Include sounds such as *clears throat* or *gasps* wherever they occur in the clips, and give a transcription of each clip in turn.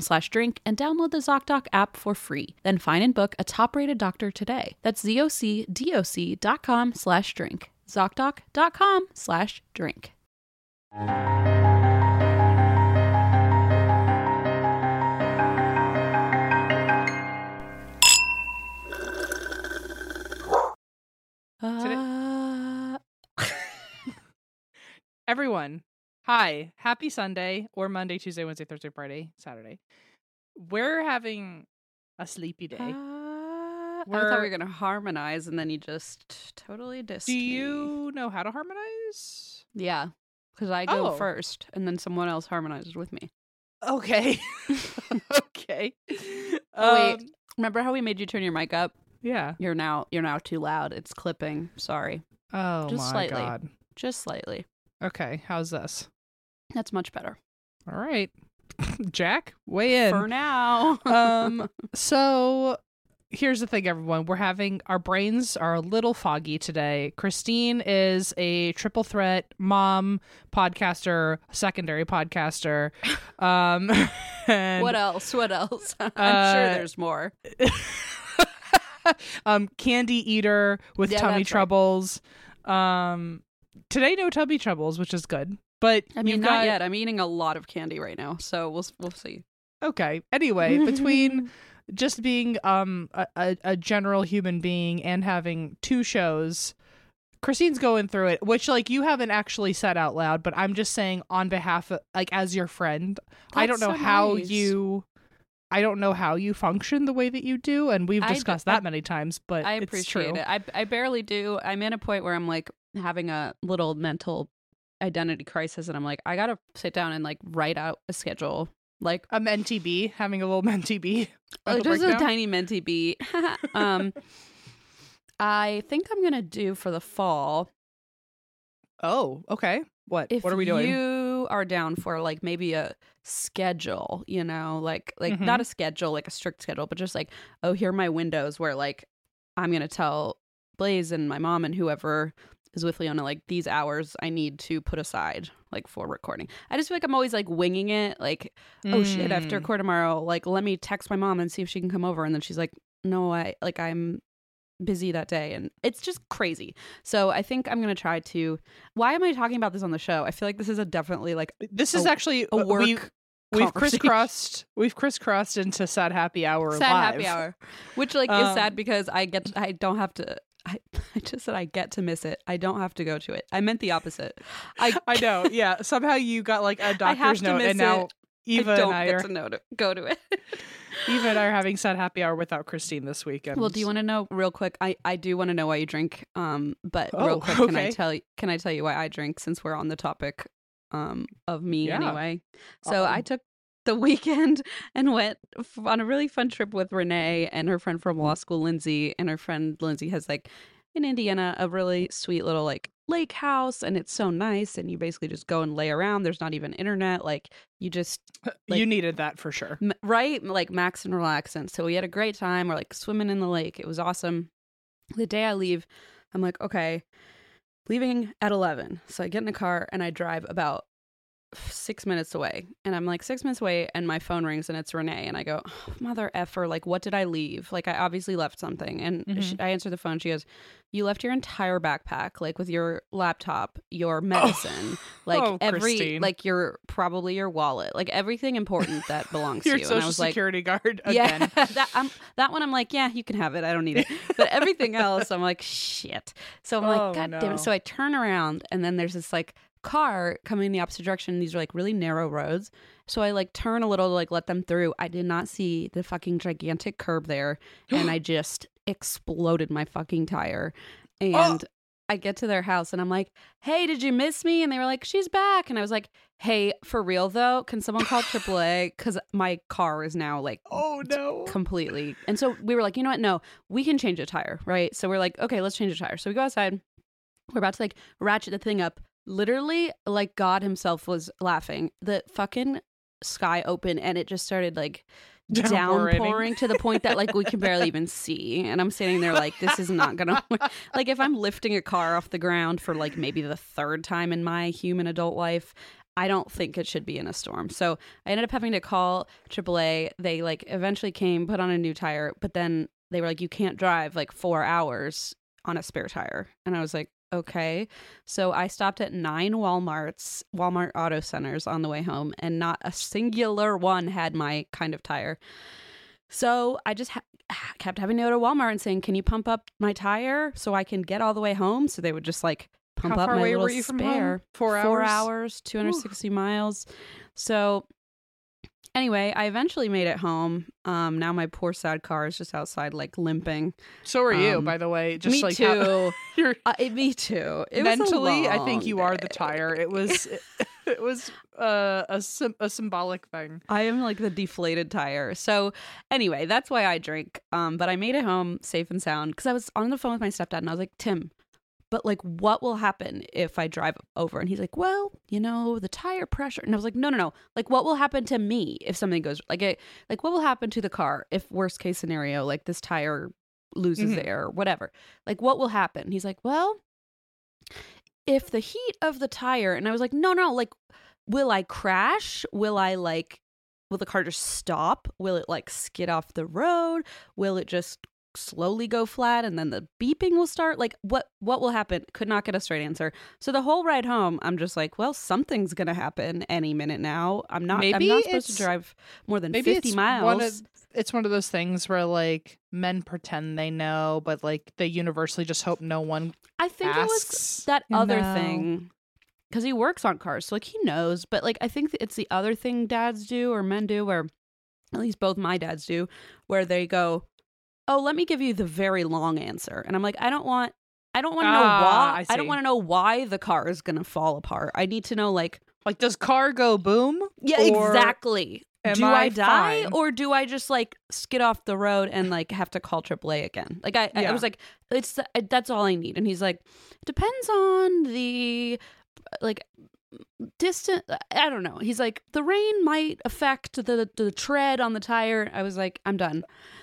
slash drink and download the ZocDoc app for free. Then find and book a top-rated doctor today. That's zocdoc.com slash drink. ZocDoc.com slash drink. Uh, *laughs* Everyone, hi. Happy Sunday or Monday, Tuesday, Wednesday, Thursday, Friday, Saturday. We're having a sleepy day. uh, I thought we We're- were going to harmonize and then you just totally dissed Do me. you know how to harmonize? Yeah, because I go Oh. first and then someone else harmonizes with me. Okay. *laughs* *laughs* okay. Oh, wait. Um, Remember how we made you turn your mic up? Yeah. You're now you're now too loud. It's clipping. Sorry. Oh Just my slightly. god. Just slightly. Okay. How's this? That's much better. All right. *laughs* Jack, weigh in. For now. *laughs* um so here's the thing everyone we're having our brains are a little foggy today christine is a triple threat mom podcaster secondary podcaster *laughs* um and, what else? What else? I'm Uh, sure there's more. um candy eater with Yeah, tummy that's right. troubles um today no tummy troubles which is good but I mean, not got- yet. I'm eating a lot of candy right now, so we'll we'll see. okay anyway between *laughs* just being um a, a, general human being and having two shows christine's going through it which like you haven't actually said out loud but i'm just saying on behalf of like as your friend i don't know so how nice. you i don't know how you function the way that you do and we've discussed I- that many times but I it's appreciate true. it. I I barely do. I'm in a point where I'm like having a little mental identity crisis, and I'm like, I gotta sit down and like write out a schedule. Like, a mentee bee having a little *laughs* mentee bee oh, mental just a tiny mentee bee. *laughs* um, *laughs* I think I'm gonna do for the fall. oh okay what If what are we doing you are down for like maybe a schedule, you know, like like Mhm. not a schedule, like a strict schedule, but just like, oh, here are my windows where like I'm gonna tell Blaze and my mom and whoever is with Leona like these hours I need to put aside like for recording. I just feel like I'm always like winging it, like, oh shit, after to Mm. record tomorrow. Like, let me text my mom and see if she can come over. And then she's like, no, I like I'm busy that day and it's just crazy. So I think I'm gonna try to why am I talking about this on the show? I feel like this is a definitely like this is a- actually a uh, work we, we've crisscrossed we've crisscrossed into sad happy hour sad live. happy hour. Which like is Um, sad because I get I don't have to I, *laughs* I just said I get to miss it. I don't have to go to it. I meant the opposite. I *laughs* I know. *laughs* Yeah. Somehow you got like a I have doctor's to note, miss and now it. Eva I don't and I get are. to know to go to it. Eva and I are having sad happy hour without Christine this weekend. Well, do you want to know real quick? I, I do want to know why you drink. Um, but Oh, real quick, can I tell you? Can I tell you why I drink? Since we're on the topic, um, of me Yeah. anyway. So I Um, took the weekend *laughs* and went f- on a really fun trip with Renee and her friend from law mm-hmm. school, Lindsay. And her friend Lindsay has like in Indiana a really sweet little like lake house, and it's so nice. And you basically just go and lay around. There's not even internet. Like you just uh, like- you needed that for sure. M- right like max and relax. And so we had a great time we're like swimming in the lake it was awesome the day i leave i'm like okay leaving at 11 so i get in a car and i drive about six minutes away and i'm like six minutes away and my phone rings and it's renee and i go oh, mother effer like what did i leave? Like i obviously left something and Mhm. she, i answer the phone she goes you left your entire backpack like with your laptop your medicine like Oh, every Christine. like your probably your wallet like everything important that belongs to you. Social and i was like security guard *laughs* yeah again. *laughs* that um, that one i'm like yeah you can have it i don't need it. *laughs* But everything else i'm like shit. So i'm Oh, like god damn it. so i turn around and then there's this like car coming in the opposite direction these are like really narrow roads so i like turn a little to like let them through i did not see the fucking gigantic curb there *gasps* and i just exploded my fucking tire Oh. and I get to their house and I'm like, hey, did you miss me? And they were like, she's back. And I was like, hey, for real though, can someone call *gasps* AAA? Because my car is now like Oh no. completely. And so we were like, you know what? No, we can change a tire, right? So we're like, okay, let's change a tire. So we go outside. We're about to like ratchet the thing up. Literally, like God Himself was laughing. The fucking sky opened and it just started like *laughs* Downpouring. to the point that like we can barely even see. And I'm standing there like, this is not gonna *laughs* work. Like if I'm lifting a car off the ground for like maybe the third time in my human adult life, I don't think it should be in a storm. So I ended up having to call AAA. They like eventually came, put on a new tire, but then they were like, you can't drive like four hours on a spare tire. And I was like, okay. So I stopped at nine Walmarts, Walmart auto centers on the way home, and not a singular one had my kind of tire. So I just ha- kept having to go to Walmart and saying, can you pump up my tire so I can get all the way home? So they would just like pump How up my little were you from spare. Four Four hours? hours, 260 miles. So anyway, I eventually made it home. Um, now my poor sad car is just outside, like limping. So are you, Um, by the way. Just me like too. how- *laughs* uh, it- me too. It mentally, I think you are the tire. It was *laughs* it, *laughs* it was uh, a a symbolic thing. I am like the deflated tire. So anyway, that's why I drink. Um, but I made it home safe and sound because I was on the phone with my stepdad and I was like, Tim, but like, what will happen if I drive over? And he's like, well, you know, the tire pressure. And I was like, no, no, no. Like, what will happen to me if something goes like, it, like, what will happen to the car if worst case scenario, like this tire loses Mhm. air or whatever? Like, what will happen? He's like, well, if the heat of the tire, and I was like, no, no, like, will I crash? Will I like will the car just stop? Will it like skid off the road? Will it just slowly go flat and then the beeping will start? Like what what will happen? Could not get a straight answer. So the whole ride home, I'm just like, well, something's gonna happen any minute now. I'm not I'm Maybe not supposed to drive more than Maybe 50 it's miles. One of, it's one of those things where like men pretend they know, but like they universally just hope no one I think it was that other know? thing because he works on cars so like he knows but like i think it's the other thing dads do or men do where at least both my dads do where they go oh let me give you the very long answer and i'm like i don't want i don't want to know Ah, why I I, don't want to know why the car is gonna fall apart i need to know like Like, does car go boom? yeah exactly do I, I die fine? or do I just like skid off the road and like have to call AAA again? Like I, I Yeah. was like, it's that's all I need. And he's like, depends on the like distant. I don't know. He's like, the rain might affect the the tread on the tire. I was like, I'm done.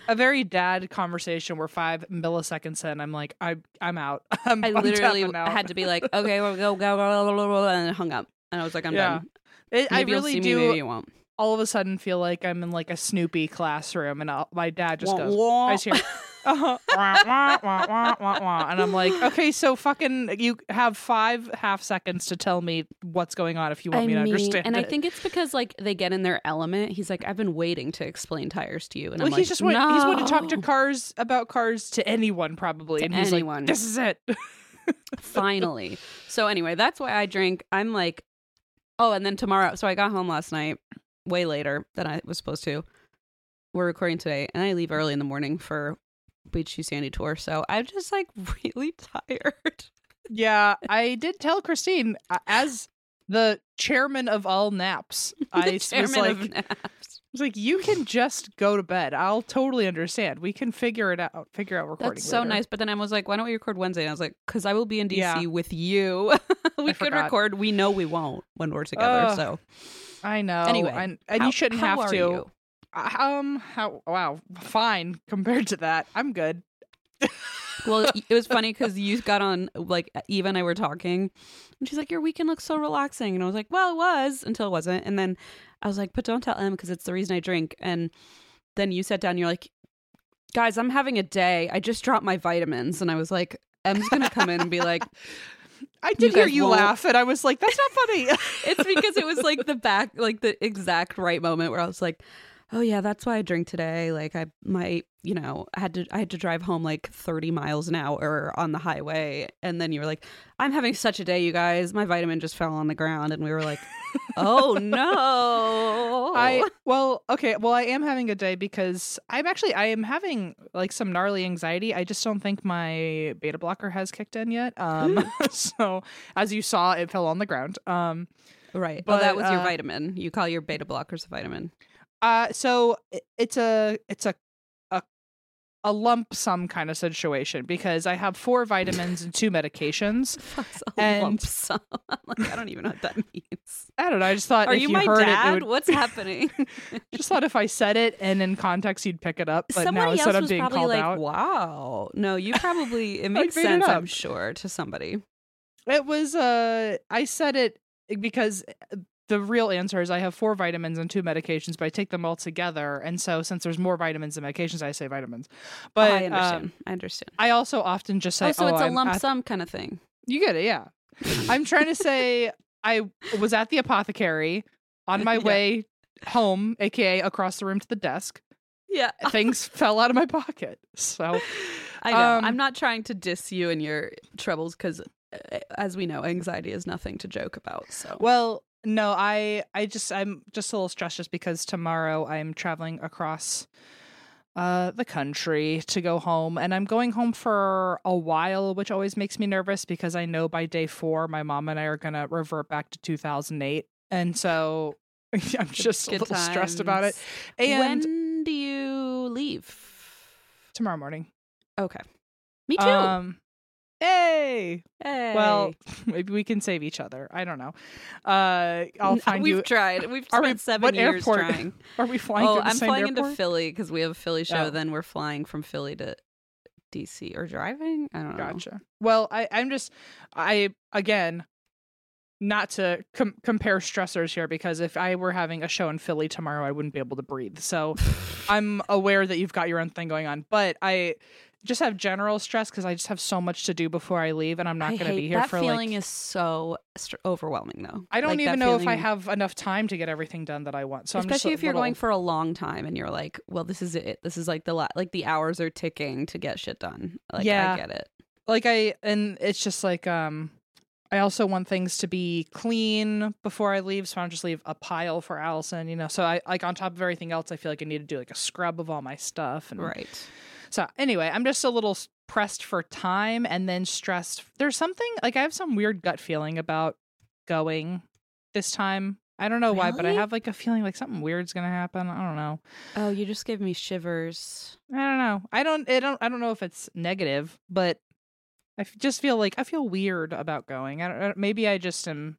A very dad conversation where five milliseconds in, I'm like, I, I'm out. *laughs* I'm, I literally out. had to be like, *laughs* okay, well, go go go, and hung up. And I was like, I'm Yeah. done. It, I really do. me, maybe you won't. all of a sudden feel like I'm in like a Snoopy classroom, and I'll, my dad just Wah, goes, wah. I hear, *laughs* uh-huh, wah, wah, wah, and I'm like, okay, so fucking, you have five half seconds to tell me what's going on if you want I me to understand. and I think it's because like they get in their element. He's like, I've been waiting to explain tires to you, and well, I'm like, he's just want, he's want to talk to cars about cars to anyone probably, To and he's anyone. like, this is it. finally. So anyway, that's why I drink. I'm like, oh, and then tomorrow. So I got home last night, way later than I was supposed to. we're recording today, and I leave early in the morning for Beach Shoe Sandy tour, so I'm just like *laughs* really tired. Yeah, I did tell Christine uh, as the chairman of all naps. *laughs* I was Chairman like, of naps. I was like, you can just go to bed. I'll totally understand. We can figure it out. Figure out recording. That's so later." nice. But then I was like, why don't we record Wednesday? And I was like, because I will be in DC Yeah. with you. *laughs* we I could forgot. record. We know we won't when we're together. Ugh, so I know. Anyway, and, and how- you shouldn't have to. you? Uh, Um. How? Wow. Fine. Compared to that, I'm good. Well, it was *laughs* funny because you got on like Eva and I were talking, and she's like, "Your weekend looks so relaxing," and I was like, "Well, it was until it wasn't." And then I was like, "But don't tell Em because it's the reason I drink." And then you sat down, you're like, "Guys, I'm having a day. I just dropped my vitamins," and I was like, "Em's gonna come in and be like." *laughs* I did hear you won't- laugh, and I was like, "That's not funny." *laughs* It's because it was like the back, like the exact right moment where I was like, "Oh yeah, that's why I drink today." Like I, my, you know, I had to, I had to drive home like thirty miles an hour on the highway, and then you were like, "I'm having such a day, you guys. My vitamin just fell on the ground," and we were like, "Oh *laughs* no!" I well, okay, well, I am having a day because I'm actually I am having like some gnarly anxiety. I just don't think my beta blocker has kicked in yet. Um, *laughs* *laughs* so as you saw, it fell on the ground. Um, right. but, oh, that was your uh, vitamin. You call your beta blockers a vitamin. Uh, so it's a it's a a a lump sum kind of situation because I have four vitamins and two medications. *laughs* And- lump sum. *laughs* Like, I don't even know what that *laughs* means. I don't know. I just thought Are if you you my dad? it, it would, What's happening? just thought if I said it and in context you'd pick it up. But now Somebody instead else of being probably called like, out, "Wow, no, you probably it makes made it sense." I'm sure to somebody. It was uh I said it because uh, the real answer is I have four vitamins and two medications, but I take them all together. And so since there's more vitamins than medications, I say vitamins. But I understand. um, I understand. I also often just say, oh, so it's a I'm lump at-" sum kind of thing. You get it, yeah. I'm trying to *laughs* say I was at the apothecary on my *laughs* Yeah. way home, aka across the room to the desk. Yeah, Things *laughs* fell out of my pocket. So I know. um, I'm not trying to diss you and your troubles because, as we know, anxiety is nothing to joke about. So Well, no, I I just I'm just a little stressed just because tomorrow I'm traveling across uh the country to go home and I'm going home for a while, which always makes me nervous because I know by day 4 my mom and I are going to revert back to 2008. And so *laughs* I'm just a little stressed about it. And when do you leave? tomorrow morning. Okay, me too. Um Hey. hey. Well, *laughs* maybe we can save each other. I don't know. Uh I'll find We've you tried. *laughs* We've Are we- spent seven what years airport? trying. *laughs* Are we flying oh, the I'm flying airport? into Philly because we have a Philly show. Oh. Then we're flying from Philly to DC or driving. I don't know. Gotcha. Well, I, I'm just, I again, not to com- compare stressors here because if I were having a show in Philly tomorrow, I wouldn't be able to breathe. So I'm aware that you've got your own thing going on, but I just have general stress because I just have so much to do before I leave, and I'm not going to be here that for feeling like. is so str- overwhelming, though. I don't Like, even know if I have enough time to get everything done that I want. So I'm just especially if you're little- going for a long time and you're like, well, this is it. This is like the la- like the hours are ticking to get shit done. Like Yeah. I get it. like I and it's just like um I also want things to be clean before I leave, so I don't just leave a pile for Allison, you know. So I like on top of everything else, I feel like I need to do like a scrub of all my stuff. And Right. So anyway, I'm just a little pressed for time and then stressed. There's something like I have some weird gut feeling about going this time. I don't know why, but I have like a feeling like something weird's gonna happen. I don't know. Oh, you just gave me shivers. I don't know. I don't. I don't. I don't know if it's negative, but I f- just feel like I feel weird about going. I don't, I don't- maybe I just am.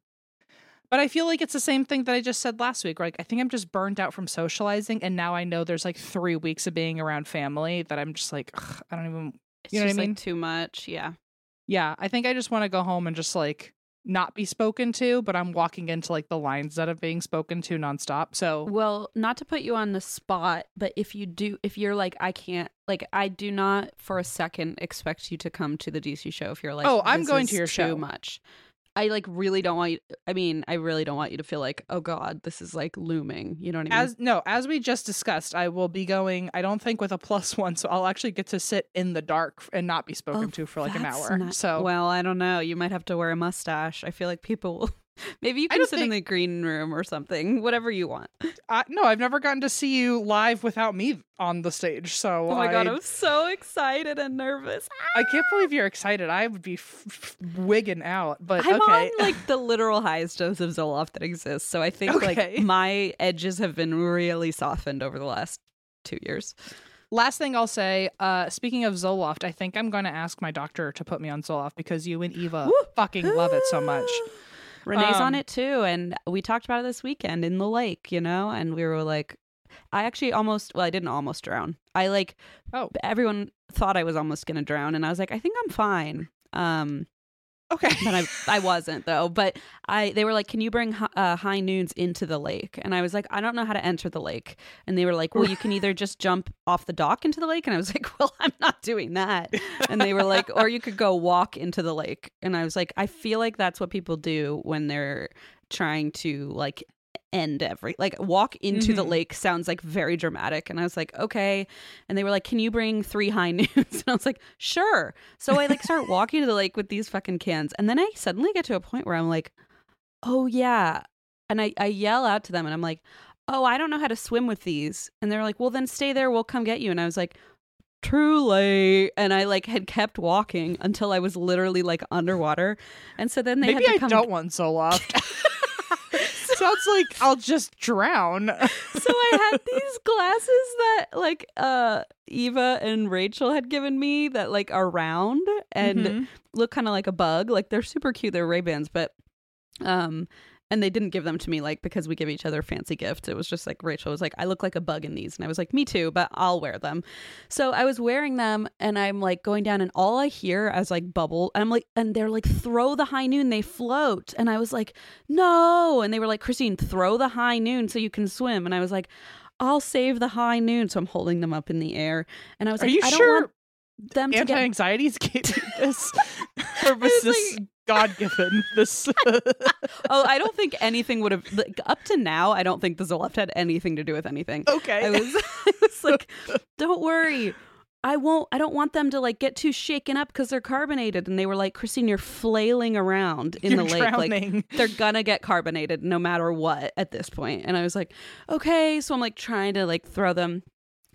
But I feel like it's the same thing that I just said last week. Like I think I'm just burned out from socializing, and now I know there's like three weeks of being around family that I'm just like ugh, I don't even. It's You know what I mean? like too much. Yeah. Yeah, I think I just want to go home and just like not be spoken to, but I'm walking into like the lines that are being spoken to nonstop. So Well, not to put you on the spot, but if you do, if you're like, I can't, like, I do not for a second expect you to come to the DC show. If you're like, Oh, I'm "This going to your show. too much. I like really don't want you. I mean, I really don't want you to feel like, oh God, this is like looming. You know what I mean? As no, as we just discussed, I will be going. I don't think with a plus *laughs* one, so I'll actually get to sit in the dark and not be spoken Oh, to for like an hour. not- so well, I don't know. You might have to wear a mustache. I feel like people will *laughs* Maybe you can sit in the green room or something. Whatever you want. *laughs* Uh, no, I've never gotten to see you live without me on the stage. So Oh my god, I, I'm so excited and nervous. I can't believe you're excited. I would be f- f- wigging out. But I'm okay, on like the literal highest dose of Zoloft that exists. So I *laughs* think Okay. like my edges have been really softened over the last two years. last thing I'll say. Uh, speaking of Zoloft, I think I'm going to ask my doctor to put me on Zoloft because you and Eva *gasps* Woo! fucking love it so much. *gasps* Renee's Um, on it too, and we talked about it this weekend in the lake, you know, and we were like, I actually almost, well, I didn't almost drown. I like, Oh. everyone thought I was almost gonna drown, and I was like, I think I'm fine. Um, Okay. but I, I wasn't though. But I, they were like, "Can you bring uh, high noons into the lake?" And I was like, "I don't know how to enter the lake." And they were like, "Well, you can either just jump off the dock into the lake." And I was *laughs* like, "Well, I'm not doing that." And they were like, "Or you could go walk into the lake." And I was like, "I feel like that's what people do when they're trying to like." End every like walk into the Mhm. lake sounds like very dramatic and i was like okay and they were like can you bring three high *laughs* noons and i was like sure so I like start walking to the lake with these fucking cans. And then I suddenly get to a point where I'm like, oh yeah. And I, I yell out to them and I'm like, oh, I don't know how to swim with these. And they're like, well, then stay there. We'll come get you. And I was like, truly. And I like had kept walking until I was literally like underwater. And so then they Maybe had to I come. don't want Zoloft. *laughs* Sounds like I'll just drown. *laughs* so I had these glasses that like uh Eva and Rachel had given me that like are round and Mhm. look kind of like a bug. Like they're super cute. They're Ray Bans, but um, and they didn't give them to me like because we give each other fancy gifts. It was just like Rachel was like, I look like a bug in these, and I was like, me too, but I'll wear them. So I was wearing them, and I'm like going down, and all I hear as like bubble, and I'm like, and they're like, throw the high noon, they float, and I was like, no, and they were like, Christine, throw the high noon so you can swim, and I was like. I'll save the high noon, so I'm holding them up in the air, and I was Are like, you I don't sure want them to get anti-anxieties gave *laughs* you this, or was was this God given? *laughs* This *laughs* oh, I don't think anything would have like, up to now. I don't think the Zoloft had anything to do with anything. okay? I was, *laughs* I was like, don't worry. I won't. I don't want them to like get too shaken up because they're carbonated. And they were like, Christine, you're flailing around in You're the lake. Like they're gonna get carbonated no matter what at this point. And I was like, okay. So I'm like trying to like throw them.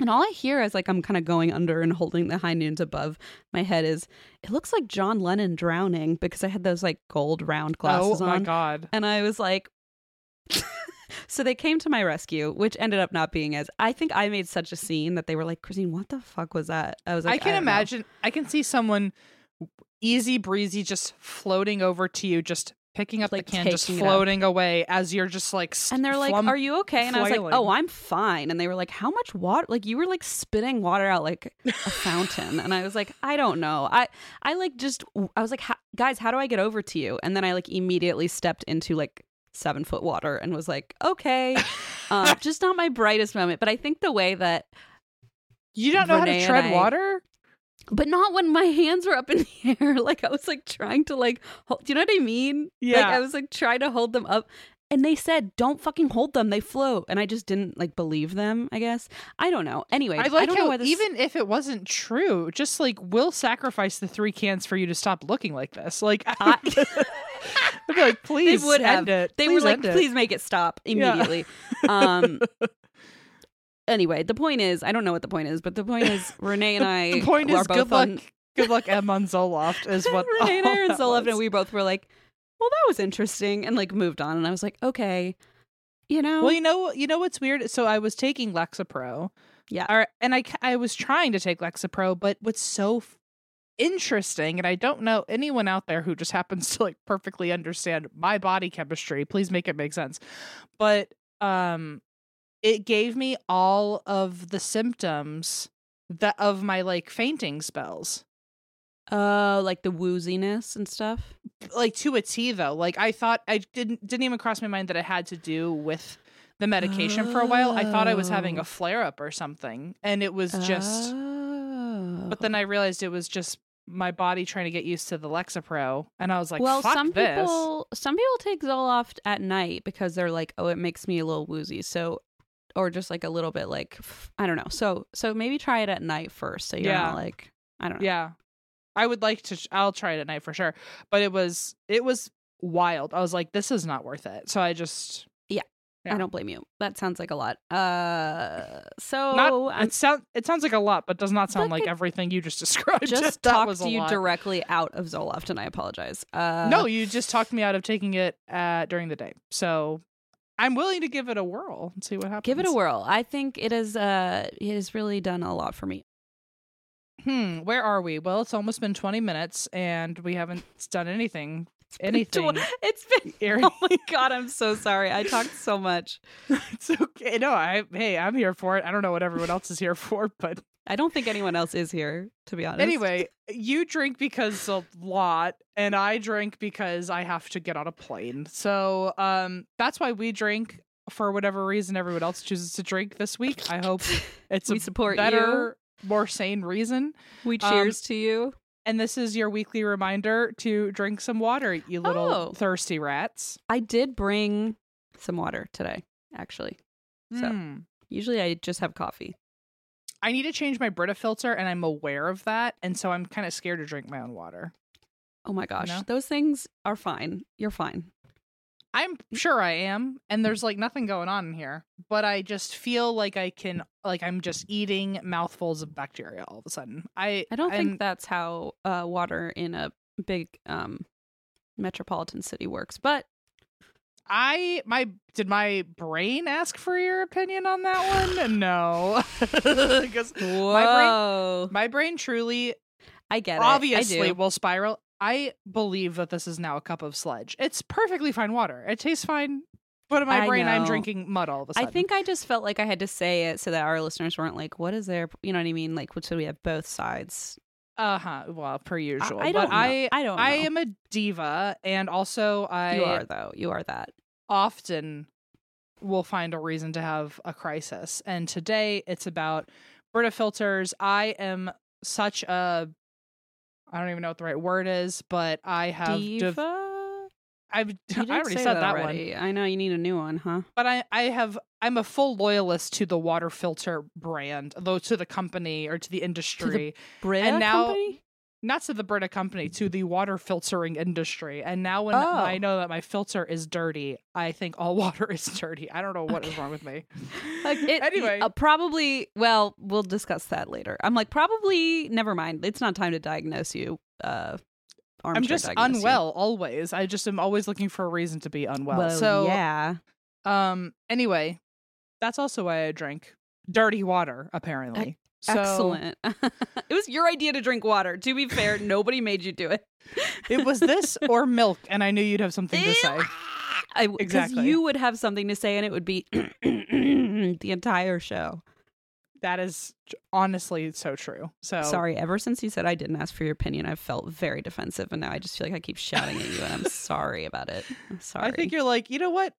And all I hear as like I'm kind of going under and holding the high noons above my head is it looks like John Lennon drowning because I had those like gold round glasses oh my on. god! And I was like, *laughs* so they came to my rescue, which ended up not being as. I think I made such a scene that they were like, Christine, what the fuck was that? I was like, I can know." imagine. I can see someone easy breezy just floating over to you, just picking up Like the can, just taking it up. floating away as you're just like. s- And they're like, flum- "Are you okay?" And I was like, "Oh, I'm fine." And they were like, "How much water? Like you were like spitting water out like *laughs* a fountain." and I was like, "I don't know. I I like just I was like, guys, how do I get over to you?" And then I like immediately stepped into like seven foot water and was like, "Okay." um, *laughs* just not my brightest moment, but I think the way that You don't know Renee how to tread I- water. But not when my hands were up in *laughs* the air. Like I was like trying to like, hold, do you know what I mean? Yeah. Like Yeah. I was like trying to hold them up, and they said, "Don't fucking hold them; they float." And I just didn't like believe them. I guess I don't know. Anyway, I I, like don't know how why this. even if it wasn't true, just like we'll sacrifice the three cans for you to stop looking like this. Like *laughs* I, *laughs* I- would be like, they please would have. end it. They Please were like, it." "Please make it stop Yeah. immediately." um. Anyway, the point is, I don't know what the point is, but the point is, *laughs* Renee and I The point are is, both good luck. on- Good luck, Em on Zoloft is what. *laughs* Renee and I are in Zoloft, and we both were like, "Well, that was interesting," and like moved on. And I was like, "Okay, you know." Well, you know, you know what's weird. So I was taking Lexapro. Yeah. Or, and I I was trying to take Lexapro, but what's so f- interesting, and I don't know anyone out there who just happens to like perfectly understand my body chemistry. Please make it make sense. But um, it gave me all of the symptoms that of my like fainting spells. Uh, like the wooziness and stuff. like to a T though. Like I thought I didn't didn't even cross my mind that it had to do with the medication for a while. I thought I was having Oh. a flare up or something, and it was just. Oh. But then I realized it was just my body trying to get used to the Lexapro, and I was like, well, "Fuck some this." people some people take Zoloft at night because they're like, oh, it makes me a little woozy. So, or just like a little bit like I don't know. So so maybe try it at night first. So you're Yeah. not like I don't know. Yeah, I would like to. I'll try it at night for sure. But it was it was wild. I was like, this is not worth it. So I just Yeah. I don't blame you. That sounds like a lot. Uh, so not it sound it sounds like a lot, but does not sound like everything you just *laughs* described. just *laughs* talked a you lot. directly out of Zoloft, and I apologize. Uh, no, you just talked me out of taking it uh, during the day. So I'm willing to give it a whirl and see what happens. give it a whirl. I think it is. Uh, it has really done a lot for me. Hmm, where are we? Well, it's almost been 20 minutes and we haven't done anything. Anything. It's been. *laughs* *laughs* Oh my god, I'm so sorry. I talked so much. *laughs* it's okay. No, I hey, I'm here for it. I don't know what everyone else is here for, but I don't think anyone else is here, to be honest. anyway, you drink because a lot, and I drink because I have to get on a plane. So, um, that's why we drink for whatever reason everyone else chooses to drink this week. I hope *laughs* it's we a support better, more sane reason. you. We um, cheers to you. And this is your weekly reminder to drink some water, you little Oh. thirsty rats. I did bring some water today, actually. So Hmm. usually I just have coffee. I need to change my Brita filter, and I'm aware of that, and so I'm kind of scared to drink my own water. Oh my gosh, know? those things are fine. You're fine. I'm sure I am, and there's like nothing going on in here, but I just feel like I can, like I'm just eating mouthfuls of bacteria all of a sudden. I I don't I'm- think that's how uh, water in a big um, metropolitan city works, but I my did my brain ask for your opinion on that one? No, *laughs* because whoa, my brain truly I get it. obviously I will spiral. I believe that this is now a cup of sludge. It's perfectly fine water. It tastes fine, but in my I brain, I'm drinking mud all of a I sudden. think I just felt like I had to say it so that our listeners weren't like, "What is there?" You know what I mean? Like, so we have both sides. Uh huh. Well, per usual. I but don't know. I I don't I know. am a diva, and also I you are though. You are that. often will find a reason to have a crisis. And today it's about Brita filters. I am such a I don't even know what the right word is, but I have Diva. I've *laughs* I already said that, one. already. I know you need a new one, huh? But I I have I'm a full loyalist to the water filter brand, though to the company or to the industry. Brita And now- company. not to the Brita company, to the water filtering industry. And now when Oh. I know that my filter is dirty, I think all *laughs* water is dirty. I don't know what is wrong with me. *laughs* Like it, anyway, uh, probably. Well, we'll discuss that later. I'm like, probably. Never mind. It's not time to diagnose you. Uh, I'm just unwell always. I just am always looking for a reason to be unwell. Well, so yeah. um anyway, that's also why I drink dirty water, apparently. So Excellent. *laughs* it was your idea to drink water. To be fair, *laughs* nobody made you do it. it was this *laughs* or milk, and I knew you'd have something to say. I, Exactly. you would have something to say, and it would be *clears throat* the entire show. That is honestly so true. So Sorry, ever since you said I didn't ask for your opinion, I've felt very defensive, and now I just feel like I keep shouting at you, and I'm *laughs* sorry about it. I'm sorry. I think you're like, you know what?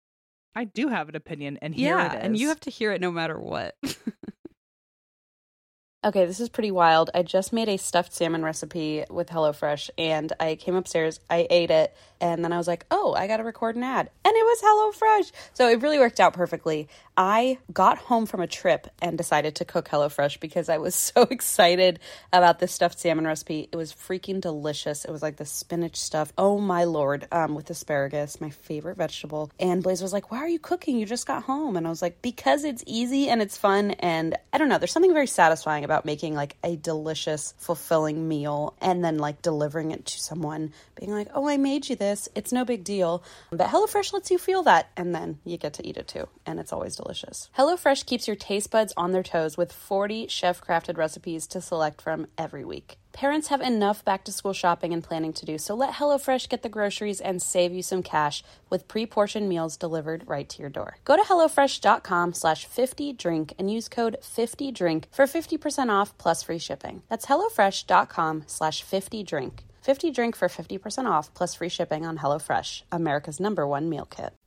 I do have an opinion, and here yeah, it is. and you have to hear it no matter what. *laughs* Okay, this is pretty wild. I just made a stuffed salmon recipe with HelloFresh and I came upstairs, I ate it, and then I was like, oh, I got to record an ad. And it was HelloFresh. So it really worked out perfectly. I got home from a trip and decided to cook HelloFresh because I was *laughs* so excited about this stuffed salmon recipe. It was freaking delicious. It was like the spinach stuff. Oh my lord, um, with asparagus, my favorite vegetable. And Blaze was like, why are you cooking? You just got home. And I was like, because it's easy and it's fun. And I don't know, there's something very satisfying about making like a delicious, fulfilling meal and then like delivering it to someone, being like, oh, I made you this. It's no big deal. But HelloFresh lets you feel that. And then you get to eat it too. And it's always delicious. HelloFresh keeps your taste buds on their toes with 40 chef crafted recipes to select from every week. Parents have enough back to school shopping and planning to do, so let HelloFresh get the groceries and save you some cash with pre-portioned meals delivered right to your door. Go to HelloFresh.com slash 50drink and use code 50drink for 50% off plus free shipping. That's HelloFresh.com slash 50drink. 50 drink for 50% off plus free shipping on HelloFresh, America's number one meal kit.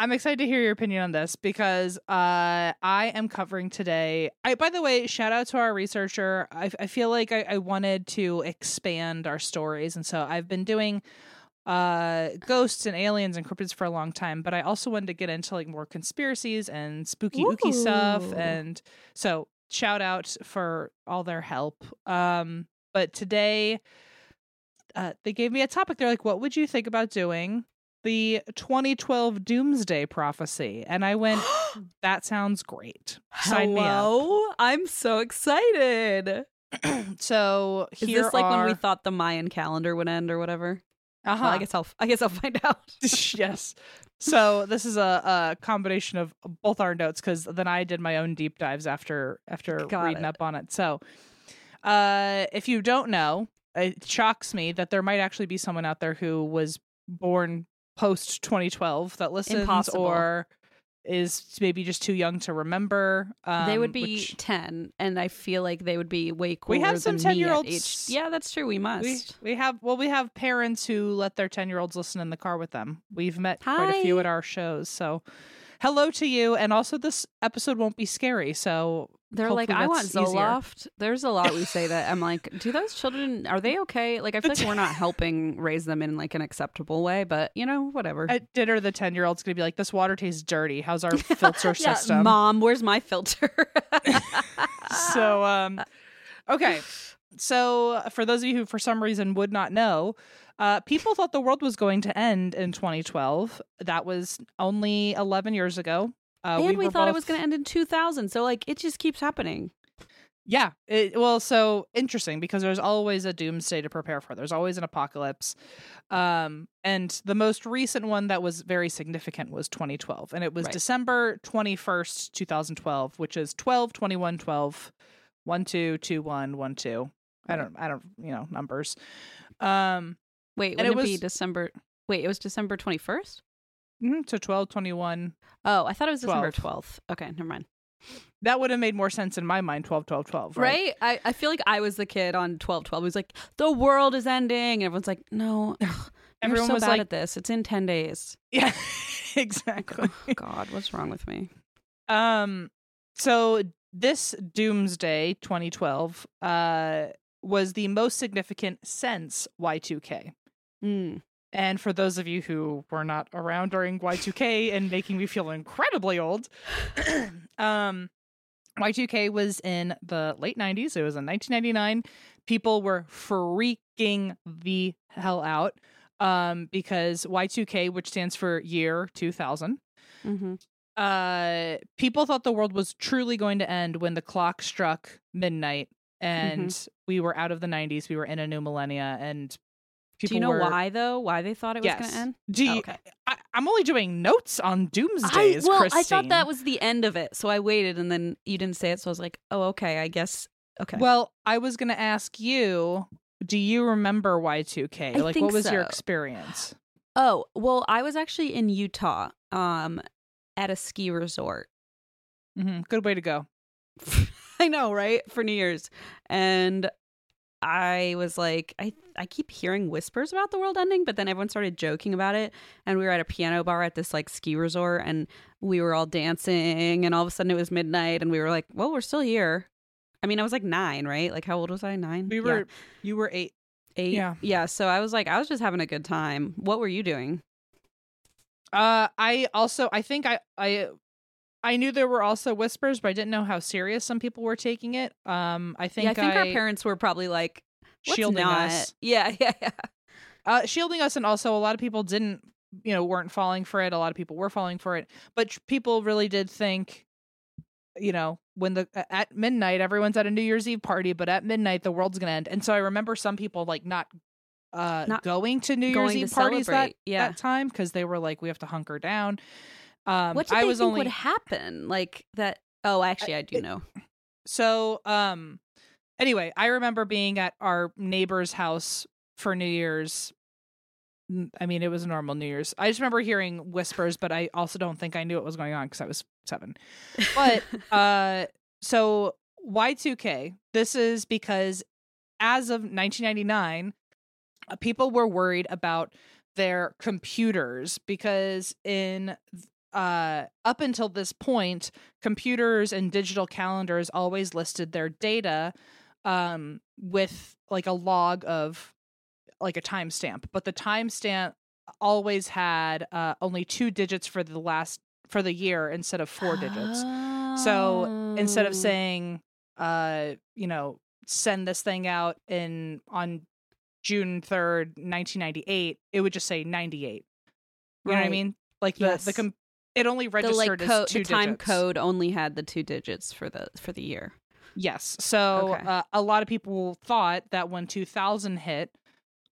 I'm excited to hear your opinion on this because uh, I am covering today. I, by the way, shout out to our researcher. I, I feel like I, I wanted to expand our stories, and so I've been doing uh ghosts and aliens and cryptids for a long time but i also wanted to get into like more conspiracies and spooky ooky stuff and so shout out for all their help um but today uh they gave me a topic they're like what would you think about doing the 2012 doomsday prophecy and i went *gasps* that sounds great sign me up I'm so excited. *clears throat* so Is here this like when we thought the Mayan calendar would end or whatever? uh-huh. Well, I guess I'll I guess I'll find out. *laughs* yes. So this is a, a combination of both our notes because then I did my own deep dives after after Got reading it. up on it. So, uh, if you don't know, it shocks me that there might actually be someone out there who was born post 2012 that listens Impossible. or is maybe just too young to remember. Um, they would be which 10 and I feel like they would be way cooler We have some at 10-year-olds. age- Yeah, that's true. We must. we, we have well we have parents who let their 10 year olds listen in the car with them we've met quite a few at our shows so hello to you and also this episode won't be scary so They're like, I want that's easier." Zoloft. There's a lot we say that I'm like, do those children are they okay? Like I feel like we're not *laughs* helping raise them in like an acceptable way, but you know, whatever. at dinner the 10 year old's gonna be like this water tastes dirty how's our *laughs* filter Yeah, system Mom, where's my filter? *laughs* so um okay so for those of you who for some reason would not know uh, people thought the world was going to end in 2012 that was only 11 years ago uh, and we, were thought it was going to end in 2000. So like it just keeps happening. Yeah. It, well, so interesting because there's always a doomsday to prepare for. There's always an apocalypse. Um, and the most recent one that was very significant was 2012. And it was Right. December 21st, 2012, which is 12, 21, 12, 1, 2, 2, 1, 1, 2. I don't, I don't, you know, numbers. Um, Wait, wouldn't it it, be December? Wait, it was December 21st? Mhm, so 12, 21. Oh, I thought it was December 12. 12th. Okay, never mind. That would have made more sense in my mind, 12, 12, 12. Right. Right? I, I feel like I was the kid on 12 12 who's like, the world is ending. And everyone's like, no, *laughs* Everyone so was bad like- at this. It's in 10 days. Yeah, *laughs* exactly. Oh, God, what's wrong with me? Um so this doomsday 2012 uh was the most significant since Y2K. Mm. And for those of you who were not around during Y2K and making me feel incredibly old, *clears throat* um Y2K was in the late 90s. It was in 1999. People were freaking the hell out um because Y2K, which stands for year 2000, hmm uh people thought the world was truly going to end when the clock struck midnight and we were out of the 90s we were in a new millennia and people Do you know were, why, though? Why they thought it was going to end? Do you, Oh, okay. I, i'm only doing notes on Doomsday. I, well, Christine. I thought that was the end of it. So I waited and then you didn't say it. So I was like, oh, okay, I guess. Okay. well i was gonna ask you do you remember y2k I like what was your experience oh, well, I was actually in Utah um, at a ski resort. hmm good way to go *laughs* I know, right? For New Year's. And I was like, I I keep hearing whispers about the world ending, but then everyone started joking about it. And we were at a piano bar at this like ski resort and we were all dancing and all of a sudden it was midnight and we were like, Well, we're still here. I mean, I was like nine, right? Like how old was I? Nine? we Yeah. were you were eight eight. yeah. Yeah. So I was like, I was just having a good time. What were you doing? Uh, I also I think I I I knew there were also whispers, but I didn't know how serious some people were taking it. Um, I think yeah, I think I- our parents were probably like shielding not. us, Yeah, *laughs* yeah, yeah. uh, shielding us, and also a lot of people didn't, you know, weren't falling for it. A lot of people were falling for it, but people really did think, you know, when the at midnight everyone's at a New Year's Eve party, but at midnight the world's gonna end. And so I remember some people like not. Uh, Not going to New going Year's Eve parties that, yeah. that time because they were like, we have to hunker down. Um, what did I they was think only would happen? Like that? Oh, actually, I do know. So, um, anyway, I remember being at our neighbor's house for New Year's. I mean, it was a normal New Year's. I just remember hearing whispers, but I also don't think I knew what was going on because I was seven. But *laughs* uh, so Y2K, this is because as of 1999, uh, people were worried about their computers because in uh up until this point computers and digital calendars always listed their data um with like a log of like a timestamp but the timestamp always had uh only two digits for the last for the year instead of four digits. So instead of Oh. saying uh you know send this thing out in on june 3rd 1998 it would just say 98 you know what i mean? Like the the com- it only the registered like code, as two the time digits. code only had the two digits for the for the year. Yes. So Okay. uh, a lot of people thought that when 2000 hit,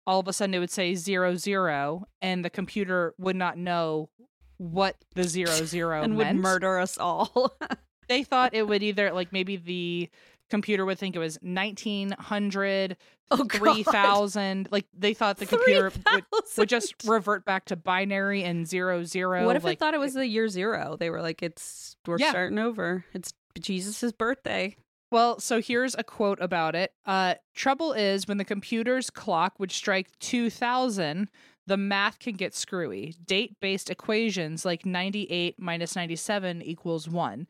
all of a sudden it would say zero zero, and the computer would not know what the zero zero *laughs* and meant. would murder us all. *laughs* They thought it would either like maybe the computer would think it was 1900, oh, 3000. Like they thought the computer would, would just revert back to binary and zero zero. What if like, it thought it was the year zero? They were like, "It's we're Yeah. starting over. It's Jesus' birthday." Well, so here's a quote about it. Uh, Trouble is when the computer's clock would strike 2000, the math can get screwy. Date based equations like 98 minus 97 equals 1.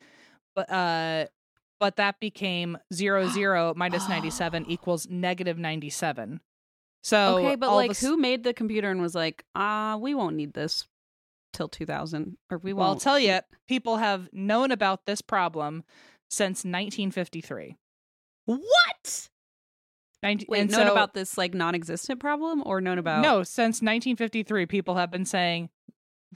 But, uh, but that became 00 *gasps* zero minus 97 equals negative 97. So okay, but like, a who made the computer and was like, "Ah, we won't need this till 2000, or we won't Well, I'll tell you, people have known about this problem since 1953. what? 19- Wait, and known so- about this like non-existent problem, or known about? No, since 1953, people have been saying,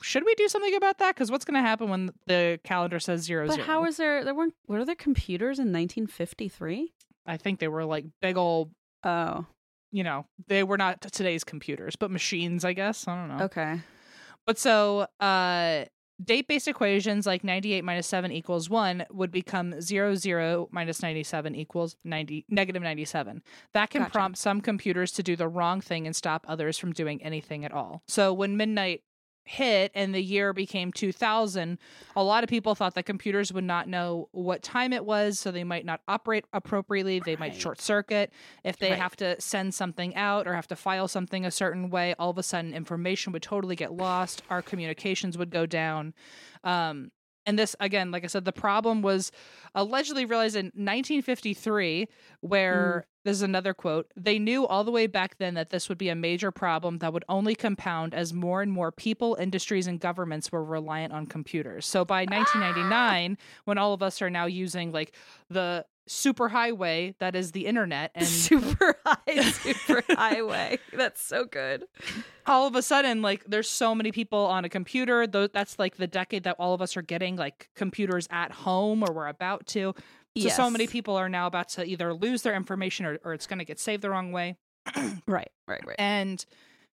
should we do something about that? Because what's going to happen when the calendar says zero But zero? how is there? There weren't. Were there computers in 1953? I think they were like big old, Oh, you know, they were not today's computers, but machines, I guess. I don't know. okay. But so, uh, date based equations like 98 minus 7 equals 1 would become 0, 0 minus 97 equals 90, negative 97. That can Gotcha. prompt some computers to do the wrong thing and stop others from doing anything at all. So when midnight hit and the year became 2000, a lot of people thought that computers would not know what time it was, so they might not operate appropriately. They might short circuit. If they Right. have to send something out or have to file something a certain way, all of a sudden information would totally get lost. Our communications would go down. Um, and this, again, like I said, the problem was allegedly realized in 1953, where this is another quote they knew all the way back then that this would be a major problem that would only compound as more and more people, industries, and governments were reliant on computers. So by ah. 1999, when all of us are now using like the superhighway that is the internet and super *laughs* high, super highway. That's so good. all of a sudden like there's so many people on a computer though that's like the decade that all of us are getting like computers at home or we're about to so so many people are now about to either lose their information or, or it's going to get saved the wrong way *clears throat* Right, right, right. and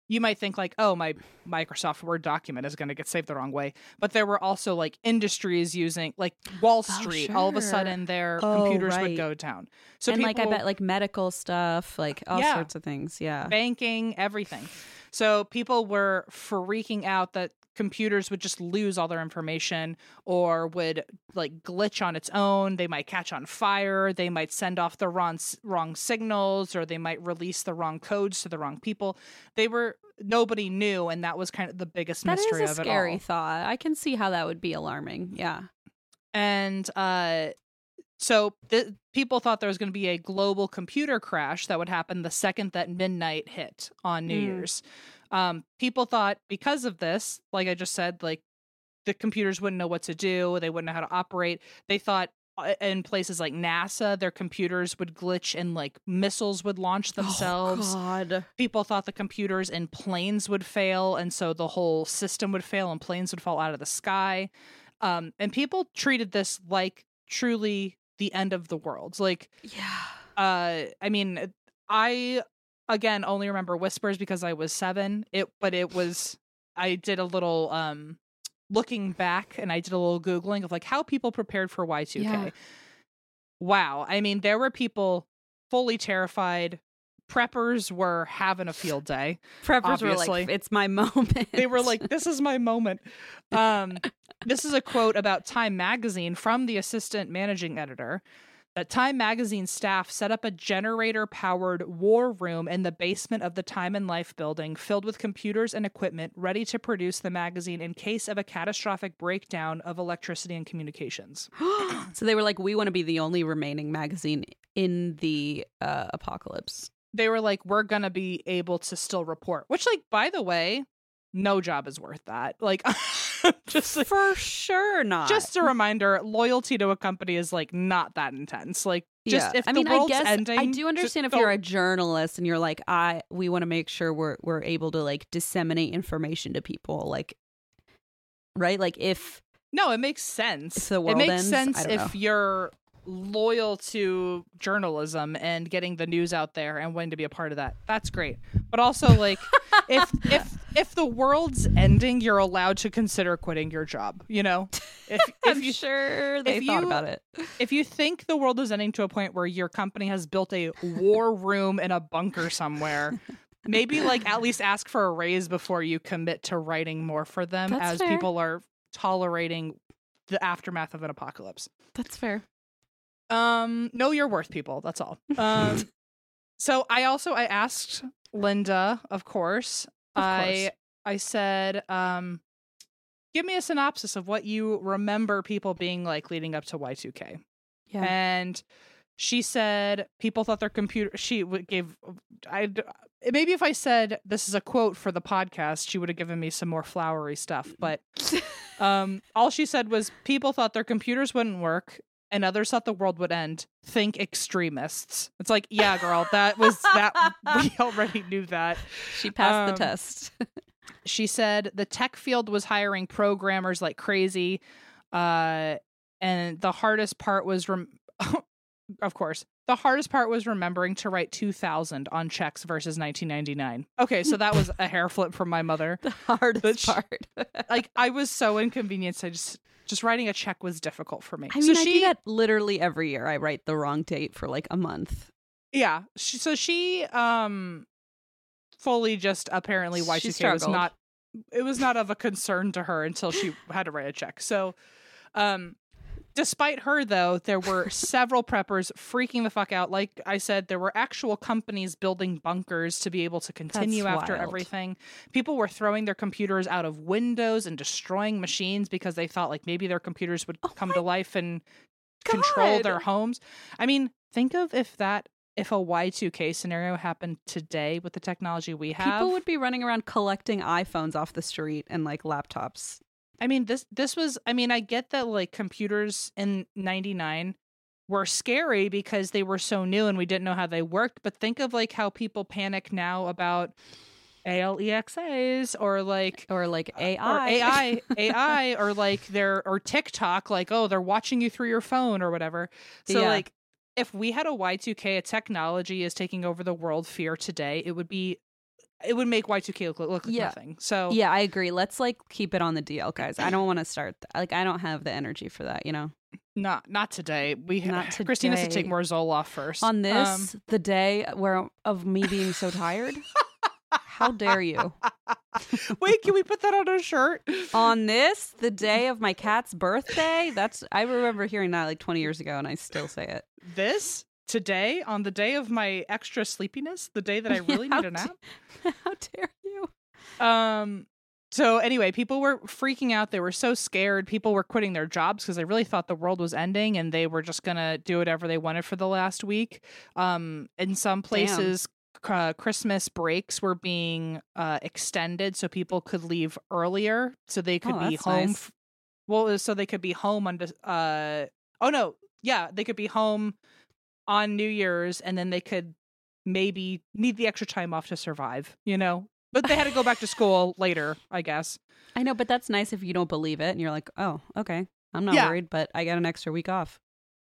you might think like oh my microsoft word document is going to get saved the wrong way but there were also like industries using like wall oh, street all of a sudden their Oh, computers would go down so and like I bet like medical stuff, like all Yeah. sorts of things. Yeah. banking, everything. So people were freaking out that computers would just lose all their information or would like glitch on its own. They might catch on fire. They might send off the wrong wrong signals or they might release the wrong codes to the wrong people. They were nobody knew and that was kind of the biggest That mystery is a of it scary all. thought. I can see how that would be alarming. Yeah. And uh so th- people thought there was going to be a global computer crash that would happen the second that midnight hit on New Mm. Year's. Um, people thought because of this, like I just said, like the computers wouldn't know what to do, they wouldn't know how to operate. They thought uh, in places like NASA, their computers would glitch and like missiles would launch themselves. Oh, God. People thought the computers in planes would fail, and so the whole system would fail and planes would fall out of the sky. Um, and people treated this like truly the end of the world. Like, Yeah. uh, I mean, I again only remember whispers because I was seven. It, but it was I did a little um looking back and I did a little googling of like how people prepared for Y two K. Yeah. Wow, I mean, there were people fully terrified. Preppers were having a field day. Preppers were like, it's my moment. *laughs* They were like, "This is my moment." Um, this is a quote about Time Magazine from the assistant managing editor. That Time Magazine staff set up a generator powered war room in the basement of the Time and Life building, filled with computers and equipment ready to produce the magazine in case of a catastrophic breakdown of electricity and communications. *gasps* so they were like, we want to be the only remaining magazine in the uh, apocalypse. They were like, we're going to be able to still report, which, like, by the way, no job is worth that. Like, *laughs* *laughs* just like, For sure not. just a reminder loyalty to a company is like not that intense like just yeah. if I the mean, world's I guess ending I do understand if don't- you're a journalist and you're like, I we want to make sure we're we're able to like disseminate information to people, like right? Like if no it makes sense If the it world makes ends, sense if know. you're loyal to journalism and getting the news out there and wanting to be a part of that that's great but also like *laughs* if if if the world's ending you're allowed to consider quitting your job you know if *laughs* I'm if you sure they if thought you- about it. if you think the world is ending to a point where your company has built a war room in a bunker somewhere, *laughs* maybe like at least ask for a raise before you commit to writing more for them That's as fair. people are tolerating the aftermath of an apocalypse. That's fair. Um know your worth people, that's all. *laughs* Um so I also I asked Linda, of course. Of I course. I said um give me a synopsis of what you remember people being like leading up to Y2K. Yeah. And she said people thought their computer. She would gave. I maybe if I said this is a quote for the podcast, she would have given me some more flowery stuff. But um, all she said was people thought their computers wouldn't work. And others thought the world would end. Think extremists. It's like, yeah, girl, that was that. We *laughs* already knew that. she passed um, the test. *laughs* She said the tech field was hiring programmers like crazy. Uh, and the hardest part was, rem- *laughs* of course, the hardest part was remembering to write 2000 on checks versus 1999. Okay, so that was a hair flip from my mother. *laughs* the hardest sh- part. *laughs* Like, I was so inconvenienced. I just, just writing a check was difficult for me. I mean, so I she, do that literally every year. I write the wrong date for like a month. yeah. She, so she, um, fully just apparently why She Y2K was not it was not of a concern to her until she had to write a check. So um despite her though, there were *laughs* several preppers freaking the fuck out. Like I said, there were actual companies building bunkers to be able to continue That's after wild. everything. People were throwing their computers out of windows and destroying machines because they thought like maybe their computers would Oh come to life and control their homes. I mean, think of if that if a Y2K scenario happened today with the technology we have. People would be running around collecting iPhones off the street and like laptops. I mean this this was I mean I get that like computers in 99 were scary because they were so new and we didn't know how they worked, but think of like how people panic now about ALEXAs or like Or like AI. or AI AI *laughs* or like their or TikTok like oh they're watching you through your phone or whatever. So Yeah. like if we had a Y2K a technology is taking over the world fear today, it would be it would make Y2K look, look like Yeah. nothing. So yeah, I agree. Let's like keep it on the DL, guys. I don't want to start. th- like, I don't have the energy for that. You know. Not not today. We Not Christine has to take more Zoloft first. On this, Um, the day where of me being so tired. How dare you? *laughs* wait, can we put that on a shirt? On this, the day of my cat's birthday. That's I remember hearing that like 20 years ago, and I still say it. This today on the day of my extra sleepiness, the day that I *laughs* really need a nap. *laughs* How dare you? Um so anyway, people were freaking out. They were so scared. People were quitting their jobs because they really thought the world was ending and they were just going to do whatever they wanted for the last week. Um in some places uh, Christmas breaks were being uh, extended so people could leave earlier so they could Oh, be home nice. f- well, so they could be home on. Uh, oh no, yeah, they could be home on New Year's, and then they could maybe need the extra time off to survive. You know, but they had to go back to school later, I guess. I know, but that's nice if you don't believe it and you're like, oh, okay, I'm not Yeah. worried, but I got an extra week off.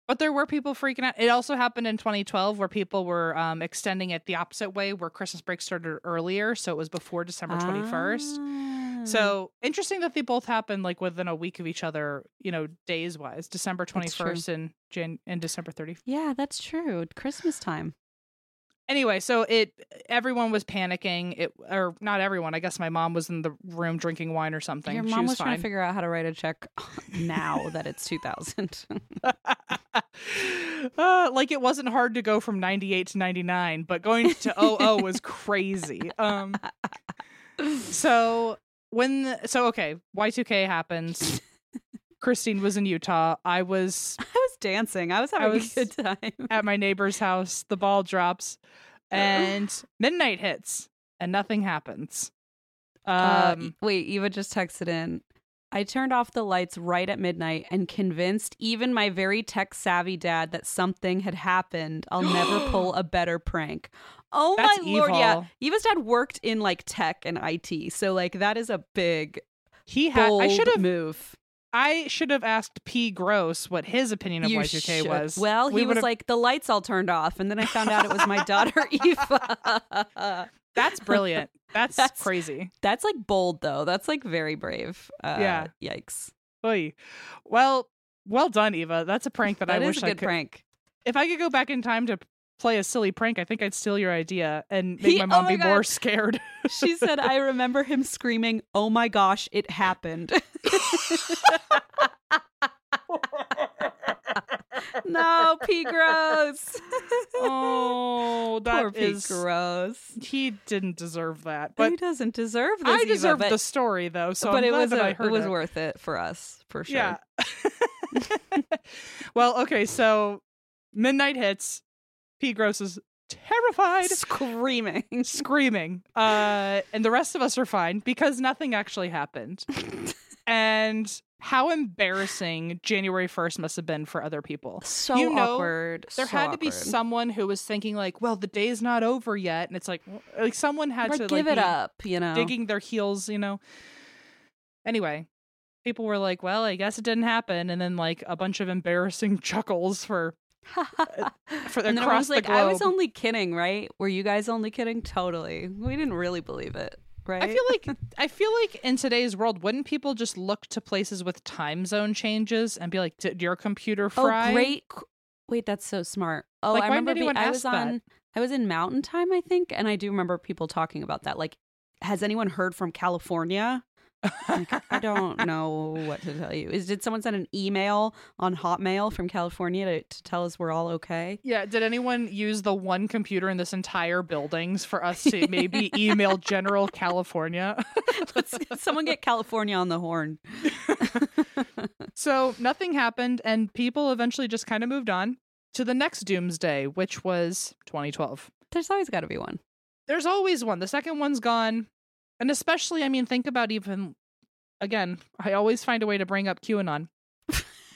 But there were people freaking out. It also happened in 2012 where people were um, extending it the opposite way, where Christmas break started earlier, so it was before December 21st. Ah. So interesting that they both happened like within a week of each other, you know, days wise. December twenty That's true. first and Jan and December thirty. yeah, that's true. Christmas time. Anyway, so it everyone was panicking. It or not everyone. I guess my mom was in the room drinking wine or something. Your She mom was, was trying to figure out how to write a check *laughs* now that it's 2000. *laughs* uh, like it wasn't hard to go from 98 to 99, but going to *laughs* 00 was crazy. Um so when the, so okay, Y2K happens. *laughs* Christine was in Utah. I was *laughs* I was dancing. I was having was- a good time. at my neighbor's house. The ball drops and midnight hits and nothing happens. Uh, Um wait, Eva just texted in. I turned off the lights right at midnight and convinced even my very tech savvy dad that something had happened. I'll *gasps* never pull a better prank. Oh That's my lord, yeah. Eva's dad worked in like tech and IT, so like that is a big he had I should have move. I should have asked P Gross what his opinion of You Y2K should. was. Well, We he was would've- like, the lights all turned off, and then I found out it was my daughter *laughs* Eva. *laughs* That's brilliant. *laughs* That's, That's- crazy. That's like bold though. That's like very brave. Uh, Yeah. Yikes. Oy. Well, well done, Eva. That's a prank that, That I is wish a I good could. prank. If I could go back in time to play a silly prank, I think I'd steal your idea and make He- my oh mom my be more scared. *laughs* She said, I remember him screaming, Oh my gosh, it happened. *laughs* no, P. Gross. *laughs* oh, that Poor P. Gross. He didn't deserve that, But he doesn't deserve this. I deserve the story though. So but I'm it was that a- I heard it was it. worth it for us, for sure. Yeah. *laughs* well, okay, so midnight hits. P. Gross is terrified. Screaming. screaming. Uh, and the rest of us are fine because nothing actually happened. *laughs* and how embarrassing January 1st must have been for other people. So You know, awkward. There so had to be awkward. someone who was thinking like, well, the day's not over yet. And it's like, like someone had Or to give like, it up, you know. digging their heels, you know. Anyway, people were like, well, I guess it didn't happen. And then like a bunch of embarrassing *laughs* chuckles for, uh, *laughs* for and then across everyone's the like, globe. I was only kidding, right? Were you guys only kidding? Totally. We didn't really believe it, right? I feel like I feel like in today's world, wouldn't people just look to places with time zone changes and be like, "Did your computer fry?" Oh, great. Wait, that's so smart. Oh, Like, I remember being, I was that? on I was in Mountain Time, I think, and I do remember people talking about that. Like, has anyone heard from California? Like, I don't know what to tell you. Is did someone send an email on Hotmail from California to, to tell us we're all okay? Yeah. Did anyone use the one computer in this entire buildings for us to maybe *laughs* email General California? *laughs* Let's *laughs* someone get California on the horn. so nothing happened, and people eventually just kind of moved on to the next doomsday, which was 2012. There's always got to be one. there's always one. The second one's gone. And especially, I mean, think about even, again, I always find a way to bring up QAnon.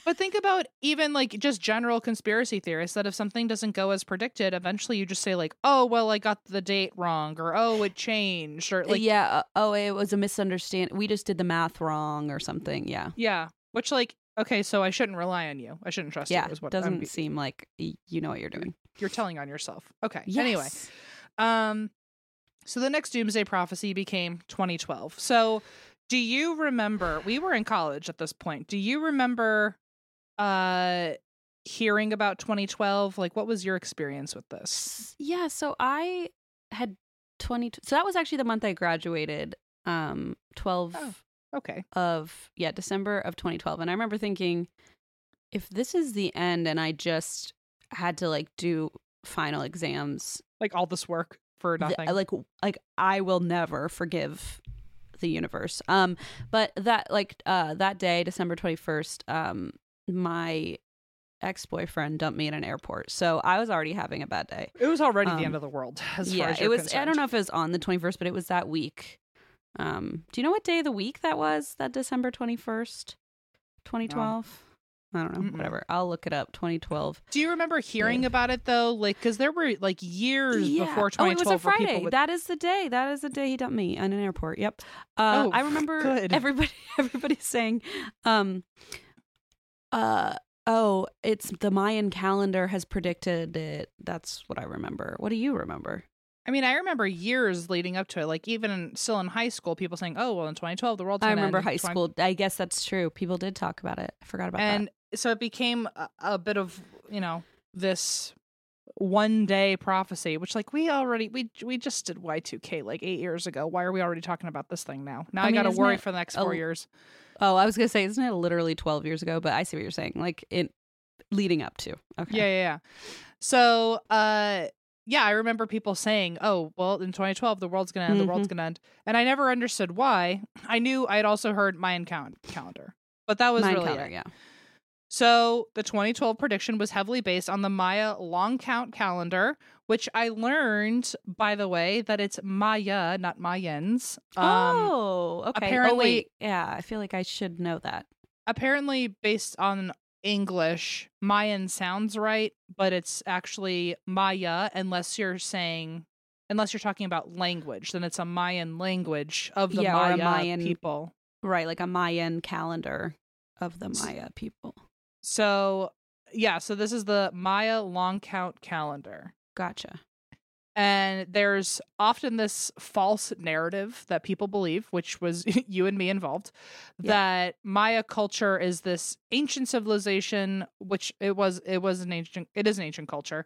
but think about even like just general conspiracy theorists that if something doesn't go as predicted, eventually you just say, like, oh, well, I got the date wrong, or oh, it changed, or like, yeah. uh, Oh, it was a misunderstanding. We just did the math wrong or something. Yeah. yeah. Which, like, okay, so I shouldn't rely on you. I shouldn't trust Yeah. you, is what Doesn't I'm, seem like you know what you're doing. you're telling on yourself. Okay. Yes. Anyway. Um, so the next doomsday prophecy became 2012. So, do you remember? We were in college at this point. Do you remember uh hearing about 2012? Like, what was your experience with this? Yeah, so I had 20 so that was actually the month I graduated um 12 Oh. Okay. of yeah, December of 2012 and I remember thinking if this is the end and I just had to like do final exams Like all this work for th- nothing. like like I will never forgive the universe. Um but that like uh that day December 21st um my ex-boyfriend dumped me at an airport. So I was already having a bad day. it was already um, the end of the world. As yeah, far as it was. I don't know if it was on the twenty first, but it was that week. Um, do you know what day of the week that was? That December twenty first, 2012. I don't know. Mm-mm. Whatever. I'll look it up. 2012. Do you remember hearing about it though? Like, because there were like years before 2012 Oh, it was a Friday. would. That is the day. That is the day he dumped me in an airport. Yep. Uh, Oh, I remember *laughs* good. everybody. *laughs* Everybody saying, um, uh, oh, it's the Mayan calendar has predicted it. That's what I remember. What do you remember? I mean, I remember years leading up to it. Like even in, still in high school, people saying, "Oh, well, in 2012, the world." I remember high 20 school. I guess that's true. People did talk about it. I forgot about and so it became a, a bit of you know this one day prophecy which like we already we we just did y2k like eight years ago why are we already talking about this thing now now I i, mean, gotta worry for the next a- four years. Oh, I was gonna say, isn't it literally 12 years ago? But I see what you're saying. Like in leading up to. Okay. yeah yeah yeah so uh yeah i remember people saying oh well in 2012 the world's gonna end the world's Mm-hmm. gonna end and i never understood why i knew i had also heard mayan cal- calendar but that was Mayan really calendar, it. yeah. So the 2012 prediction was heavily based on the Maya long count calendar, which I learned, by the way, that it's Maya, not Mayans. Um, oh, okay. apparently- oh, wait. Yeah, I feel like I should know that. Apparently, based on English, Mayan sounds right, but it's actually Maya unless you're saying, unless you're talking about language, then it's a Mayan language of the Yeah, Maya Mayan- people. Right, like a Mayan calendar of the Maya people. So, yeah, so this is the Maya long count calendar. Gotcha. And there's often this false narrative that people believe, which was *laughs* you and me involved, Yeah. that Maya culture is this ancient civilization, which it was it was an ancient it is an ancient culture.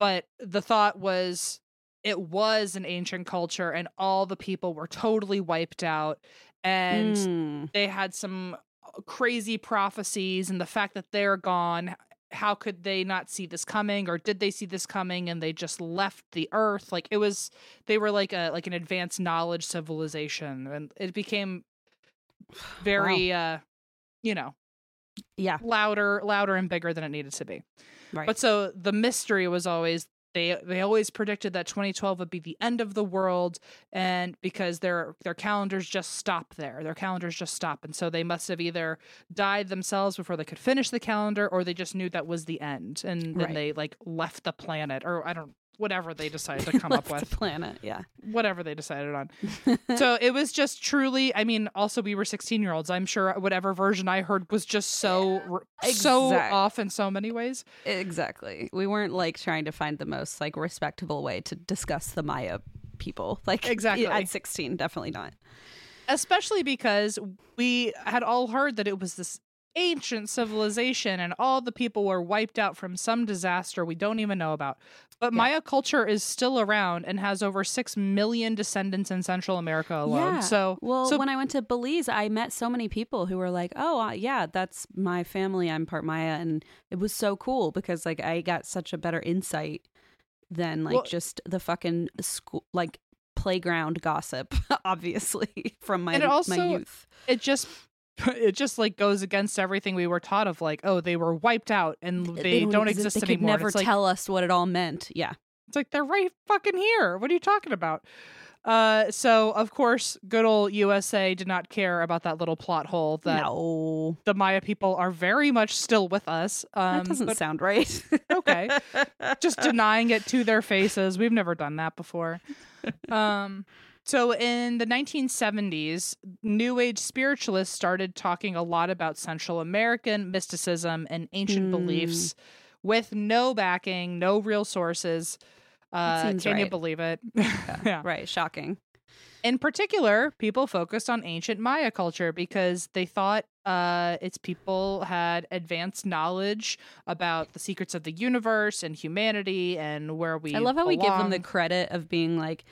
But the thought was it was an ancient culture and all the people were totally wiped out and Mm. they had some crazy prophecies and the fact that they're gone how could they not see this coming? Or did they see this coming and they just left the earth? Like it was they were like a like an advanced knowledge civilization and it became very uh you know Yeah, louder louder and bigger than it needed to be. Right. but so the mystery was always they they always predicted that 2012 would be the end of the world and because their their calendars just stop there their calendars just stop and so they must have either died themselves before they could finish the calendar or they just knew that was the end and then Right. they like left the planet or I don't whatever they decided to *laughs* come up with the planet. Yeah. whatever they decided on *laughs* so it was just truly i mean also we were 16 year olds i'm sure whatever version i heard was just so so off in so many ways exactly. We weren't like trying to find the most like respectable way to discuss the Maya people. *laughs* Like Exactly. at 16, definitely not. especially because we had all heard that it was this ancient civilization and all the people were wiped out from some disaster we don't even know about. But Yeah. Maya culture is still around and has over 6 million descendants in Central America alone. Yeah. So, Well, so when I went to Belize, I met so many people who were like, "Oh, uh, yeah, that's my family. I'm part Maya," and it was so cool because like I got such a better insight than like Well- just the fucking school like playground gossip, *laughs* obviously *laughs* from my also- my youth. it just *laughs* it just like goes against everything we were taught of like oh they were wiped out and they, don't, exist, They could anymore. And never like tell us what it all meant. Yeah, it's like they're right fucking here. What are you talking about? Uh so of course good old USA did not care about that little plot hole that no, the Maya people are very much still with us. Um, that doesn't but sound right. okay. just *laughs* denying it to their faces. We've never done that before. Um, so in the 1970s, New Age spiritualists started talking a lot about Central American mysticism and ancient Hmm. beliefs with no backing, no real sources. Uh, can you believe it? *laughs* yeah. right, shocking. In particular, people focused on ancient Maya culture because they thought uh, its people had advanced knowledge about the secrets of the universe and humanity and where we. I love how we give them the credit of being like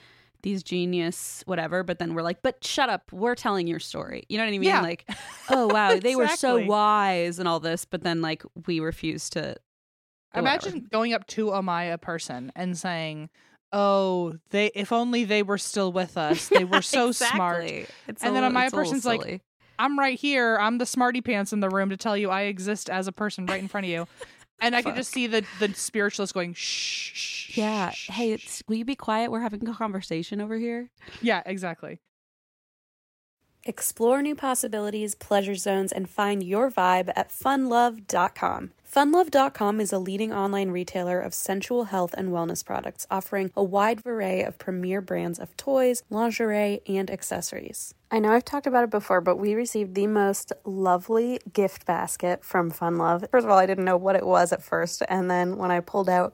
these genius whatever, but then we're like, but shut up, we're telling your story. You know what I mean? Yeah. Like, oh wow, *laughs* they were so wise and all this, but then like we refuse to. whatever. Imagine going up to a Maya person and saying, "Oh, they if only they were still with *laughs* us. They were so smart. It's And then a little- Maya it's little person's like. I'm right here. I'm the smarty pants in the room to tell you I exist as a person right in front of you." *laughs* And I could just see the the spiritualist going, "Shh, shh." yeah. shh, Hey, it's, will you be quiet? We're having a conversation over here. yeah, exactly. Explore new possibilities, pleasure zones, and find your vibe at funlove.com. Funlove.com is a leading online retailer of sensual health and wellness products, offering a wide array of premier brands of toys, lingerie, and accessories. I know I've talked about it before, but we received the most lovely gift basket from Fun Love. First of all, I didn't know what it was at first, and then when I pulled out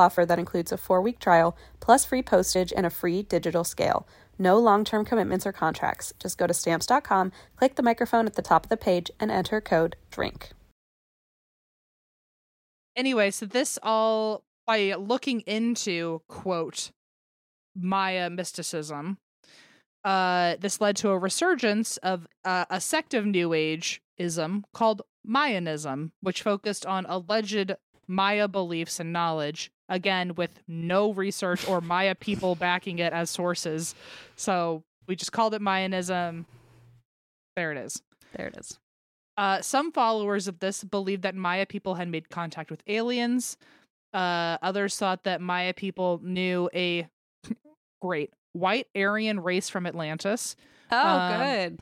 offer that includes a four week trial, plus free postage and a free digital scale. No long term commitments or contracts. Just go to stamps.com, click the microphone at the top of the page, and enter code DRINK. Anyway, so this all by looking into quote Maya mysticism, uh, this led to a resurgence of uh, a sect of New Age-ism called Mayanism, which focused on alleged Maya beliefs and knowledge, again, with no research or Maya people backing it as sources. So we just called it Mayanism. There it is. There it is. Uh, some followers of this believed that Maya people had made contact with aliens. Uh, others thought that Maya people knew a *laughs* great white Aryan race from Atlantis. Oh, Um, good.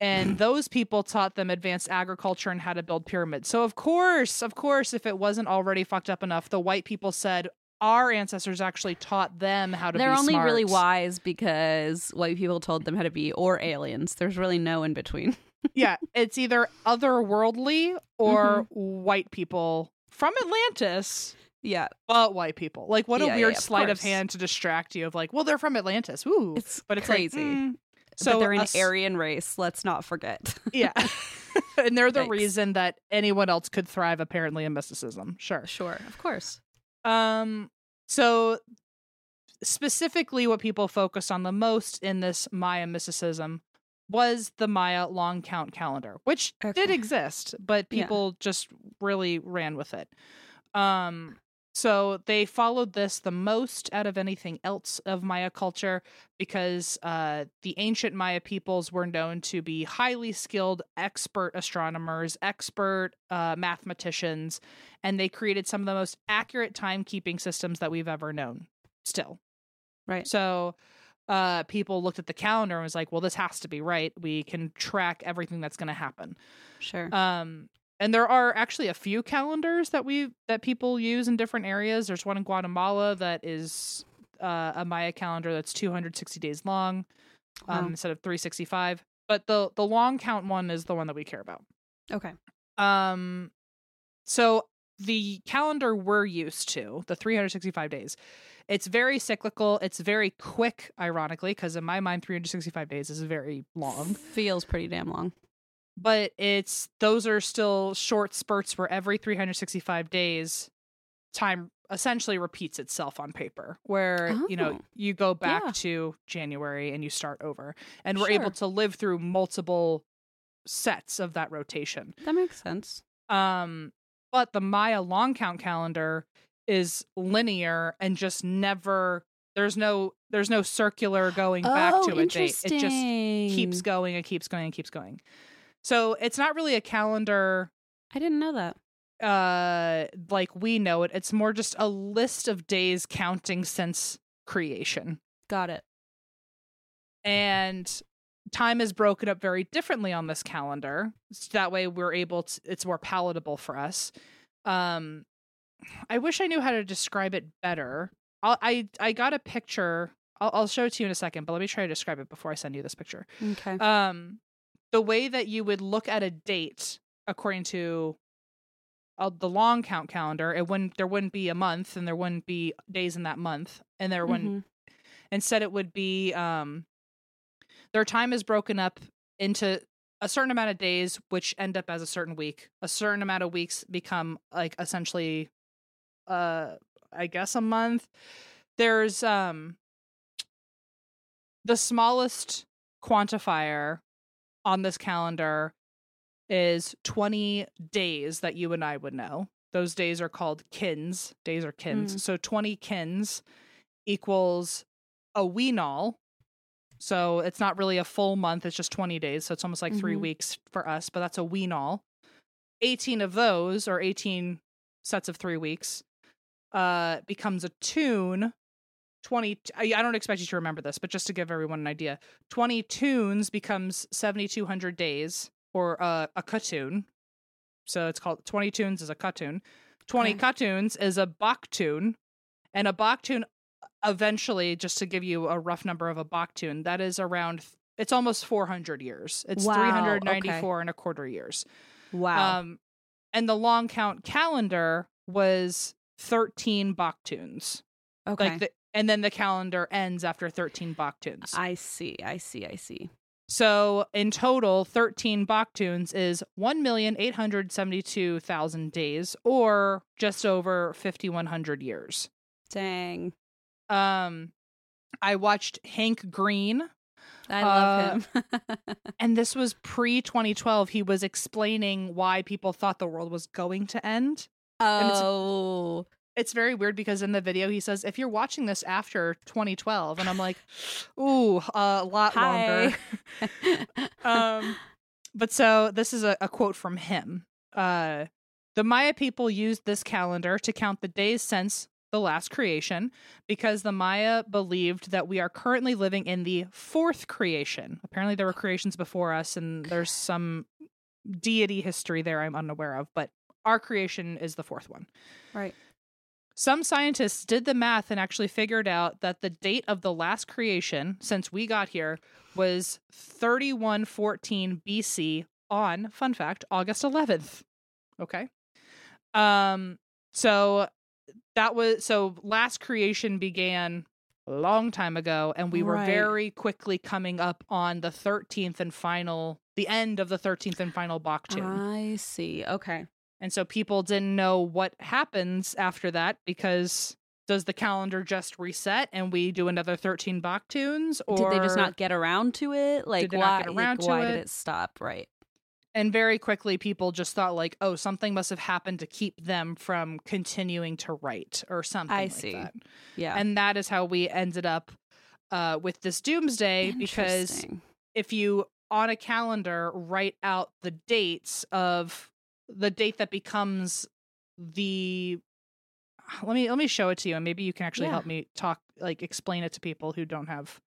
And *laughs* those people taught them advanced agriculture and how to build pyramids. So, of course, of course, if it wasn't already fucked up enough, the white people said our ancestors actually taught them how to They're be only really wise because white people told them how to be, or aliens. There's really no in between. *laughs* yeah, it's either otherworldly or Mm-hmm. white people from Atlantis Yeah, but white people. Like, what a Yeah, yeah, weird of sleight of course. hand to distract you of like, well, they're from Atlantis. Ooh, It's but it's crazy. Like, mm. So So they're an us- Aryan race. Let's not forget. *laughs* yeah, *laughs* and they're the reason that anyone else could thrive apparently in mysticism. Sure. sure, of course. Um. So specifically, what people focused on the most in this Maya mysticism was the Maya long count calendar, which did exist, but Yeah. people just really ran with it. Um. So they followed this the most out of anything else of Maya culture because uh, the ancient Maya peoples were known to be highly skilled, expert astronomers, expert uh, mathematicians, and they created some of the most accurate timekeeping systems that we've ever known. Still, Right. so uh, people looked at the calendar and was like, "Well, this has to be right. We can track everything that's going to happen." Sure. Um, and there are actually a few calendars that we that people use in different areas. There's one in Guatemala that is uh, a Maya calendar that's 260 days long um, Wow. instead of 365. But the the long count one is the one that we care about. okay. Um, so the calendar we're used to, the 365 days, it's very cyclical. It's very quick, ironically, because in my mind, 365 days is very long. Feels pretty damn long. But it's those are still short spurts where every 365 days, time essentially repeats itself on paper. Where you know Oh. you go back Yeah. to January and you start over, and we're Sure. able to live through multiple sets of that rotation. That makes sense. Um, but the Maya long count calendar is linear and just never there's no there's no circular going back oh, to a date. It just keeps going and keeps going and keeps going. So it's not really a calendar I didn't know that. uh like we know it. It's more just a list of days counting since creation. Got it. and time is broken up very differently on this calendar so that way we're able to it's more palatable for us um i wish i knew how to describe it better I'll, i i got a picture I'll, I'll show it to you in a second but let me try to describe it before i send you this picture Okay. um the way that you would look at a date according to uh, the long count calendar it wouldn't there wouldn't be a month and there wouldn't be days in that month and there wouldn't Mhm. Instead, it would be um, their time is broken up into a certain amount of days, which end up as a certain week. A certain amount of weeks become like essentially, uh, I guess a month. There's um, the smallest quantifier on this calendar is 20 days that you and I would know. Those days are called kins. Days are kins. Mm. So 20 kins equals a winal. So it's not really a full month, it's just 20 days. So it's almost like 3 Mhm. weeks for us, but that's a winal. 18 of those or 18 sets of 3 weeks uh becomes a tun. 20 I I don't expect you to remember this, but just to give everyone an idea. 20 tuns becomes 7200 days or uh, a katun. So it's called 20 tuns is a katun. 20 Okay. katuns is a baktun. And a baktun eventually just to give you a rough number of a baktun, that is around it's almost 400 years. It's Wow, 394 and a quarter years. wow. Um and the long count calendar was 13 baktuns. okay. Like the, and then the calendar ends after 13 baktuns. I see. I see. I see. So in total, 13 Baktuns is 1,872,000 days or just over 5,100 years. Dang. Um, I watched Hank Green, I Uh, love him. *laughs* and this was pre 2012. He was explaining why people thought the world was going to end. oh. It's very weird because in the video he says, if you're watching this after 2012, and I'm like, ooh, a lot longer. *laughs* Um but so this is a, a quote from him uh the maya people used this calendar to count the days since the last creation because the maya believed that we are currently living in the fourth creation apparently there were creations before us and there's some deity history there i'm unaware of but our creation is the fourth one right. Some scientists did the math and actually figured out that the date of the last creation since we got here was 3114 BC on fun fact August 11th. Okay. Um so that was so last creation began a long time ago and we were Right. very quickly coming up on the 13th and final the end of the 13th and final Baktun. I see. Okay. And so people didn't know what happens after that because does the calendar just reset and we do another 13 Baktuns or did they just not get around to it? Like why? not get around like, why it? did it stop? Right. and very quickly people just thought like oh something must have happened to keep them from continuing to write or something I like see. that. Yeah. And that is how we ended up uh, with this doomsday because if you on a calendar write out the dates of the date that becomes the *sighs* let me let me show it to you and maybe you can actually Yeah. help me talk like explain it to people who don't have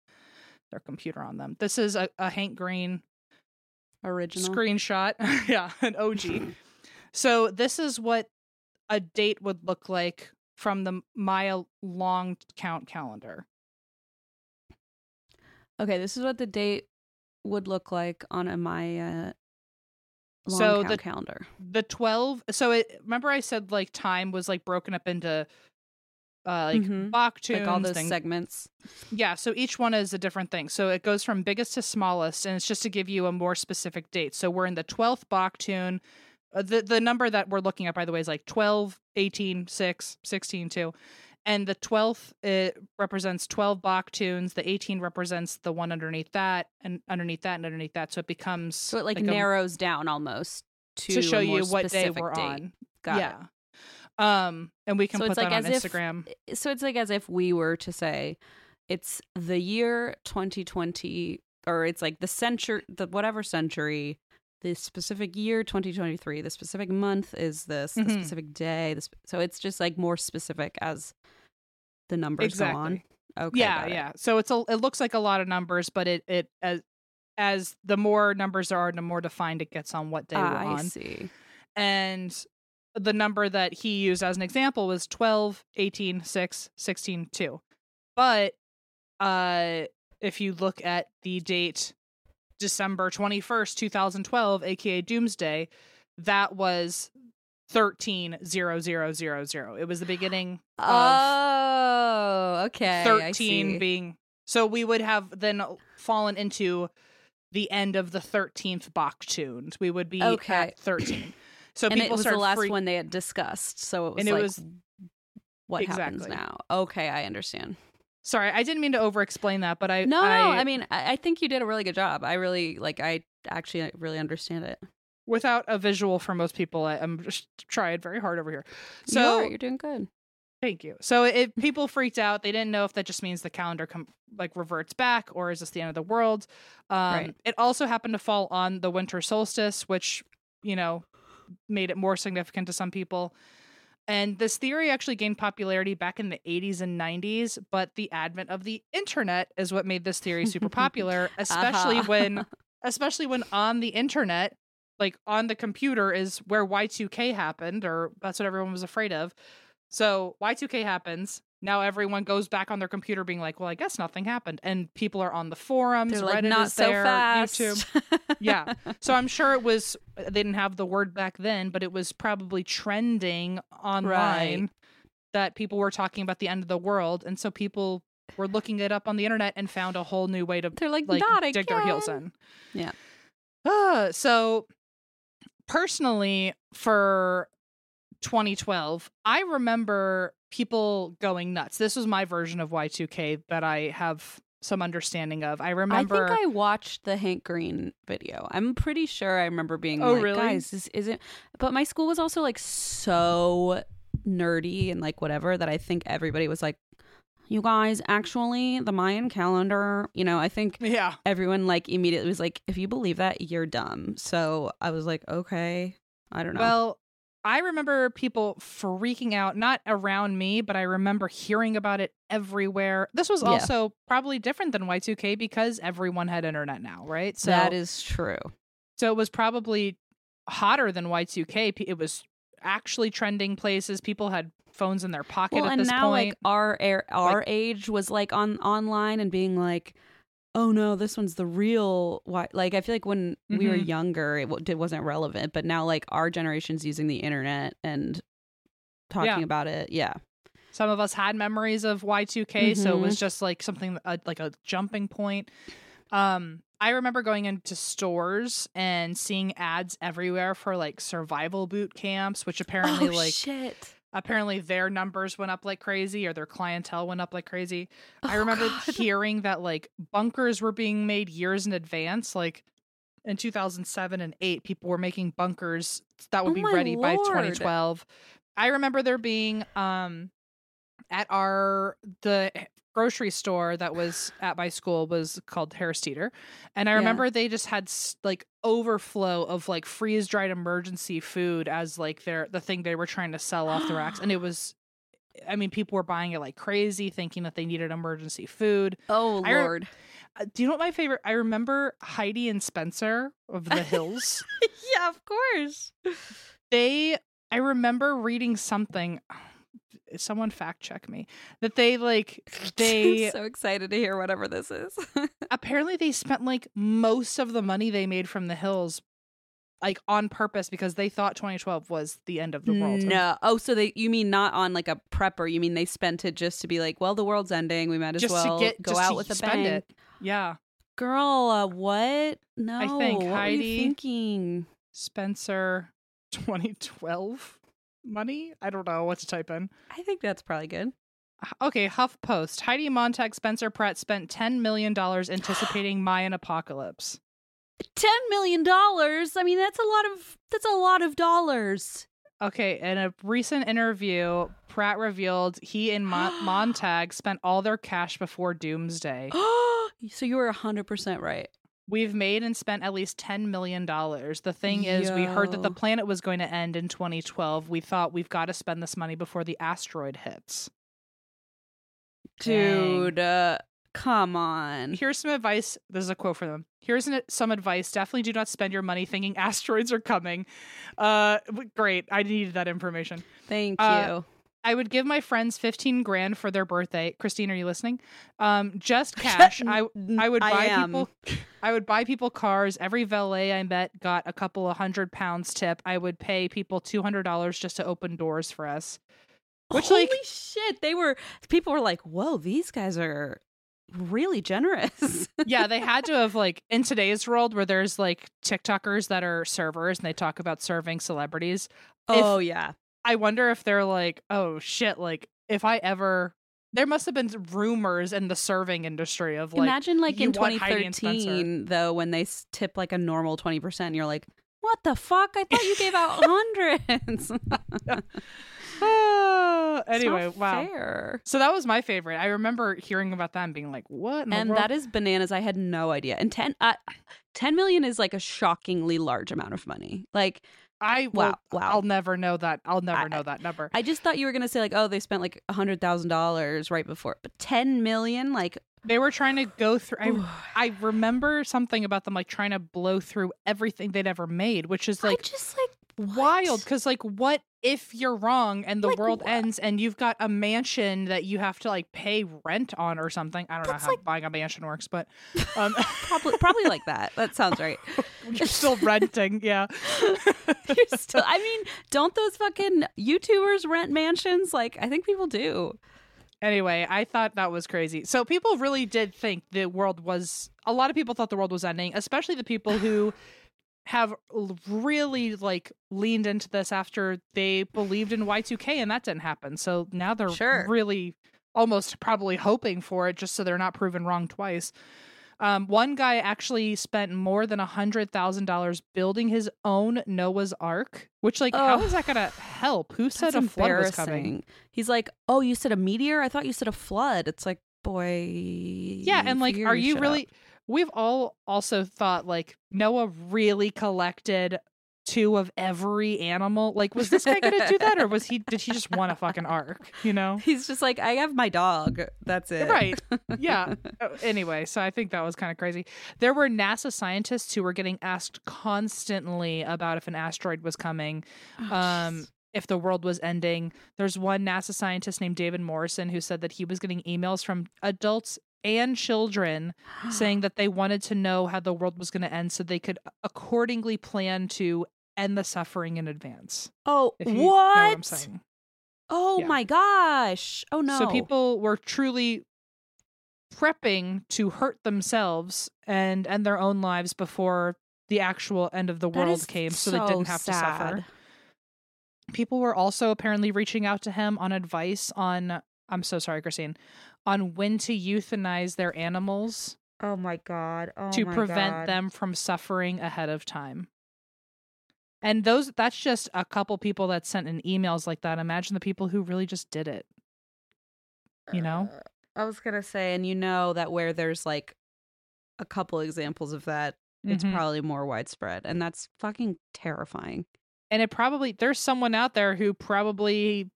their computer on them this is a, a hank green original. screenshot *laughs* yeah an og *laughs* so this is what a date would look like from the maya long count calendar Okay, this is what the date would look like on a Maya long So the- calendar. the 12 so it remember i said like time was like broken up into uh like Mhm. baktuns Like all those then- segments. yeah so each one is a different thing so it goes from biggest to smallest and it's just to give you a more specific date so we're in the 12th baktun uh, the the number that we're looking at by the way is like 12 18 6 16 2 and the 12th it represents 12 baktuns the 18 represents the one underneath that and underneath that and underneath that so it becomes So it like, a- narrows down almost to, to show a you what day we're date. on Got yeah um and we can So put it's like that on if- instagram it. So it's like as if we were to say it's the year 2020 or it's like the century the whatever century the specific year 2023 the specific month is this the Mhm. specific day this so it's just like more specific as the numbers go on. Okay yeah yeah. So it's a it looks like a lot of numbers but it it as as the more numbers there are the more defined it gets on what day Ah, we're i see. And the number that he used as an example was 12 18 6 16 2 but uh if you look at the date december 21st 2012 aka doomsday that was 130000 it was the beginning of oh okay I 13 see. being so we would have then fallen into the end of the 13th baktuns. We would be Okay. at 13. So and it people was start the last freak- one they had discussed so it was And it like was- what happens now okay i understand Sorry, I didn't mean to over explain that, but I No, I, no. I mean, I, I think you did a really good job. I really like. I actually really understand it. without a visual for most people, I, I'm just trying very hard over here. So you are, you're doing good. Thank you. So if people freaked out, they didn't know if that just means the calendar com- like reverts back or is this the end of the world. Um, Right. It also happened to fall on the winter solstice, which you know made it more significant to some people. And this theory actually gained popularity back in the 80s and 90s, but the advent of the internet is what made this theory super *laughs* popular, especially Uh-huh. when *laughs* especially when on the internet, like on the computer is where Y2K happened or that's what everyone was afraid of. So Y2K happens. Now everyone goes back on their computer being like, well, I guess nothing happened. And people are on the forums, They're like Reddit not is so there, fast. YouTube. *laughs* Yeah. So I'm sure it was they didn't have the word back then, but it was probably trending online that people were talking about the end of the world. And so people were looking it up on the internet and found a whole new way to They're like, like not dig their heels in. Yeah. Uh, so personally, for 2012, I remember people going nuts. This was my version of Y2K that I have some understanding of. I remember. I think I watched the Hank Green video. I'm pretty sure I remember being Oh, like, really? guys, this isn't. But my school was also like so nerdy and like whatever that I think everybody was like, you guys, actually, the Mayan calendar, you know, I think yeah. everyone like immediately was like, if you believe that, you're dumb. So I was like, okay, I don't know. Well, I remember people freaking out, not around me, but I remember hearing about it everywhere. This was Yeah. also probably different than Y2K because everyone had internet now, right? So that is true. So it was probably hotter than Y2K. P- It was actually trending places. People had phones in their pocket Well, at and this now point. like our our age was like on online and being like, oh no, this one's the real. Why? Like I feel like when we were Mhm. younger, it, w- it wasn't relevant, but now like our generation's using the internet and talking Yeah. about it. Yeah, Some of us had memories of Y2K, so it was Mhm. just like something uh, like a jumping point. Um, I remember going into stores and seeing ads everywhere for like survival boot camps, which apparently oh like shit. Apparently their numbers went up like crazy or their clientele went up like crazy. I Oh, remember God. *laughs* hearing that like bunkers were being made years in advance. Like in 2007 and 8, people were making bunkers that would Oh be ready by 2012. I remember there being um at our the grocery store that was at my school was called Harris Teeter. And I Yeah. remember they just had like overflow of like freeze dried emergency food as like their the thing they were trying to sell off the racks and it was I mean people were buying it like crazy thinking that they needed emergency food. Oh I lord. Uh, do you know what my favorite I remember Heidi and Spencer of the Hills. *laughs* yeah, of course. they I remember reading something someone fact check me that they like *laughs* they so excited to hear whatever this is. *laughs* apparently they spent like most of the money they made from the hills like on purpose because they thought 2012 was the end of the world. No. Oh, so they you mean not on like a prepper? You mean they spent it just to be like, well, the world's ending. We might as Just well get- go out with a bang. it. Yeah. Girl, uh, what? No. I think what Heidi- thinking? Spencer 2012 money? I don't know what to type in. I think that's probably good. Okay, HuffPost. Heidi Montag, Spencer Pratt spent $10 million *gasps* anticipating Mayan apocalypse. Ten million dollars. I mean, that's a lot of that's a lot of dollars. Okay, in a recent interview, Pratt revealed he and Mon- *gasps* Montag spent all their cash before Doomsday. *gasps* so you were hundred percent right. We've made and spent at least $10 million. The thing is, we heard that the planet was going to end in 2012. We thought we've got to spend this money before the asteroid hits. Dude, uh, come on. Here's some advice. This is a quote for them. Here's an, some advice. Definitely do not spend your money thinking *laughs* asteroids are coming. Uh, great. I needed that information. Thank Uh, you. I would give my friends 15 grand for their birthday. Christine, are you listening? Um, just *laughs* cash. I I would buy am. people I would buy people cars. Every valet I met got a couple of hundred pounds tip. I would pay people $200 just to open doors for us. Which Holy like shit! They were people were like, "Whoa, these guys are really generous." *laughs* yeah, they had to have like in today's world where there's like TikTokers that are servers and they talk about serving celebrities. oh yeah. I wonder if they're like, oh shit, like if I ever there must have been rumors in the serving industry of like Imagine like in want Heidi and Spencer. 2013 though, when they tip like a normal twenty percent, you're like, "What the fuck? I thought you gave out *laughs* hundreds. *laughs* Ah, anyway, wow. Fair. So that was my favorite. I remember hearing about that and being like, what in the And that is bananas. I had no idea. And 10, uh, 10 million is like a shockingly large amount of money. Like, I will, wow, wow. I'll never know that. I'll never I- know that number. I just thought you were going to say, like, oh, they spent like a $100,000 right before. But 10 million? Like, they were trying to go through I I remember something about them like trying to blow through everything they'd ever made, which is I like just like, what? wild because like what if you're wrong and the Like, world what? ends and you've got a mansion that you have to like pay rent on or something i don't That's know how like- buying a mansion works but *laughs* um Probably, probably like that. That sounds right. *laughs* you're still renting yeah *laughs* You're still, I mean, don't those fucking YouTubers rent mansions? Like, I think people do. anyway i thought that was crazy so people really did think the world was a lot of people thought the world was ending especially the people who have really like leaned into this after they believed in Y2K and that didn't happen. So now they're Sure. really almost probably hoping for it just so they're not proven wrong twice. Um, one guy actually spent more than a hundred thousand dollars building his own Noah's Ark, which like how is that gonna help? Who said a flood was coming? He's like, oh, you said a meteor? I thought you said a flood. It's like, boy. Yeah, and like, are you really? out. We've all also thought like Noah really collected two of every animal. Like, was this guy gonna do that, or was he? Did he just want a fucking ark? You *laughs* know? He's just like, I have my dog. That's it. Right. Yeah. Uh, *laughs* anyway, so I think that was kind of crazy. There were NASA scientists who were getting asked constantly about if an asteroid was coming. Oh, um if the world was ending there's one nasa scientist named david morrison who said that he was getting emails from adults and children *gasps* saying that they wanted to know how the world was going to end so they could accordingly plan to end the suffering in advance oh, if you know what? what Oh Yeah. my gosh. Oh no. so people were truly prepping to hurt themselves and end their own lives before the actual end of the world came so, they didn't have to suffer people were also apparently reaching out to him on advice on I'm so sorry, Christine, on when to euthanize their animals Oh my god. Oh to my prevent God. them from suffering ahead of time. And those that's just a couple people that sent in emails like that. Imagine the people who really just did it. You know? Uh, I was gonna say, and you know that where there's like a couple examples of that, it's Mhm. probably more widespread, and that's fucking terrifying. And it probably there's someone out there who probably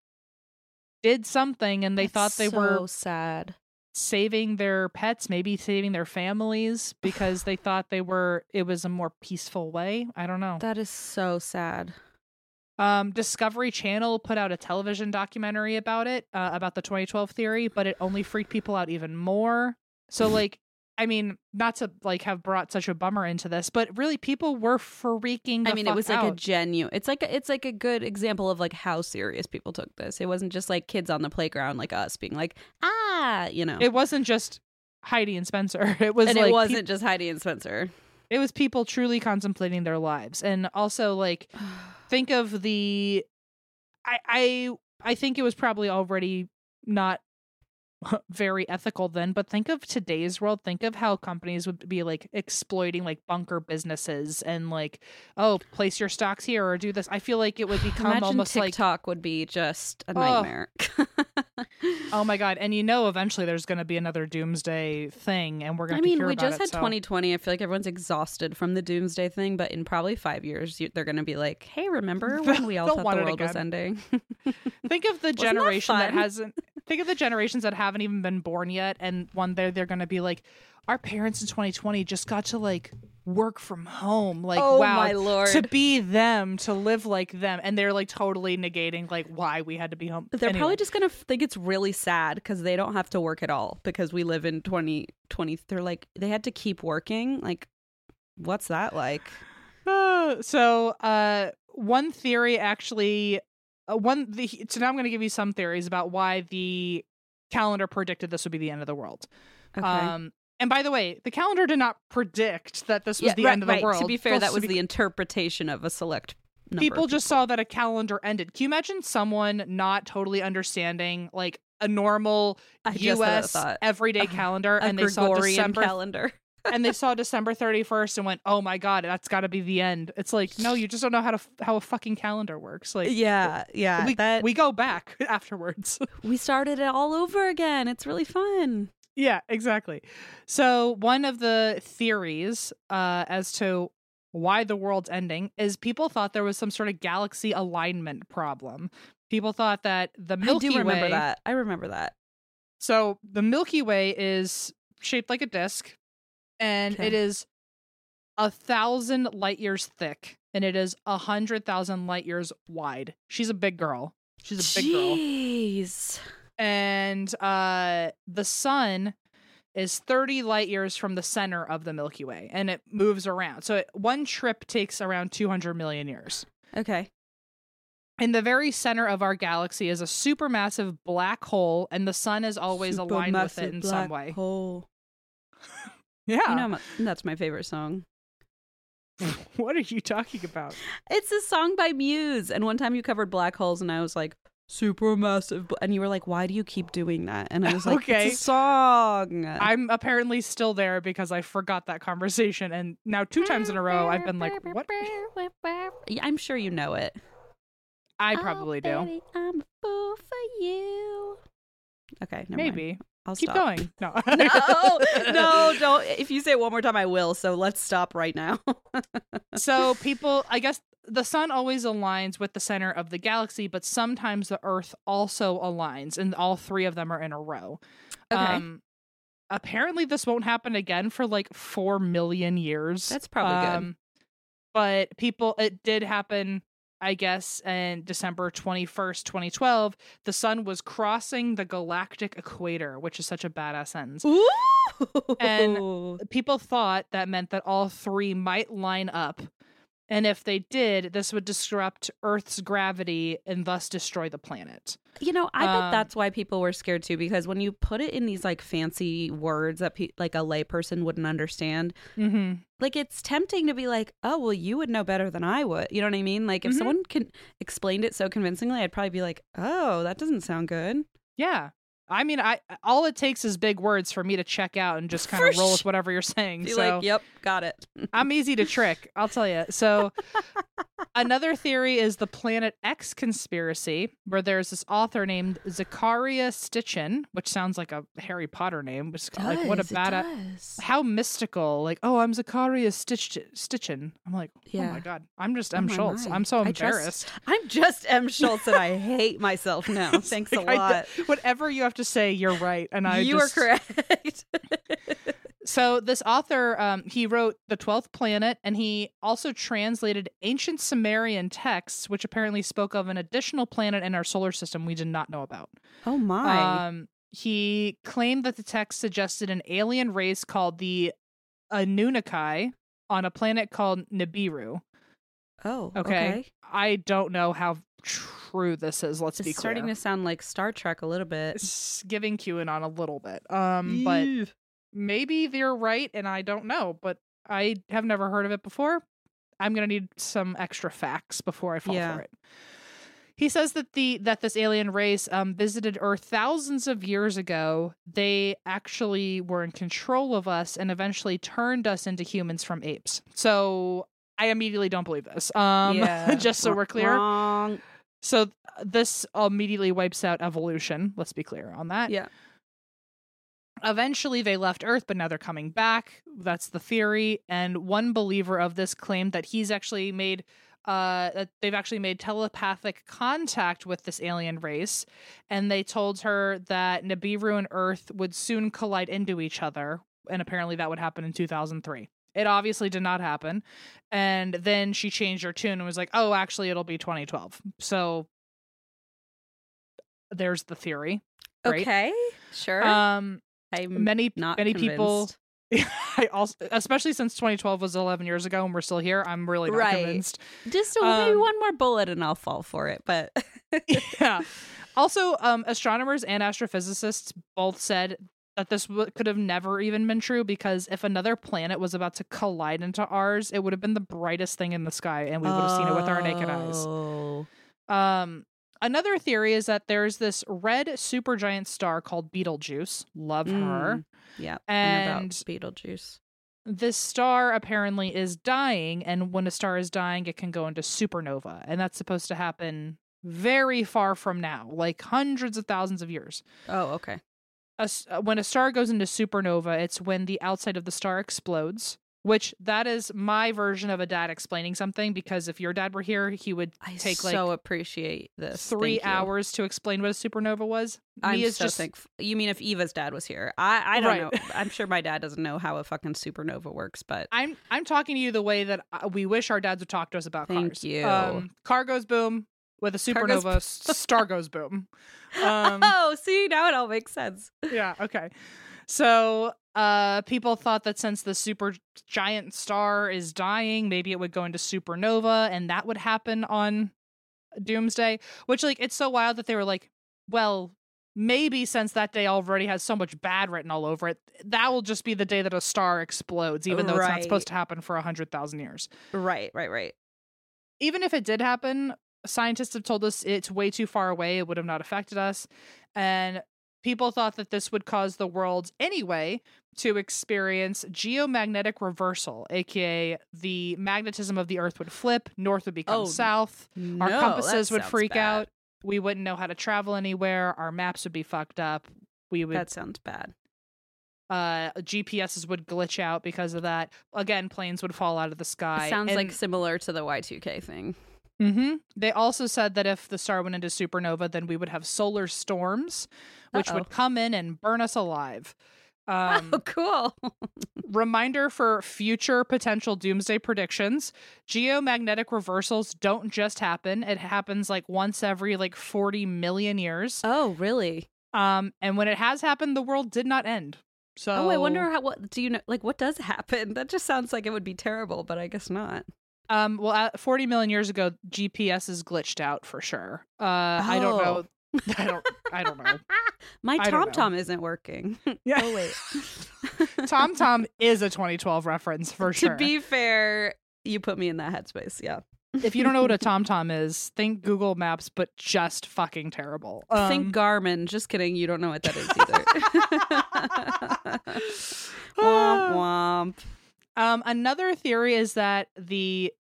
did something and they thought That's they so were sad. saving their pets, maybe saving their families *sighs* because they thought they were it was a more peaceful way. I don't know. That is so sad. Um, Discovery Channel put out a television documentary about it, uh, about the 2012 theory, but it only freaked people out even more. So like I mean, not to like have brought such a bummer into this, but really people were freaking. I mean, it was like a genuine. It's like a, it's like a good example of like how serious people took this. It wasn't just like kids on the playground like us being like ah, you know. It wasn't just Heidi and Spencer. *laughs* It was and like it wasn't just Heidi and Spencer. it was people truly contemplating their lives, and also like *sighs* think of the. I I I think it was probably already not *laughs* very ethical then but think of today's world think of how companies would be like exploiting like bunker businesses and like oh place your stocks here or do this i feel like it would *sighs* become Imagine almost like TikTok would be just a Oh. nightmare. *laughs* oh my god and you know eventually there's going to be another doomsday thing and we're going to I mean, we just it, had so- 2020. I feel like everyone's exhausted from the doomsday thing, but in probably five years, you, they're going to be like, "Hey, remember *laughs* when we all thought the world was ending?" think of the that generation that, fun? hasn't think of the generations that haven't even been born yet and one day they're going to be like our parents in 2020 just got to like work from home like Oh, wow my Lord. to be them to live like them and they're like totally negating like why we had to be home They're Anyway. probably just gonna think it's really sad because they don't have to work at all because we live in 2020. They're like they had to keep working. Like, what's that like? Uh, *sighs* so uh one theory actually uh, one the so now i'm going to give you some theories about why the calendar predicted this would be the end of the world Okay. um and by the way the calendar did not predict that this was Yeah, the right, end of the right. world To be fair, that was be the interpretation of a select number. people just saw that a calendar ended. Can you imagine someone not totally understanding like a normal I just had that U.S. everyday *laughs* calendar, a and they saw Gregorian December calendar. And they saw December thirty first and went, "Oh my god, that's got to be the end." It's like, no, you just don't know how to how a fucking calendar works. Like, yeah, yeah. we that we go back *laughs* afterwards. we started it all over again. It's really fun. yeah, exactly. So one of the theories uh, as to why the world's ending is people thought there was some sort of galaxy alignment problem. People thought that the Milky I do remember Way that. I remember that. So the Milky Way is shaped like a disc, and Okay. it is a thousand light years thick, and it is a hundred thousand light years wide. She's a big girl. She's a big girl, Jeez. and uh, the sun is 30 light years from the center of the Milky Way, and it moves around. So it, one trip takes around 200 million years. Okay. In the very center of our galaxy is a supermassive black hole, and the sun is always aligned with it in some way. Hole. Yeah. You know, my- that's my favorite song. *laughs* what are you talking about? It's a song by Muse. And one time you covered black holes, and I was like, super massive. And you were like, why do you keep doing that? And I was like, Okay. it's a song. I'm apparently still there because I forgot that conversation, and now two times in a row I've been like, "What?" *laughs* I'm sure you know it. I oh, probably oh, do. I'm a fool for you. Okay, never mind. I'll keep stop. going. No, *laughs* no, no, *laughs* don't. If you say it one more time, I will. So let's stop right now. *laughs* so people, I guess the sun always aligns with the center of the galaxy, but sometimes the Earth also aligns, and all three of them are in a row. Okay. Um, apparently, this won't happen again for like four million years. That's probably good. Um, But people, it did happen. I guess in December 21st, 2012, the sun was crossing the galactic equator, which is such a badass sentence. Ooh. And- *laughs* People thought that meant that all three might line up. And if they did, this would disrupt Earth's gravity and thus destroy the planet. You know, I bet Um, that's why people were scared too, because when you put it in these like fancy words that pe- like a layperson wouldn't understand, Mm-hmm. like it's tempting to be like, oh, well, you would know better than I would. You know what I mean? Like if Mhm. someone can explained it so convincingly, I'd probably be like, oh, that doesn't sound good. Yeah. I mean, I all it takes is big words for me to check out and just kind *laughs* of roll with whatever you're saying. Be so like, yep, got it. *laughs* I'm easy to trick, I'll tell you. So, *laughs* another theory is the Planet X conspiracy, where there's this author named Zecharia Stitchin, which sounds like a Harry Potter name. Which is like what a bad. How mystical! Like, oh, I'm Zecharia Stitch Stitchin. I'm like, oh Yeah. my god, I'm just Oh M my, Schultz. my. I'm so embarrassed. I'm just M. Schultz and I hate myself now. Thanks a Like, I lot. d- whatever you have to say, you're right, and I you just, are correct. *laughs* So this author, um, he wrote The Twelfth Planet, and he also translated ancient Sumerian texts, which apparently spoke of an additional planet in our solar system we did not know about. oh my. Um, he claimed that the text suggested an alien race called the Anunnaki on a planet called Nibiru. Oh, Okay. I don't know how true this is. Let's be clear. starting to sound like Star Trek a little bit. It's giving QAnon a little bit. Um, but maybe they're right, and I don't know. But I have never heard of it before. I'm gonna need some extra facts before I fall Yeah. for it. He says that the that this alien race um, visited Earth thousands of years ago. They actually were in control of us and eventually turned us into humans from apes. So I immediately don't believe this. Um, yeah. *laughs* just so we're clear. Wrong. So th- this immediately wipes out evolution. Let's be clear on that. Yeah. Eventually, they left Earth, but now they're coming back. That's the theory. And one believer of this claimed that he's actually made, uh, that they've actually made telepathic contact with this alien race, and they told her that Nibiru and Earth would soon collide into each other, and apparently that would happen in 2003. It obviously did not happen, and then she changed her tune and was like, "Oh, actually, it'll be 2012." So there's the theory. Right. Okay. Sure. Um, I'm many not many people. *laughs* I also especially since 2012 was 11 years ago and we're still here i'm really not Right. convinced Just uh, maybe Um, one more bullet and I'll fall for it. But *laughs* yeah also um astronomers and astrophysicists both said that this w- could have never even been true because if another planet was about to collide into ours it would have been the brightest thing in the sky and we would have seen it with our naked eyes Oh. um another theory is that there's this red supergiant star called betelgeuse love her Mm. Yeah. And Beetlejuice. this star apparently is dying and when a star is dying it can go into supernova and that's supposed to happen very far from now like hundreds of thousands of years Oh, okay. A uh, when a star goes into supernova it's when the outside of the star explodes which that is my version of a dad explaining something because if your dad were here he would I take like so appreciate this. three Thank hours to explain what a supernova was I'm Me is so just thankful. You mean if Eva's dad was here? I I don't Right. know. I'm sure my dad doesn't know how a fucking supernova works, but I'm I'm talking to you the way that uh, we wish our dads would talk to us about Thank cars. you. Um, car goes boom with a supernova. star goes boom. Um, *laughs* oh, see now it all makes sense. yeah. Okay. So uh, people thought that since the super giant star is dying, maybe it would go into supernova, and that would happen on Doomsday. Which like it's so wild that they were like, well. Maybe since that day already has so much bad written all over it, that will just be the day that a star explodes, even though it's not supposed to happen for a hundred thousand years. Right, right, right. even if it did happen, scientists have told us it's way too far away. It would have not affected us. And people thought that this would cause the world anyway to experience geomagnetic reversal, aka the magnetism of the earth would flip, north would become Oh, south, our compasses would freak bad. out, we wouldn't know how to travel anywhere, our maps would be fucked up. We would That sounds bad. uh GPSs would glitch out because of that. Again, planes would fall out of the sky. sounds like similar to the Y2K thing. Hmm They also said that if the star went into supernova, then we would have solar storms, which Uh-oh. would come in and burn us alive. *laughs* Um, oh, cool. reminder for future potential doomsday predictions geomagnetic reversals don't just happen it happens like once every like 40 million years oh, really? um and when it has happened the world did not end so Oh, I wonder how. What do you know? Like, what does happen? *laughs* That just sounds like it would be terrible, but I guess not. Um well at 40 million years ago gps is glitched out for sure uh i don't Oh. know *laughs* i don't i don't know *laughs* My don't Tom Tom isn't working. *laughs* yeah oh wait. Tom Tom is a 2012 reference for sure. to be fair, you put me in that headspace. Yeah. if you don't know what a Tom Tom is, think Google Maps, but just fucking terrible. Um, Think Garmin. Just kidding. You don't know what that is either. womp womp. Um, another theory is that the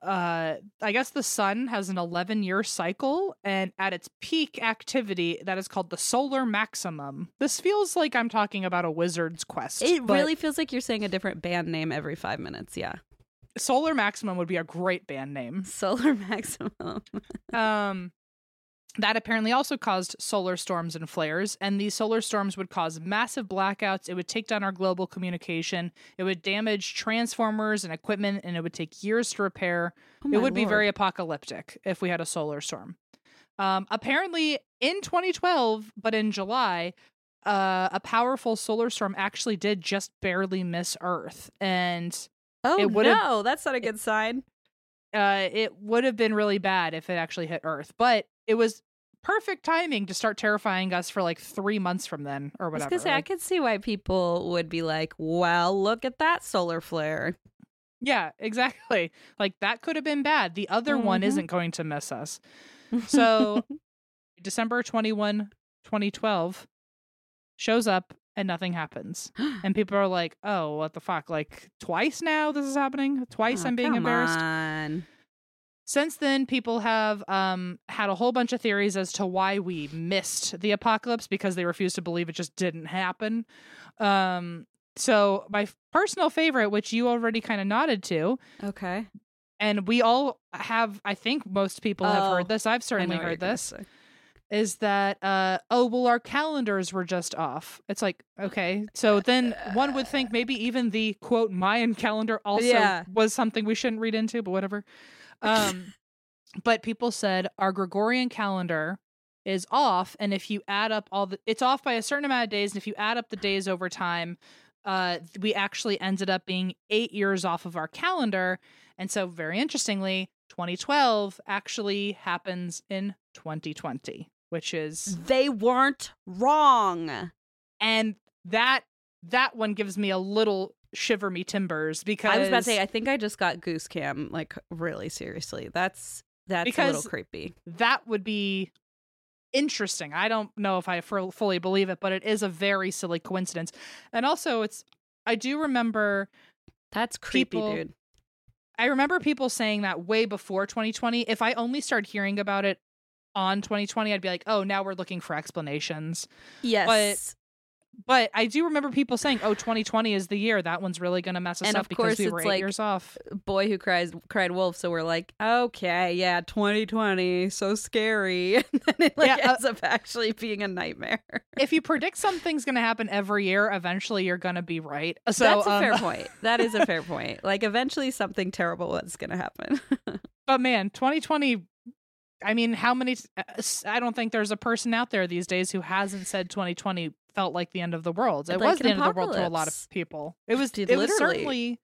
uh I guess the sun has an 11 year cycle and at its peak activity that is called the solar maximum. This feels like I'm talking about a wizard's quest. It really feels like you're saying a different band name every five minutes. Yeah. solar maximum would be a great band name. Solar *laughs* Maximum. Um, that apparently also caused solar storms and flares, and these solar storms would cause massive blackouts. It would take down our global communication. It would damage transformers and equipment, and it would take years to repair. Oh it would be very apocalyptic if we had a solar storm. Um, apparently, in 2012, but in July, uh, a powerful solar storm actually did just barely miss Earth, and Oh It no, that's not a good sign. uh, it would have been really bad if it actually hit Earth. But it was perfect timing to start terrifying us for like three months from then, or I was whatever. gonna say I Like, could see why people would be like, "Well, look at that solar flare." yeah, exactly. *laughs* Like that could have been bad. The other one Mhm. isn't going to miss us. So *laughs* December 21, 2012 shows up and nothing happens. And people are like, oh, what the fuck? Like twice now this is happening? Twice Oh, I'm being come embarrassed. on. Since then, people have um, had a whole bunch of theories as to why we missed the apocalypse because they refuse to believe it just didn't happen. Um, so, my f- personal favorite, which you already kind of nodded to, Okay, and we all have, I think most people have Oh, heard this. I've certainly heard this. Is that, uh, oh, well, our calendars were just off. It's like, okay. So then one would think maybe even the quote Mayan calendar also Yeah. was something we shouldn't read into, but whatever. Um, but people said our Gregorian calendar is off. And if you add up all the, it's off by a certain amount of days. And if you add up the days over time, uh, we actually ended up being eight years off of our calendar. And so, very interestingly, 2012 actually happens in 2020, which is, They weren't wrong. and that that one gives me a little shiver me timbers because I was about to say, I think I just got goose cam. Like, really seriously, that's that's a little creepy. that would be interesting. I don't know if I fully believe it, but it is a very silly coincidence. And also, it's I do remember That's creepy, people- dude. I remember people saying that way before 2020. If I only started hearing about it on 2020, I'd be like, "Oh, now we're looking for explanations." Yes, But I do remember people saying, "Oh, 2020 is the year that one's really going to mess us And up of because we were eight like- years off." boy who cries cried wolf. So we're like, okay, yeah, 2020, so scary. *laughs* And then it like Yeah, uh, ends up actually being a nightmare. *laughs* if you predict something's going to happen every year, eventually you're going to be right. So That's a um, fair *laughs* point. That is a fair point. Like eventually something terrible is going to happen. But man, 2020. I mean, how many? uh, I don't think there's a person out there these days who hasn't said 2020 felt like the end of the world. It Like was the end of the world to a lot of people. It was. Dude, it was certainly.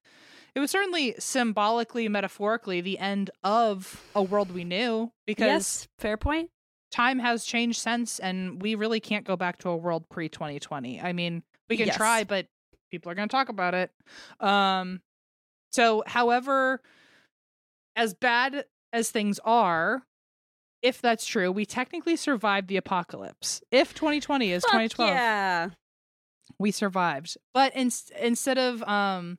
It was certainly symbolically, metaphorically, the end of a world we knew because yes, fair point. time has changed since, and we really can't go back to a world pre 2020. I mean, we can Yes. try, but people are going to talk about it. Um, so, however, as bad as things are, if that's true, we technically survived the apocalypse. If 2020 is Fuck 2012, Yeah. we survived. But in, instead of um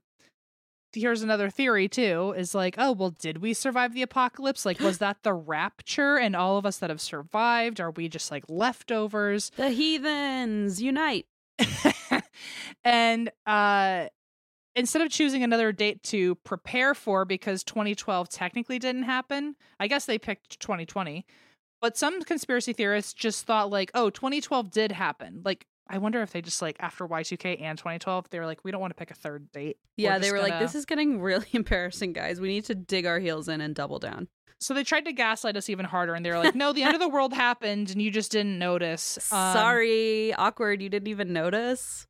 here's another theory too is like, oh, well did we survive the apocalypse? Like was *gasps* that the rapture and all of us that have survived are we just like leftovers? The heathens unite. *laughs* and uh instead of choosing another date to prepare for because 2012 technically didn't happen, I guess they picked 2020. But some conspiracy theorists just thought like, oh, 2012 did happen. Like I wonder if they just like after Y2K and 2012, they were like, we don't want to pick a third date. Yeah, they were like, gonna- this is getting really *laughs* embarrassing, guys. We need to dig our heels in and double down. So they tried to gaslight us even harder, and they were like, no, the end of the world happened, and you just didn't notice. Um, Sorry, awkward. You didn't even notice.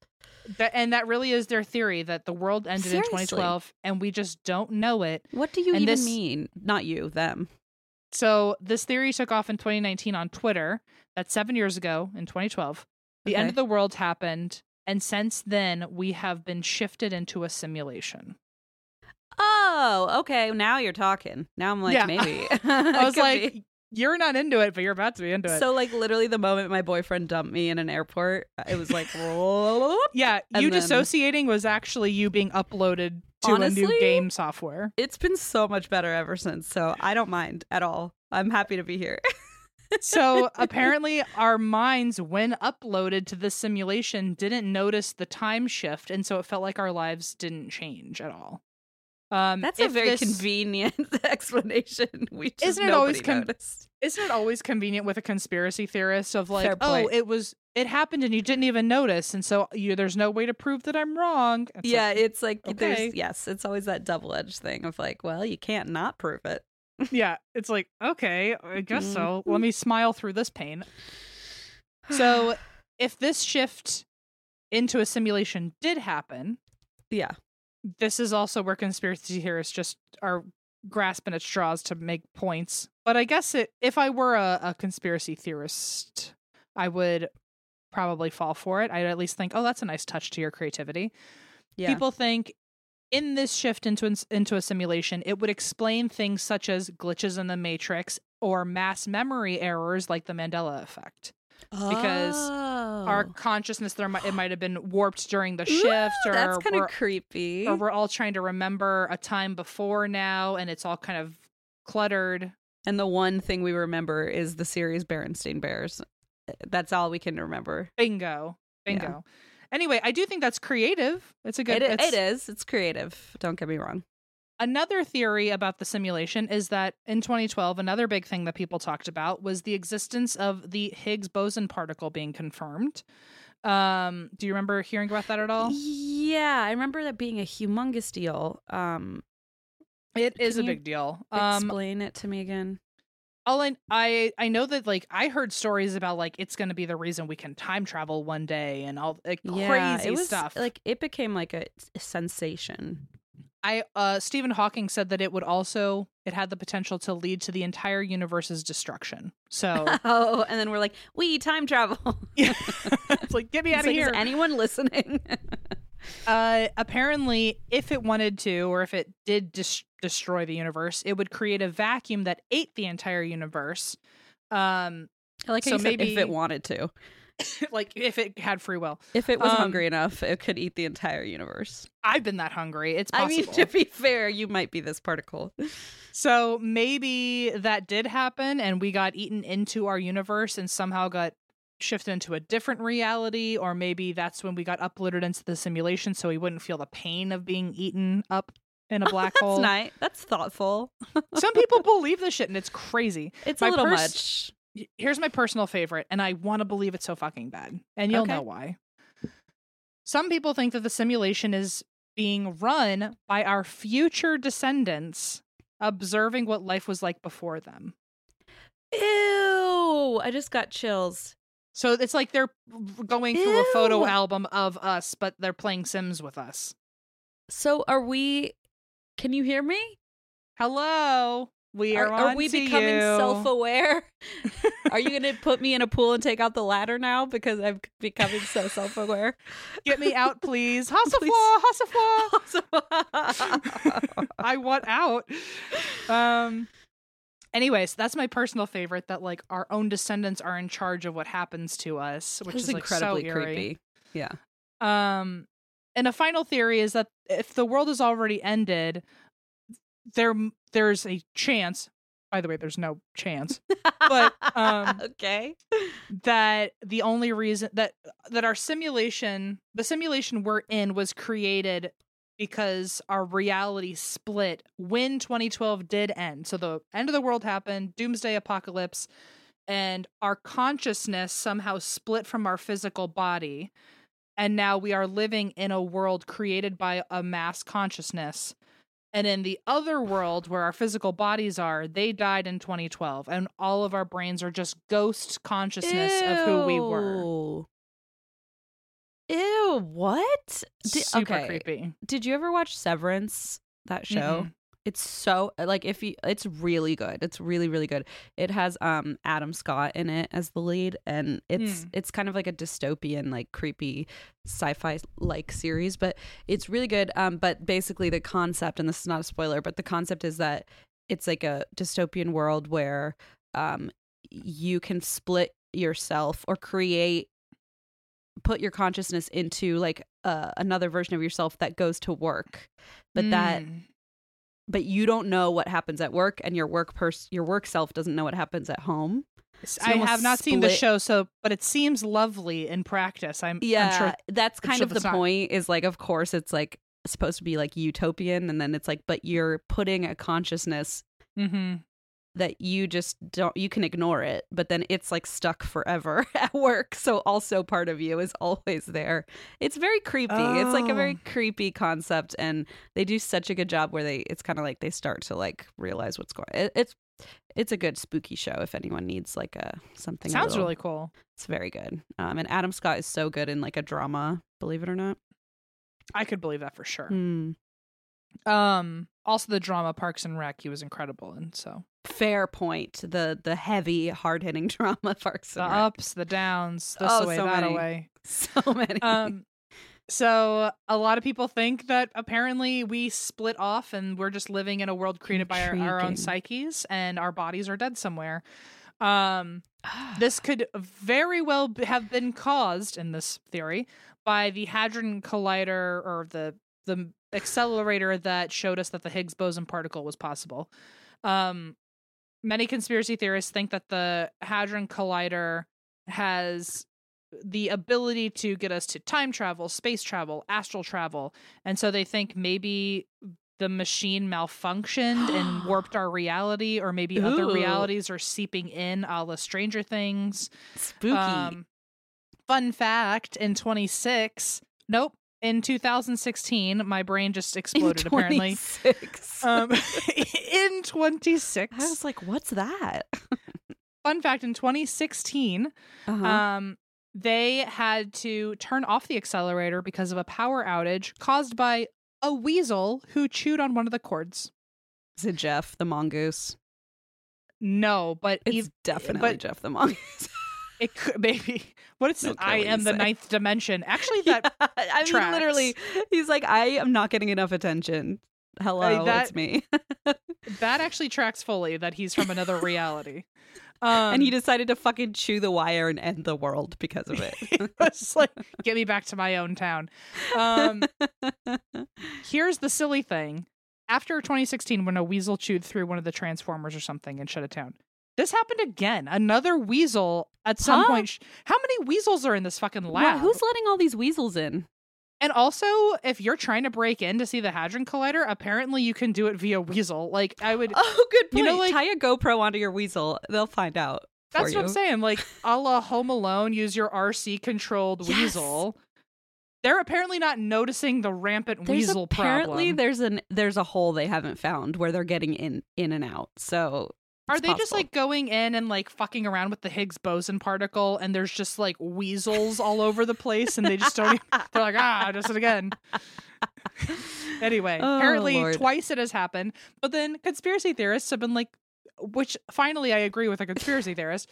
That, and that really is their theory that the world ended in 2012, and we just don't know it. What do you And even this- mean? Not you, them. So this theory took off in 2019 on Twitter. That's seven years ago in 2012. The end of the world happened, and since then we have been shifted into a simulation. Oh, okay. Now you're talking. Now I'm like, Yeah. maybe. *laughs* I *laughs* was like, you're not into it, but you're about to be into it. so like literally the moment my boyfriend dumped me in an airport, it was like, *laughs* yeah, you then- dissociating was actually you being uploaded to a new game software. it's been so much better ever since. So I don't mind at all. I'm happy to be here. *laughs* So apparently, our minds, when uploaded to the simulation, didn't notice the time shift, and so it felt like our lives didn't change at all. Um, That's a very this- convenient *laughs* explanation. We just Isn't it always con-. Isn't it always convenient with a conspiracy theorist of like, oh, it was, it happened, and you didn't even notice, and so you, there's no way to prove that I'm wrong. It's yeah, like, it's like okay. there's yes, it's always that double edged thing of like, well, you can't not prove it. yeah, it's like, okay, I guess so. Mm-hmm. Let me smile through this pain. So *sighs* if this shift into a simulation did happen, Yeah. This is also where conspiracy theorists just are grasping at straws to make points. But I guess it, if I were a, a conspiracy theorist, I would probably fall for it. I'd at least think, oh, that's a nice touch to your creativity. Yeah. People think in this shift into into a simulation, it would explain things such as glitches in the matrix or mass memory errors like the Mandela effect. Because Our Oh. consciousness there might it might have been warped during the Ooh, shift or that's kind of creepy. or we're all trying to remember a time before now and it's all kind of cluttered. And the one thing we remember is the series Berenstain Bears. Eh, that's all we can remember. Bingo. Yeah. Bingo. Anyway, I do think that's creative. It's a good It, it's- it is. It's creative. Don't get me wrong. Another theory about the simulation is that in 2012, another big thing that people talked about was the existence of the Higgs boson particle being confirmed. Um, do you remember hearing about that at all? Yeah, I remember that being a humongous deal. Um, It is a big deal. Um, explain it to me again. all I, I I know that like I heard stories about like it's going to be the reason we can time travel one day and all like yeah, crazy it was stuff. like it became like a sensation. I uh Stephen Hawking said that it would also it had the potential to lead to the entire universe's destruction. So *laughs* oh, and then we're like, we time travel. *laughs* it's like get me out of like, here. Is anyone listening? *laughs* Uh, apparently, if it wanted to, or if it did dis- destroy the universe, it would create a vacuum that ate the entire universe. Um, I like how So you said if it wanted to. *laughs* like if it had free will. If it was Um, hungry enough, it could eat the entire universe. I've been that hungry. It's I mean, to be fair, you might be this particle. *laughs* so maybe that did happen, and we got eaten into our universe, and somehow got shifted into a different reality, or maybe that's when we got uploaded into the simulation, so we wouldn't feel the pain of being eaten up in a *laughs* black hole. That's nice. That's thoughtful. Some people believe this shit, and it's crazy. It's My a little pers- much. Here's my personal favorite, and I want to believe it's so fucking bad. And you'll Okay. know why. Some people think that the simulation is being run by our future descendants observing what life was like before them. Ew! I just got chills. So it's like they're going through a photo album of us, but they're playing Sims with us. So are we? Can you hear me? Hello, we are, are, on we becoming you. self-aware? *laughs* are you going to put me in a pool and take out the ladder now because I'm becoming so self-aware? Get me out, please. *laughs* Hasafwa, hasafwa. *laughs* I want out. Um. Anyways, that's my personal favorite. That like our own descendants are in charge of what happens to us, which is is like, incredibly so eerie. creepy. Yeah. Um, and a final theory is that if the world is already ended, there there's a chance. By the way, there's no chance But, um, *laughs* okay. that the only reason that that our simulation, the simulation we're in, was created because our reality split when 2012 did end. So the end of the world happened, doomsday apocalypse, and our consciousness somehow split from our physical body. And now we are living in a world created by a mass consciousness. And in the other world where our physical bodies are, they died in 2012. And all of our brains are just ghost consciousness of who we were. Ew. Ew, what? Di- Super okay. creepy. Did you ever watch Severance? That show? Mm-mm. It's so like if you it's really good. It's really really good. It has um Adam Scott in it as the lead and it's Hmm. it's kind of like a dystopian like creepy sci-fi like series, but it's really good. Um but basically the concept and this is not a spoiler, but the concept is that it's like a dystopian world where um you can split yourself or create put your consciousness into like uh, another version of yourself that goes to work but that Mm. But you don't know what happens at work and your work pers- your work self doesn't know what happens at home S- you I have not seen the show, so but it seems lovely in practice. I'm, yeah I'm sure. that's kind sure of the not- point is like of course it's like supposed to be like utopian and then it's like but you're putting a consciousness hmm that you just don't you can ignore it but then it's like stuck forever *laughs* at work so also part of you is always there it's very creepy it's like a very Oh. creepy concept and they do such a good job where they it's kind of like they start to like realize what's going it, it's it's a good spooky show if anyone needs like a something. Sounds little- really cool. It's very good. Um, and Adam Scott is so good in like a drama. Believe it or not. I could believe that for sure. Hmm. Um, also the drama Parks and Rec, he was incredible, and so Fair point. The the heavy, hard hitting *laughs* drama Parks the Rec. ups, the downs, this Oh, away, so that many. away. *laughs* So many. Um, so a lot of people think that apparently we split off and we're just living in a world created by our, our own psyches, and our bodies are dead somewhere. Um, this could very well have been caused in this theory by the hadron collider or the the accelerator that showed us that the Higgs boson particle was possible. Um, many conspiracy theorists think that the hadron collider has the ability to get us to time travel, space travel, astral travel, and so they think maybe the machine malfunctioned and *gasps* warped our reality, or maybe other realities are seeping in, a la Stranger Things. Spooky. Um, fun fact: in 26, nope, in 2016, my brain just exploded. apparently, um, *laughs* *laughs* in 26, I was like, what's that? *laughs* fun fact: in 2016, Uh-huh. um, they had to turn off the accelerator because of a power outage caused by a weasel who chewed on one of the cords. Is it Gef the mongoose? No, but It's ev- definitely but- Gef the mongoose. It could *laughs* maybe. What is No it? I am the say. ninth dimension. Actually, *laughs* that I mean, tracks. literally, he's like, I am not getting enough attention. Hello, that- it's me. *laughs* that actually tracks fully that he's from another reality. Um, and he decided to fucking chew the wire and end the world because of it. was like, "Get me back to my own town." Um, here's the silly thing: after 2016, when a weasel chewed through one of the transformers or something and shut it down, this happened again. Another weasel at some Huh? point. sh- How many weasels are in this fucking lab? who's letting all these weasels in? And also, if you're trying to break in to see the Hadron Collider, apparently you can do it via weasel. Like I would. *laughs* Oh, good point. You know, like- Tie a GoPro onto your weasel. They'll find out. That's what I'm saying. Like *laughs* a la Home Alone, use your RC controlled Yes. weasel. They're apparently not noticing the rampant There's weasel apparently problem. there's an there's a hole they haven't found where they're getting in in and out. So Are they just like going in and like fucking around with the Higgs boson particle and there's just like weasels all over the place and they just don't even, *laughs* they're like, ah, just it again. *laughs* anyway, Oh, apparently Lord. twice it has happened. But then conspiracy theorists have been like, which finally I agree with a conspiracy *laughs* theorist.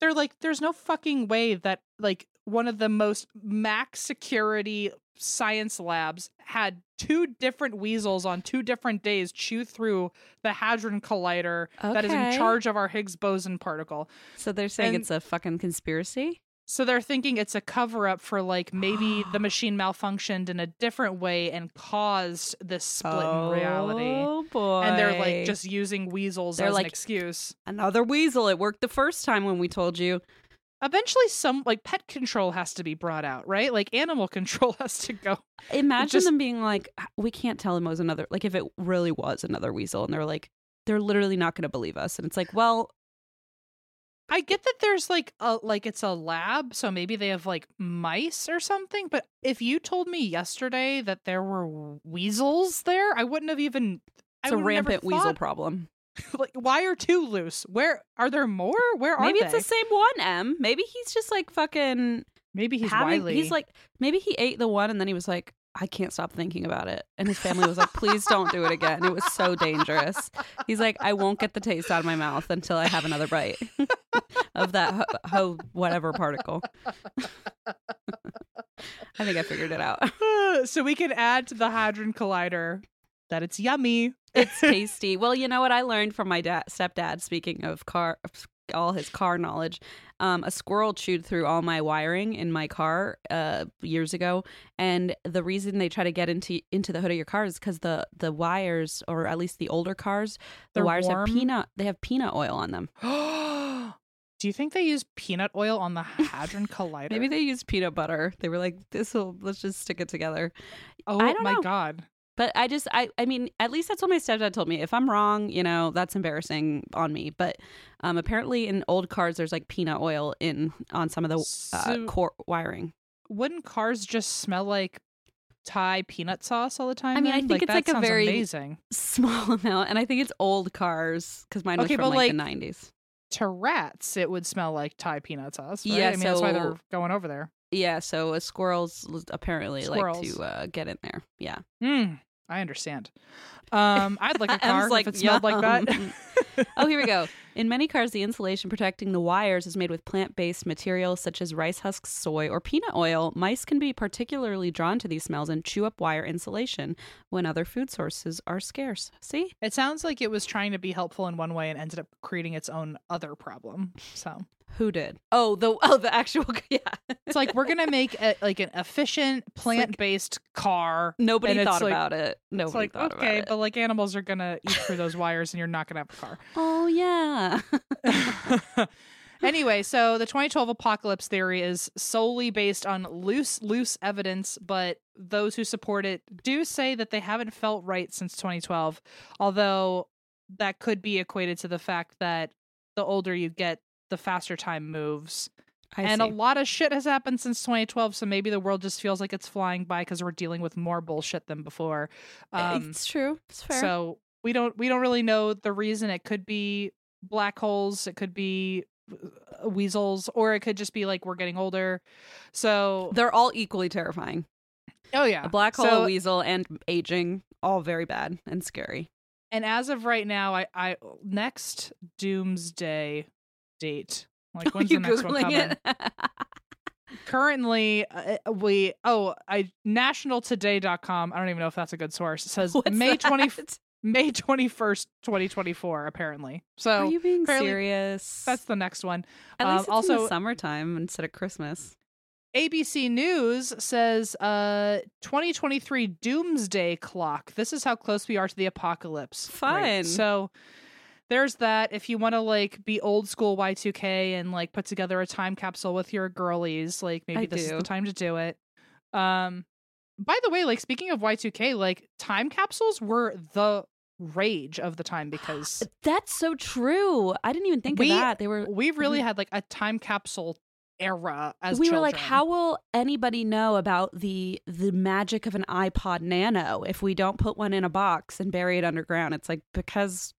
They're like, there's no fucking way that like one of the most max security science labs had two different weasels on two different days chew through the hadron collider that is in charge of our Higgs boson particle. So they're saying And- it's a fucking conspiracy? So they're thinking it's a cover up for like maybe the *gasps* machine malfunctioned in a different way and caused this split in reality. Oh boy. And they're like just using weasels They're as like- an excuse. another weasel. It worked the first time when we told you. Eventually, some like pet control has to be brought out, right? Like animal *laughs* control has to go. Imagine just- them being like, we can't tell him it was another like if it really was another weasel and they're like they're literally not gonna believe us. And it's like, well, I get that there's like a like it's a lab, so maybe they have like mice or something. But if you told me yesterday that there were weasels there, I wouldn't have even. It's a rampant weasel problem. *laughs* like, why are two loose? Where are there more? Where are they? Maybe they? it's the same one, Em. Maybe he's just like fucking Maybe he's having wily. he's like maybe he ate the one and then he was like I can't stop thinking about it. And his family was like, please don't do it again. It was so dangerous. He's like, I won't get the taste out of my mouth until I have another bite *laughs* of that ho, ho whatever particle. *laughs* I think I figured it out. so we can add to the hadron collider that it's yummy. It's *laughs* tasty. Well, you know what I learned from my dad, stepdad. Speaking of car, all his car knowledge, um, a squirrel chewed through all my wiring in my car uh, years ago, and the reason they try to get into into the hood of your car is because the the wires, or at least the older cars, the They're wires warm? have peanut. They have peanut oil on them. *gasps* Do you think they use peanut oil on the hadron *laughs* collider? Maybe they use peanut butter. They were like, "This will let's just stick it together." Oh I don't my know. god. But I just, I, I mean, at least that's what my stepdad told me. If I'm wrong, you know, that's embarrassing on me. But um, apparently, in old cars, there's like peanut oil in on some of the uh, So- core wiring. Wouldn't cars just smell like Thai peanut sauce all the time? I mean, I then? think it's like a very- amazing. Small *laughs* amount, and I think it's old cars because mine was Okay, from but, like, the nineties. To rats, it would smell like Thai peanut sauce. Right? Yeah, I mean that's why they're going over there. Yeah, so squirrels apparently Squirrels. like to uh, get in there. Yeah, Hmm. I understand. Um, I'd like *laughs* a car like, if it smelled like that. *laughs* Oh, here we go. In many cars, the insulation protecting the wires is made with plant based materials such as rice husks, soy, or peanut oil. Mice can be particularly drawn to these smells and chew up wire insulation when other food sources are scarce. See? It sounds like it was trying to be helpful in one way and ended up creating its own other problem. So Who did? Oh, the *laughs* oh the actual *laughs* yeah. it's like we're gonna make a, like an efficient plant based car. Nobody thought like- about it. Nobody It's like thought okay, about it. but like animals are gonna *laughs* eat through those wires, and you're not gonna have a car. Oh yeah. anyway, so the 2012 apocalypse theory is solely based on loose, loose evidence, but those who support it do say that they haven't felt right since 2012. Although that could be equated to the fact that the older you get, the faster time moves. I and see. a lot of shit has happened since 2012, so maybe the world just feels like it's flying by because we're dealing with more bullshit than before. Um, it's true. It's fair. so we don't we don't really know the reason. It could be black holes. It could be uh, weasels, or it could just be like we're getting older. So they're all equally terrifying. oh yeah, A black hole, So- a weasel, and aging, all very bad and scary. And as of right now, I I next doomsday date. Like *laughs* when's the next one googling coming? *laughs* Currently, uh, we oh I nationaltoday.com. I don't even know if that's a good source. It says *laughs* What's May twenty? May twenty first, twenty twenty four. Apparently, so Are you being serious? that's the next one. At um, least also- summertime instead of Christmas. ABC News says uh 2023 doomsday clock. This is how close we are to the apocalypse. Fun. So there's that if you want to like be old school Y2K and like put together a time capsule with your girlies, like maybe I this is the time to do it. Um by the way, like speaking of Y2K, like time capsules were the rage of the time because *gasps* That's so true. I didn't even think We- of that. They were. we really had like a time capsule era as we were like, how will anybody know about the the magic of an iPod Nano if we don't put one in a box and bury it underground? It's like because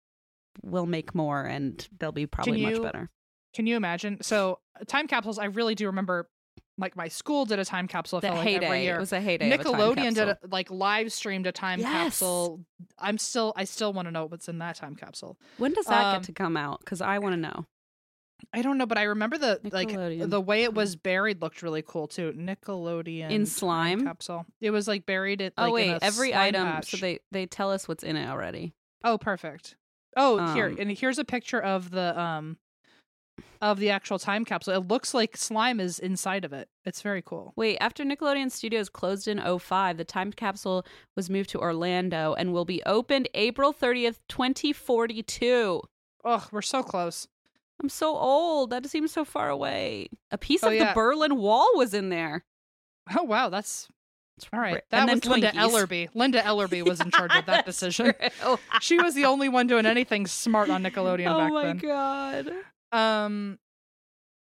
we'll make more and they'll be probably much better. Can you imagine? So time capsules, I really do remember. Like my school did a time capsule. The felt like every heyday. year. It was a heyday. of a Nickelodeon did a, like live streamed a time Yes. capsule. I'm still, I still want to know what's in that time capsule. When does that um, get to come out? Because I want to know. I don't know, but I remember the like the way it was buried looked really cool too. Nickelodeon In slime? capsule. It was like buried at. Like, oh wait, every item. patch. So they they tell us what's in it already. Oh, perfect. Oh, here Um, and here's a picture of the um of the actual time capsule. It looks like slime is inside of it. It's very cool. Wait, after Nickelodeon Studios closed in 05, the time capsule was moved to Orlando and will be opened April 30th, 2042. Oh, we're so close. I'm so old. That seems so far away. A piece Oh, of yeah. the Berlin Wall was in there. Oh wow, that's all right. That And was Linda Twinkies. Ellerbee. Linda Ellerbee was in charge of that *laughs* decision. *laughs* She was the only one doing anything smart on Nickelodeon oh back my then. god. Um,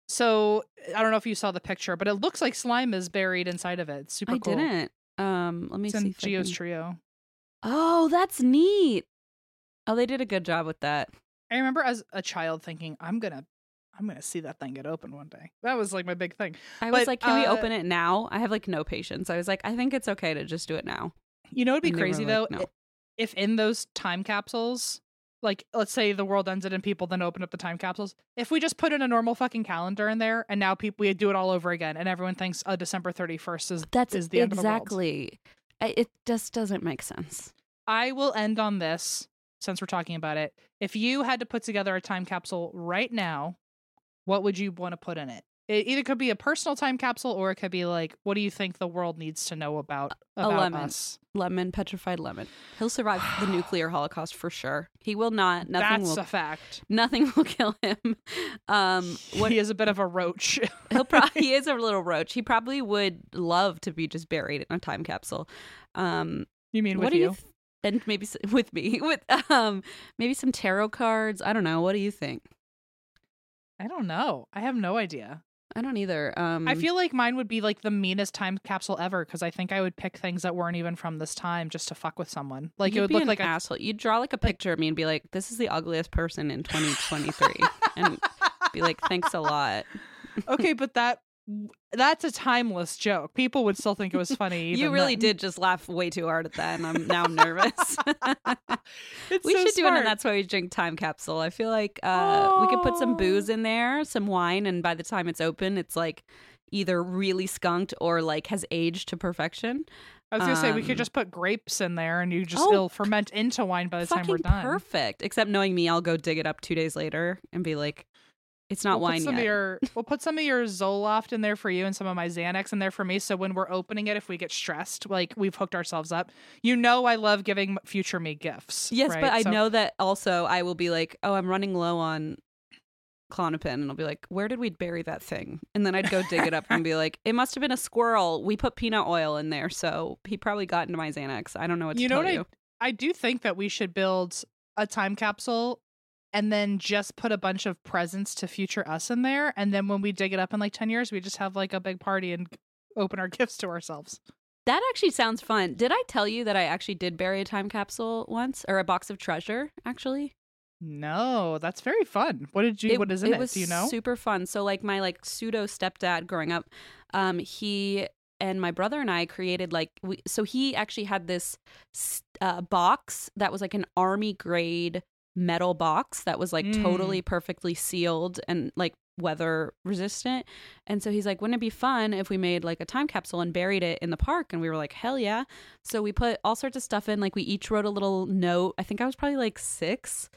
so I don't know if you saw the picture, but it looks like slime is buried inside of it. It's super I cool. didn't. Um, let me It's see. Geo's can- trio. Oh, that's neat. Oh, they did a good job with that. I remember as a child thinking, "I'm gonna, I'm gonna see that thing get open one day." That was like my big thing. I was like, can we uh, open it now? I have like no patience. I was like, I think it's okay to just do it now. You know, it'd be And crazy like, though "No." if in those time capsules, like let's say the world ended and people then open up the time capsules. If we just put in a normal fucking calendar in there, and now people we do it all over again, and everyone thinks uh, December 31st is That's is the end of the world. exactly. It just doesn't make sense. I will end on this since we're talking about it. If you had to put together a time capsule right now, what would you want to put in it? It either could be a personal time capsule or it could be like, what do you think the world needs to know about A about lemon. us? Lemon, petrified lemon. He'll survive the *sighs* nuclear holocaust for sure. He will not. Nothing That's will. a fact. nothing will *laughs* kill him. Um, *sighs* what He is a bit of a roach. he'll probably *laughs* he is a little roach. He probably would love to be just buried in a time capsule. Um, you mean with what do you? you? Th- and maybe s- *laughs* with me with um maybe some tarot cards. I don't know. What do you think? I don't know. I have no idea. I don't either. Um, I feel like mine would be like the meanest time capsule ever because I think I would pick things that weren't even from this time just to fuck with someone. Like you'd it would be look an like a asshole. You'd draw like a picture of me and be like, "This is the ugliest person in *laughs* 2023," and be like, "Thanks a lot." okay, but that that's a timeless joke. People would still think it was funny. *laughs* you really then. did just laugh way too hard at that, and I'm now nervous. *laughs* *laughs* We so should do an and that's why we drink time capsule. I feel like uh, we could put some booze in there, some wine, and by the time it's open, it's like either really skunked or like has aged to perfection. I was gonna say we could um, just put grapes in there and you just Oh, it'll ferment into wine by the time we're done. perfect. Except knowing me, I'll go dig it up two days later and be like, "It's not we'll wine yet." Of your, *laughs* we'll put some of your Zoloft in there for you and some of my Xanax in there for me. So when we're opening it, if we get stressed, like we've hooked ourselves up, you know I love giving future me gifts. Yes, right? but I know that also I will be like, "Oh, I'm running low on." Klonopin, and I'll be like, "Where did we bury that thing?" And then I'd go dig it up and be like, *laughs* "It must have been a squirrel. We put peanut oil in there, so he probably got into my Xanax. I don't know what to You know tell what I- you." I do think that we should build a time capsule and then just put a bunch of presents to future us in there. And then when we dig it up in like 10 years, we just have like a big party and open our *laughs* gifts to ourselves. That actually sounds fun. Did I tell you that I actually did bury a time capsule once, or a box of treasure? Actually, No, that's very fun. What did you, what is in it? was Do you know? super fun. So like my like pseudo stepdad growing up, um, he and my brother and I created like we. So he actually had this uh, box that was like an army grade metal box that was like Mm. totally perfectly sealed and like weather resistant. And so he's like, wouldn't it be fun if we made like a time capsule and buried it in the park? And we were like, hell yeah. So we put all sorts of stuff in. Like we each wrote a little note. I think I was probably like six.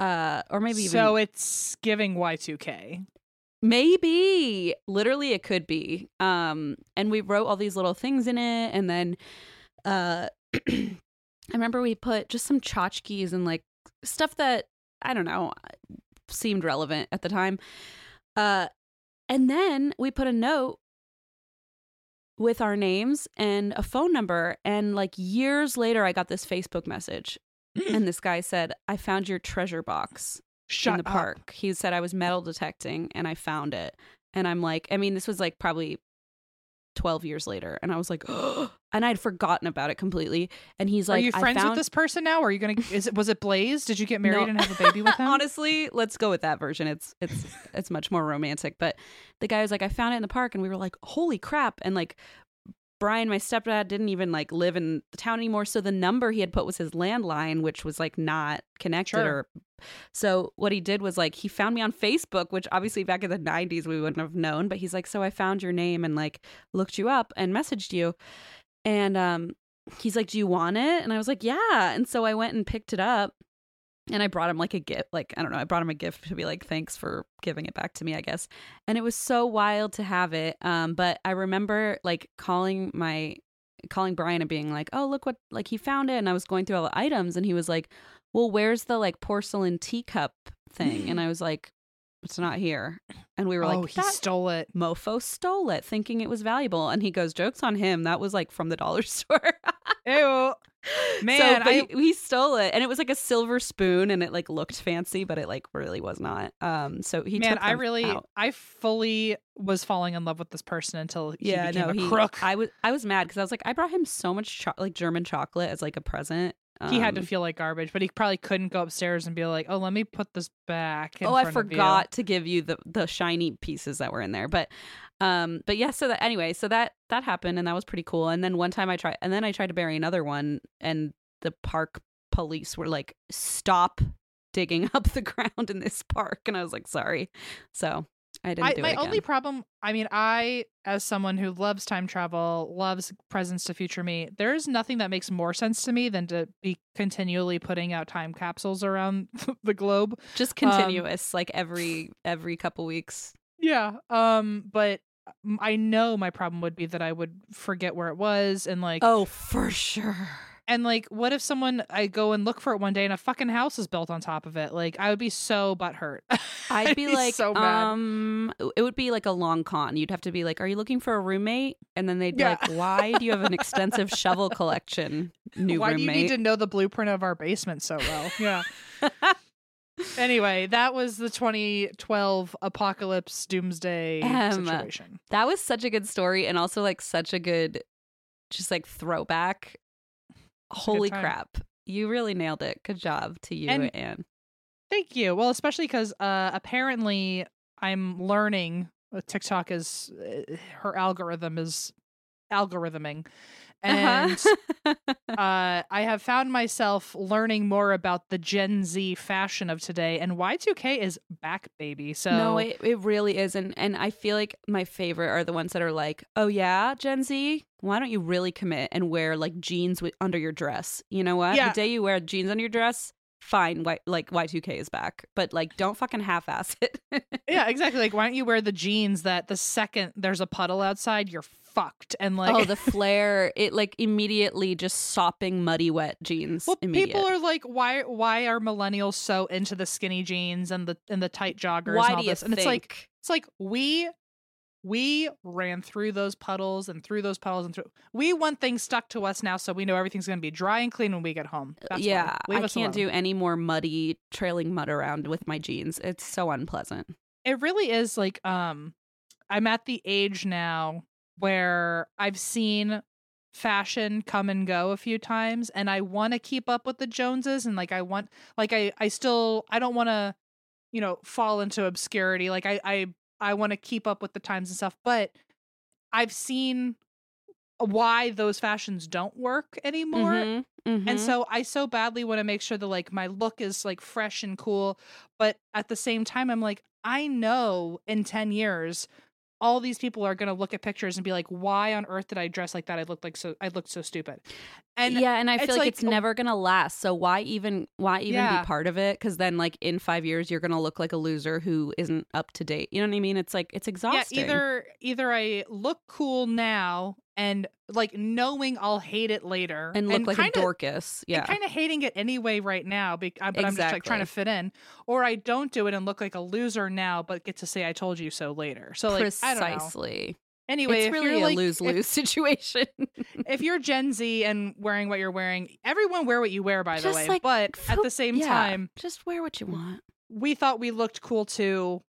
Uh, or maybe even so it's giving Y2K. Maybe. Literally it could be. Um and we wrote all these little things in it and then uh *clears throat* I remember we put just some tchotchkes and like stuff that I don't know seemed relevant at the time. Uh and then we put a note with our names and a phone number and like years later I got this Facebook message and this guy said, "I found your treasure box." Shut in the up. park. He said I was metal detecting and I found it. And I'm like, I mean, this was like probably 12 years later. And I was like, *gasps* and I'd forgotten about it completely. And he's like, Are you friends found- with this person now? Are you gonna? Is it was it Blaze? Did you get married No. and have a baby with *laughs* him? Honestly, let's go with that version. It's it's it's much more romantic. But the guy was like, I found it in the park, and we were like, holy crap! And like Brian, my stepdad, didn't even like live in the town anymore. So the number he had put was his landline, which was like not connected. Sure. Or so what he did was like he found me on Facebook, which obviously back in the '90s we wouldn't have known. But he's like, so I found your name and like looked you up and messaged you, and um, he's like, do you want it? And I was like, yeah. And so I went and picked it up and I brought him like a gift, like I don't know, I brought him a gift to be like thanks for giving it back to me, I guess. And it was so wild to have it. Um, but I remember like calling my calling Brian and being like, "Oh, look what like he found it." And I was going through all the items, and he was like, "Well, where's the like porcelain teacup thing?" and *laughs* I was like, "It's not here." And we were oh, like, he stole it. mofo stole it, thinking it was valuable." And he goes, "Jokes on him. That was like from the dollar *laughs* store." Ew. so, Man, but I- he, he stole it, and it was like a silver spoon, and it like looked fancy, but it like really was not. Um, so he Man, took I really, out. I fully was falling in love with this person until he yeah, became no, a he. crook. I was I was mad because I was like, I brought him so much cho- like German chocolate as like a present. He had to Um, feel like garbage, but he probably couldn't go upstairs and be like, "Oh, let me put this back." oh, I front of you." forgot to give you the the shiny pieces that were in there, but um, but yeah. So that anyway, so that that happened, and that was pretty cool. And then one time I tried, and then I tried to bury another one, and the park police were like, "Stop digging *laughs* up the ground in this park," and I was like, "Sorry." So I didn't I, do my only problem, I mean, I, as someone who loves time travel, loves presents to future me, there's nothing that makes more sense to me than to be continually putting out time capsules around *laughs* the globe. Just um, continuous, like every every couple weeks. Yeah. Um, but I know my problem would be that I would forget where it was and like Oh, for sure. And like what if someone I go and look for it one day and a fucking house is built on top of it? Like I would be so butthurt. *laughs* I'd be like, so um, it would be like a long con. You'd have to be like, "Are you looking for a roommate?" And then they'd be Yeah. like, "Why do you have an extensive *laughs* shovel collection, new roommate?" Why do you need to know the blueprint of our basement so well? Yeah. *laughs* anyway, that was the 2012 apocalypse doomsday Um, situation. That was such a good story and also like such a good just like throwback. Holy crap. You really nailed it. Good job to you, And- Anne. Thank you. Well, especially because uh, apparently I'm learning uh, TikTok is uh, her algorithm is algorithming, and Uh-huh. uh, I have found myself learning more about the Gen Z fashion of today, and Y2K is back, baby. So no, it, it really is. And, and I feel like my favorite are the ones that are like, oh, yeah, Gen Z, why don't you really commit and wear like jeans with, under your dress? You know what? Yeah. The day you wear jeans under your dress, fine, y, like Y2K is back. But like, don't fucking half ass it. *laughs* yeah, exactly. Like, why don't you wear the jeans that the second there's a puddle outside, you're fucked, and like. oh, the flare, it like immediately just sopping muddy wet jeans. Well, immediate. people are like, why? Why are millennials so into the skinny jeans and the and the tight joggers why and all do you this? think? And it's like, it's like we we ran through those puddles and through those puddles and through. We want things stuck to us now, so we know everything's going to be dry and clean when we get home. That's yeah, I can't do any more muddy trailing mud around with my jeans. It's so unpleasant. It really is like, um, I'm at the age now where I've seen fashion come and go a few times and I want to keep up with the Joneses and like I want like I I still I don't want to you know fall into obscurity like I I I want to keep up with the times and stuff but I've seen why those fashions don't work anymore Mhm, and mhm. so I so badly want to make sure that like my look is like fresh and cool, but at the same time I'm like I know in 10 years all these people are going to look at pictures and be like why on earth did I dress like that? I looked like so I looked so stupid. And yeah, and I feel like, like it's never gonna last. So why even why even Yeah. be part of it? Because then, like in five years, you're gonna look like a loser who isn't up to date. You know what I mean? It's like it's exhausting. yeah, either either I look cool now and like knowing I'll hate it later and look like kinda, a Dorcas. Yeah, kind of hating it anyway right now, be- uh, but I'm just like trying to fit in, or I don't do it and look like a loser now, but get to say I told you so later. So like I don't know. precisely. Anyway, it's really a like, lose lose situation. *laughs* If, you're Gen Z and wearing what you're wearing, everyone wear what you wear, by the way. like, but at the same yeah, time, just wear what you want. we thought we looked cool too,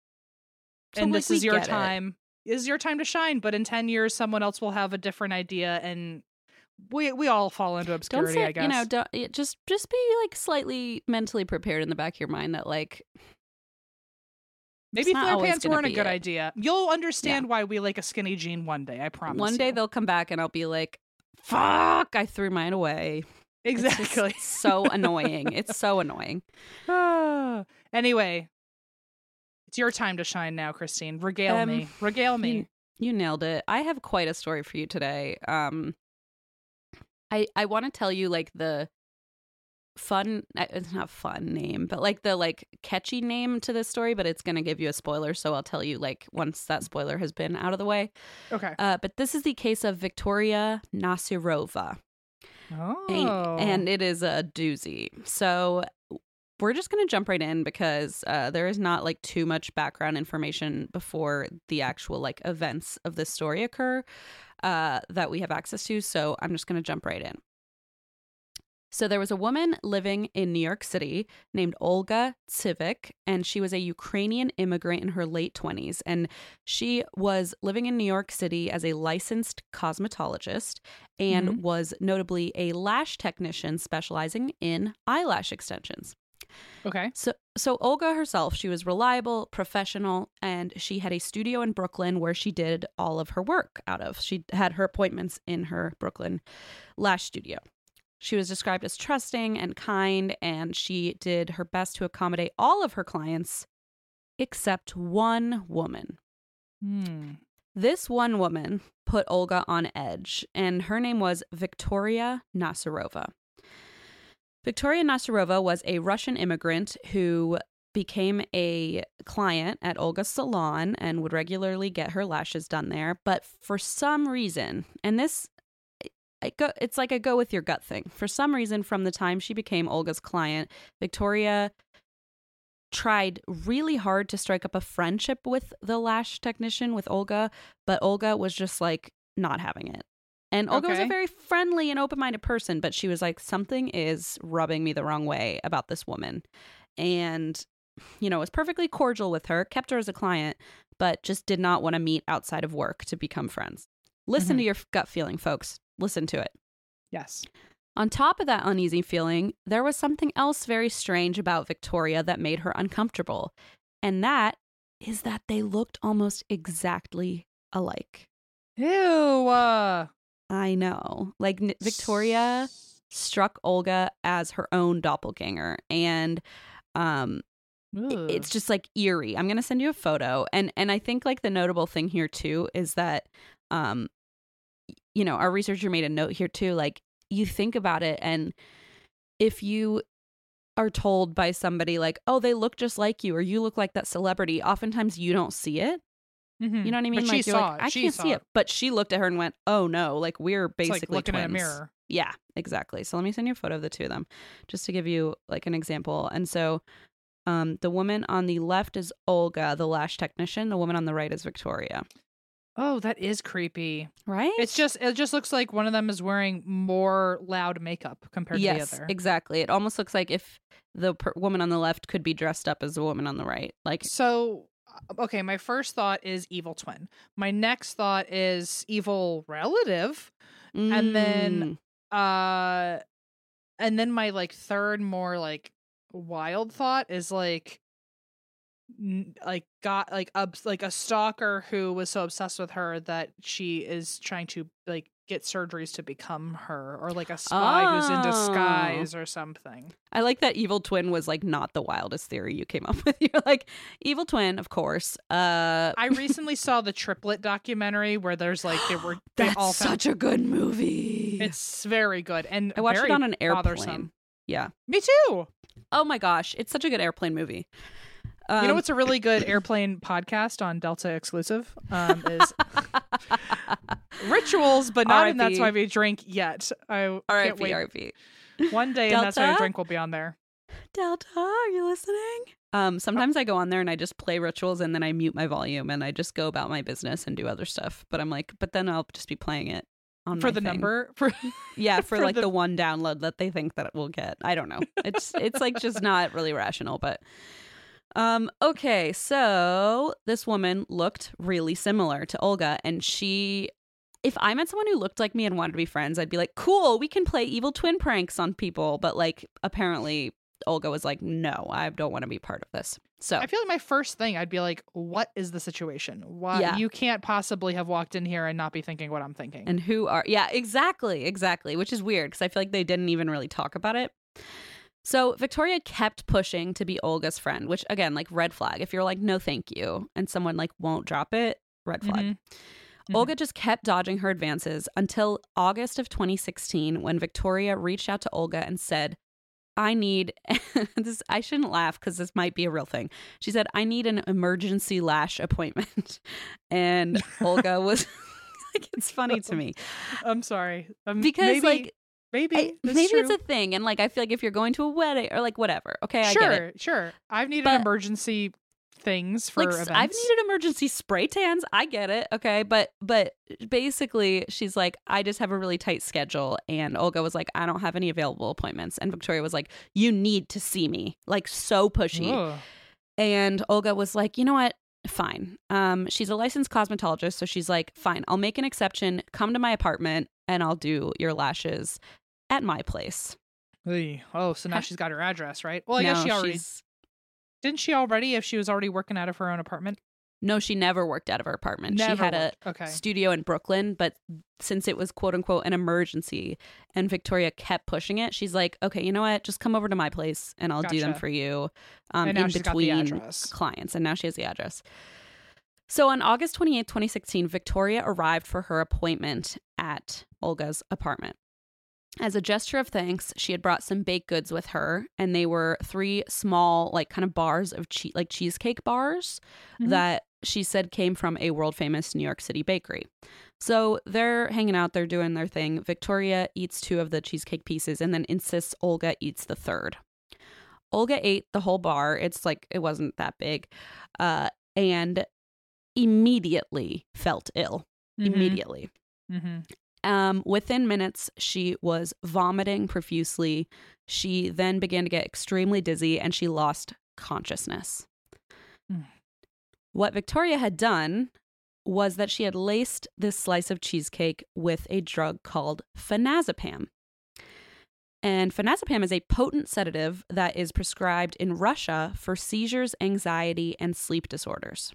So, and like, this is your time. it. Is your time to shine. But in ten years, someone else will have a different idea, and we we all fall into obscurity. say I guess. you know. Don't just just be like slightly mentally prepared in the back of your mind that like Maybe flare pants weren't a good it. idea. You'll understand why we like a skinny jean one day. I promise. one day you. they'll come back and I'll be like, "Fuck! I threw mine away." It's exactly. so annoying. It's *laughs* so annoying. *sighs* Anyway, it's your time to shine now, Christine. Regale Um, me. Regale me. You, you nailed it. I have quite a story for you today. Um, I I want to tell you like the fun. uh, It's not fun name, but like the like catchy name to this story. But it's gonna give you a spoiler, so I'll tell you like once that spoiler has been out of the way. Okay. Uh, but this is the case of Viktoria Nasyrova. Oh. A- and it is a doozy. So we're just going to jump right in because uh, there is not like too much background information before the actual like events of this story occur uh, that we have access to. So I'm just going to jump right in. So there was a woman living in New York City named Olga Tsvyk, and she was a Ukrainian immigrant in her late 20s. And she was living in New York City as a licensed cosmetologist and was notably a lash technician specializing in eyelash extensions. Okay. So, so Olga herself, she was reliable, professional, and she had a studio in Brooklyn where she did all of her work out of. She had her appointments in her Brooklyn lash studio. She was described as trusting and kind, and she did her best to accommodate all of her clients except one woman. Hmm. This one woman put Olga on edge, and her name was Viktoria Nasyrova. Viktoria Nasyrova was a Russian immigrant who became a client at Olga's salon and would regularly get her lashes done there. But for some reason, and this it's like a go with your gut thing. For some reason, from the time she became Olga's client, Victoria tried really hard to strike up a friendship with the lash technician, with Olga, but Olga was just like not having it. And Olga was a very friendly and open minded person, but she was like, something is rubbing me the wrong way about this woman. And you know, was perfectly cordial with her, kept her as a client, but just did not want to meet outside of work to become friends. Listen Mhm. to your gut feeling, folks. Listen to it. Yes. On top of that uneasy feeling, there was something else very strange about Victoria that made her uncomfortable. And that is that they looked almost exactly alike. Ew. Uh, I know. Like N- Victoria struck Olga as her own doppelganger and um it's just like eerie. I'm going to send you a photo and and I think like the notable thing here too is that um you know, our researcher made a note here too like you think about it and if you are told by somebody like, "Oh, they look just like you," or "You look like that celebrity," oftentimes you don't see it. Mhm. You know what I mean? But like she saw like, it. I She can't saw see it. But she looked at her and went, "Oh no!" Like we're It's basically like looking in a mirror. Yeah, exactly. So let me send you a photo of the two of them, just to give you like an example. And so, um, the woman on the left is Olga, the lash technician. The woman on the right is Victoria. Oh, that is creepy. Right? It's just it just looks like one of them is wearing more loud makeup compared yes, to the other. exactly. It almost looks like if the per- woman on the left could be dressed up as the woman on the right. Like, So, okay, my first thought is evil twin. My next thought is evil relative. And then- mm, Uh and then my like third more like wild thought is like n- like got like obs- like a stalker who was so obsessed with her that she is trying to like get surgeries to become her or like a spy who's in Oh. disguise or something. I like that evil twin was like not the wildest theory you came up *laughs* with. You're like evil twin, of course. Uh, I *laughs* recently saw the triplet documentary where there's like they were they that's all found such a good movie. It's very good and I watched it on an airplane. bothersome. Yeah. Me too. Oh my gosh, it's such a good airplane movie. Um, you know what's a really good airplane podcast on Delta exclusive? Um, is *laughs* rituals, but not in that's why we drink yet. I can't R.I.P. wait. R.I.P. One day, and that's why we drink will be on there. Delta, are you listening? Um, sometimes I go on there and I just play rituals and then I mute my volume and I just go about my business and do other stuff. But I'm like, but then I'll just be playing it on For the thing. number, *laughs* for Yeah, *laughs* for, for like the... the- one download that they think that it will get. I don't know. It's it's like just not really rational, but um okay, so this woman looked really similar to Olga and she if I met someone who looked like me and wanted to be friends, I'd be like, "Cool, we can play evil twin pranks on people." But like apparently Olga was like, "No, I don't want to be part of this." So, I feel like my first thing, I'd be like, "What is the situation? Why Yeah. you can't possibly have walked in here and not be thinking what I'm thinking?" and who are Yeah, exactly, exactly, which is weird because I feel like they didn't even really talk about it. So Victoria kept pushing to be Olga's friend, which again, like red flag. If you're like, no, thank you, and someone like won't drop it, red flag. Mhm. Mhm. Olga just kept dodging her advances until August of 2016 when Victoria reached out to Olga and said, I need *laughs* this I shouldn't laugh because this might be a real thing. She said, I need an emergency lash appointment. *laughs* And Olga was *laughs* like, it's funny to me. I'm sorry, um, Because maybe, like maybe I- maybe true. it's a thing. And like I feel like if you're going to a wedding or like whatever, okay, I sure, get it. sure. I've needed But- emergency things for like events. I've needed emergency spray tans. I get it. Okay. But but basically she's like, I just have a really tight schedule. And Olga was like, I don't have any available appointments. And Victoria was like, You need to see me. Like so pushy. Ugh. And Olga was like, you know what? Fine. Um, she's a licensed cosmetologist, so she's like, fine, I'll make an exception. Come to my apartment and I'll do your lashes at my place. Oy. Oh, so now she's got her address, right? Well, I guess she already she's- didn't. She already, if she was already working out of her own apartment, No, she never worked out of her apartment. never she had worked. a okay. studio in Brooklyn, but since it was quote unquote an emergency and Victoria kept pushing it, she's like, okay, you know what? Just come over to my place and I'll do them for you um, in she's got the between clients. And now she has the address. So on August 28th, 2016, Victoria arrived for her appointment at Olga's apartment. As a gesture of thanks, she had brought some baked goods with her, and they were three small, like kind of bars of che- like cheesecake bars Mhm. that she said came from a world famous New York City bakery. So they're hanging out, they're doing their thing. Victoria eats two of the cheesecake pieces and then insists Olga eats the third. Olga ate the whole bar. It's like it wasn't that big. Uh, and immediately felt ill. Mhm. Immediately. Mhm. Um, within minutes, she was vomiting profusely. She then began to get extremely dizzy and she lost consciousness. Hmm. What Victoria had done was that she had laced this slice of cheesecake with a drug called phenazepam. And phenazepam is a potent sedative that is prescribed in Russia for seizures, anxiety, and sleep disorders.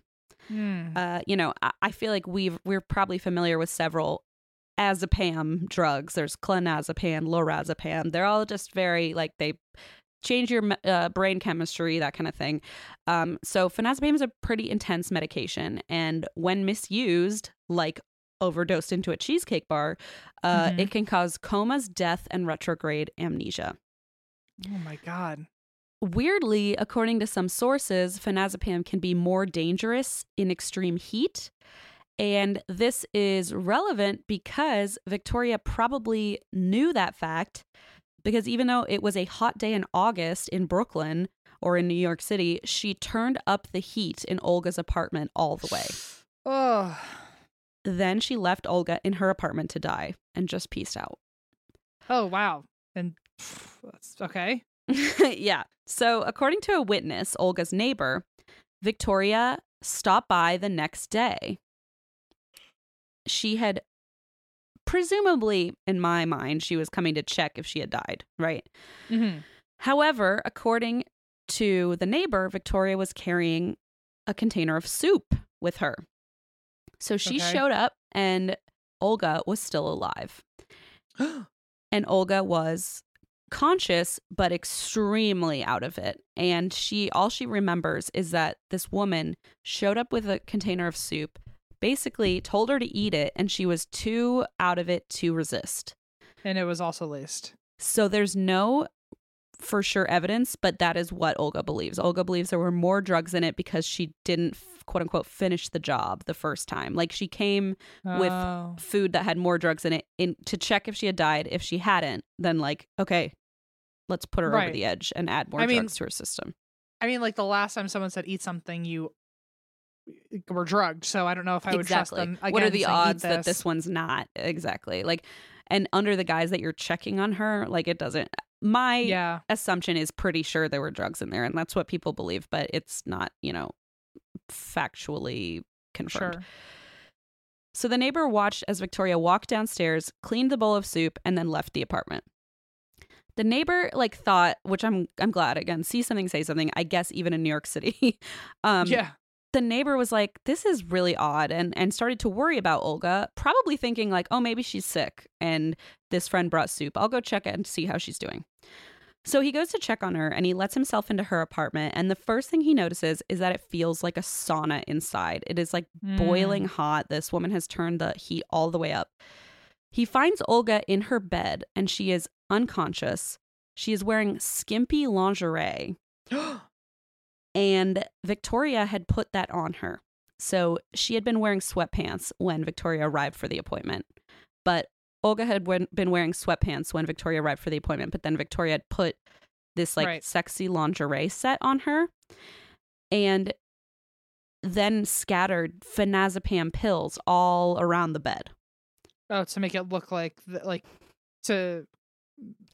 Hmm. Uh, you know, I, I feel like we've we're probably familiar with several azepam drugs. There's clonazepam, lorazepam. They're all just very like they change your uh, brain chemistry, that kind of thing. Um, so phenazepam is a pretty intense medication, and when misused, like overdosed into a cheesecake bar, uh, Mhm. it can cause comas, death, and retrograde amnesia. oh my god. Weirdly, according to some sources, phenazepam can be more dangerous in extreme heat. And this is relevant because Victoria probably knew that fact because even though it was a hot day in August in Brooklyn or in New York City, she turned up the heat in Olga's apartment all the way. *sighs* Oh. Then she left Olga in her apartment to die and just pieced out. Oh wow. And *sighs* that's okay. *laughs* yeah. So, according to a witness, Olga's neighbor, Victoria stopped by the next day. She had, presumably, in my mind, she was coming to check if she had died, right? Mm-hmm. However, according to the neighbor, Victoria was carrying a container of soup with her. So she Okay. showed up and Olga was still alive. *gasps* and Olga was conscious but extremely out of it and she all she remembers is that this woman showed up with a container of soup basically told her to eat it and she was too out of it to resist and it was also laced. so there's no for sure evidence but that is what Olga believes Olga believes there were more drugs in it because she didn't quote unquote finish the job the first time like she came with Oh. food that had more drugs in it in to check if she had died. If she hadn't, then like, okay, let's put her over the edge and add more I mean- drugs to her system. I mean, like the last time someone said eat something, you were drugged. So I don't know if I would trust them. what are the saying, "Eat odds that this one's not exactly like? And under the guise that you're checking on her, like it doesn't. My Yeah. assumption is pretty sure there were drugs in there, and that's what people believe, but it's not, you know, factually confirmed. Sure. So the neighbor watched as Victoria walked downstairs, cleaned the bowl of soup, and then left the apartment. The neighbor like thought, which I'm I'm glad again, see something, say something. I guess even in New York City, *laughs* um, yeah. The neighbor was like, "This is really odd," and and started to worry about Olga, probably thinking like, "Oh, maybe she's sick." And this friend brought soup. I'll go check it and see how she's doing. So he goes to check on her and he lets himself into her apartment. And the first thing he notices is that it feels like a sauna inside. It is like Mm. boiling hot. This woman has turned the heat all the way up. He finds Olga in her bed and she is unconscious. She is wearing skimpy lingerie and Victoria had put that on her. So she had been wearing sweatpants when Victoria arrived for the appointment. But Olga had wen- been wearing sweatpants when Victoria arrived for the appointment, but then Victoria had put this like Right. sexy lingerie set on her and then scattered phenazepam pills all around the bed. oh, to make it look like th- like to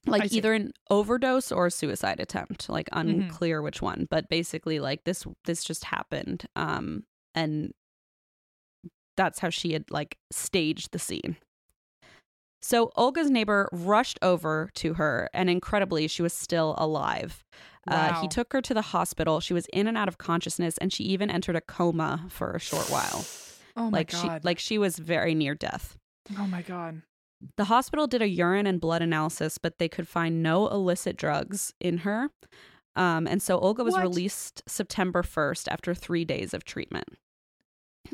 like either an overdose or a suicide attempt like Mhm. unclear which one but basically like this this just happened um and that's how she had like staged the scene. So olga's neighbor rushed over to her and incredibly she was still alive. Uh, he took her to the hospital. She was in and out of consciousness and she even entered a coma for a short while. Oh my like god. she like she was very near death. Oh my god. The hospital did a urine and blood analysis, but they could find no illicit drugs in her. Um, and so Olga was What? released September 1st after three days of treatment.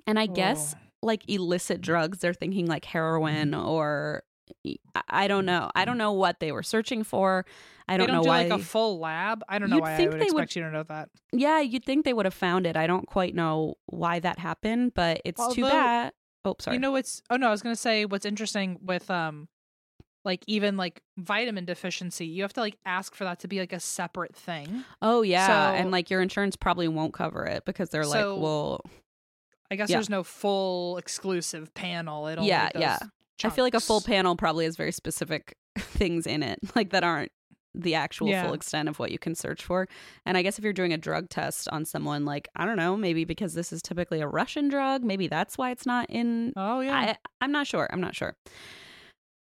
And I guess, Oh. like illicit drugs, they're thinking like heroin Mm-hmm. or I- I don't know. I don't know what they were searching for. I don't, don't know do why. like a full lab. I don't know You'd why I think would they expect would- you to know that. yeah, you'd think they would have found it. I don't quite know why that happened, but it's too bad. Oh, sorry. You know what's oh no, I was gonna say what's interesting with um like even like vitamin deficiency, you have to like ask for that to be like a separate thing. oh, yeah. So- and like your insurance probably won't cover it because they're So, like, well, I guess Yeah. there's no full exclusive panel. It Yeah, yeah. I feel like a full panel probably has very specific *laughs* things in it, like that aren't the actual Yeah. full extent of what you can search for. And I guess if you're doing a drug test on someone, like, I don't know, maybe because this is typically a Russian drug, maybe that's why it's not in. Oh yeah. I, I'm not sure. I'm not sure.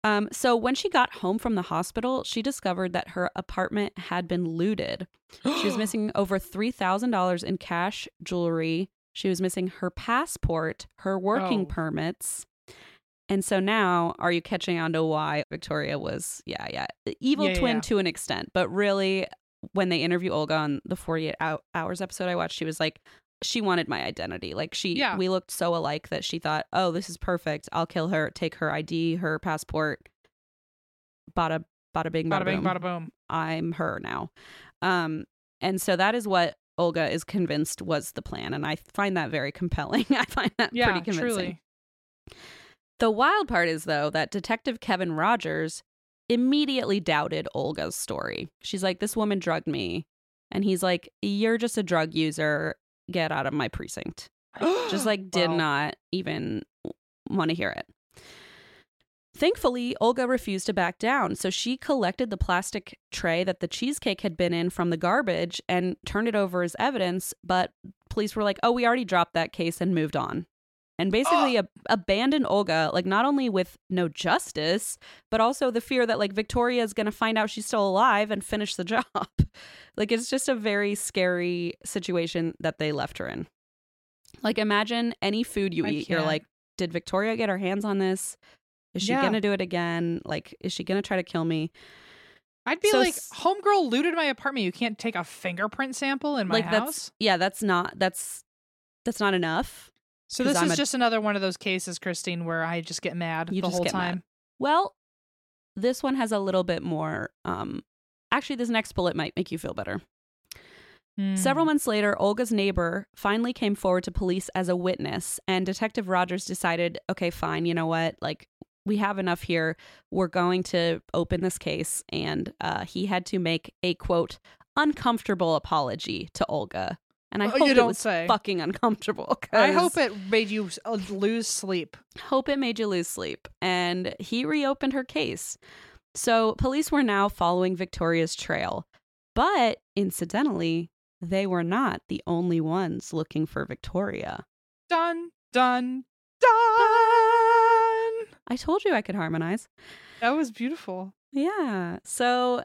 Um, so when she got home from the hospital, she discovered that her apartment had been looted. She was *gasps* missing over $3,000 in cash, jewelry. She was missing her passport, her working Oh. permits. And so now, are you catching on to why Victoria was, yeah, yeah, evil Yeah, twin yeah. to an extent? But really, when they interview Olga on the 48 Hours episode I watched, she was like, she wanted my identity. Like, she, Yeah. we looked so alike that she thought, oh, this is perfect. I'll kill her, take her ID, her passport. Bada, bada bing, bada, bada bing, boom. bada boom. I'm her now. Um, and so that is what Olga is convinced was the plan. And I find that very compelling. *laughs* I find that Yeah, pretty convincing. truly. The wild part is, though, that Detective Kevin Rogers immediately doubted Olga's story. She's like, This woman drugged me. And he's like, You're just a drug user. Get out of my precinct. *gasps* Just like, did Wow. not even want to hear it. Thankfully, Olga refused to back down, so she collected the plastic tray that the cheesecake had been in from the garbage and turned it over as evidence. But police were like, oh, we already dropped that case and moved on. And basically ab- abandoned Olga, like not only with no justice, but also the fear that like Victoria is going to find out she's still alive and finish the *laughs* job. like it's just a very scary situation that they left her in. Like imagine any food you I eat, you're like, did Victoria get her hands on this? Is she Yeah. gonna do it again? Like, is she gonna try to kill me? I'd be So like, homegirl looted my apartment. You can't take a fingerprint sample in my like house. that's yeah, that's not that's that's not enough. So this I'm is a- just another one of those cases, Christine, where I just get mad You the just whole get mad. time. Well, this one has a little bit more. Um, actually, this next bullet might make you feel better. Several Hmm. months later, Olga's neighbor finally came forward to police as a witness, and Detective Rogers decided, okay, fine, you know what? Like, we have enough here. We're going to open this case. And uh, he had to make a quote, uncomfortable apology to Olga. And I Oh, hope you it don't was say. fucking uncomfortable. I hope it made you uh, lose sleep. hope it made you lose sleep. And he reopened her case. So police were now following Victoria's trail. But incidentally, they were not the only ones looking for Victoria. Done, done, done. I told you I could harmonize. That was beautiful. Yeah. So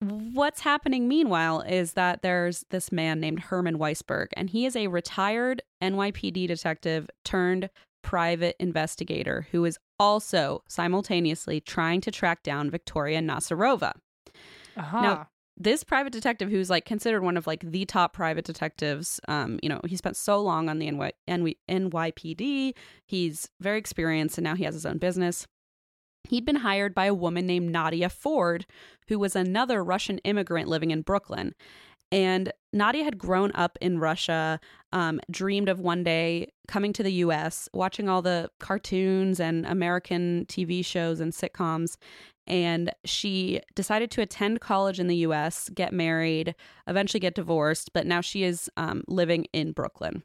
what's happening meanwhile is that there's this man named Herman Weisberg, and he is a retired NYPD detective turned private investigator who is also simultaneously trying to track down Viktoria Nasyrova. Uh-huh. Now, this private detective, who's like considered one of like the top private detectives, um, you know, he spent so long on the NY- NY- NYPD. He's very experienced, and now he has his own business. He'd been hired by a woman named Nadia Ford, who was another Russian immigrant living in Brooklyn. And Nadia had grown up in Russia, um, dreamed of one day coming to the US, watching all the cartoons and American TV shows and sitcoms. And she decided to attend college in the US, get married, eventually get divorced, but now she is um, living in Brooklyn.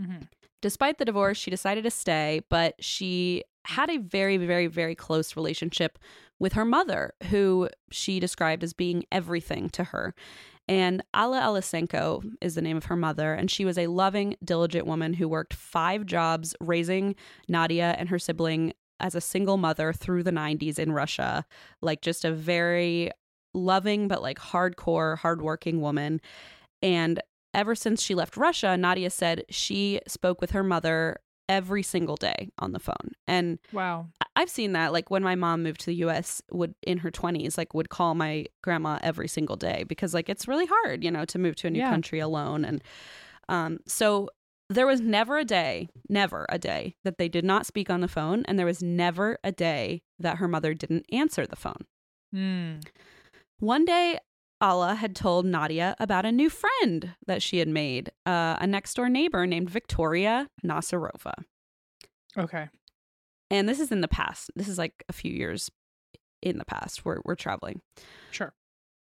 Mhm. Despite the divorce, she decided to stay, but she had a very, very, very close relationship with her mother, who she described as being everything to her. And Alla Alisenko is the name of her mother, and she was a loving, diligent woman who worked five jobs raising Nadia and her sibling as a single mother through the 90s in Russia. Like, just a very loving, but like hardcore, hardworking woman. And ever since she left Russia, Nadia said she spoke with her mother every single day on the phone. And Wow. I've seen that like when my mom moved to the US would in her 20s like would call my grandma every single day because like it's really hard, you know, to move to a new Yeah. country alone and um so there was never a day, never a day that they did not speak on the phone and there was never a day that her mother didn't answer the phone. Hmm. One day, Alla had told Nadia about a new friend that she had made, uh, a next door neighbor named Viktoria Nasyrova. Okay. And this is in the past. This is like a few years in the past. We're, we're traveling. Sure.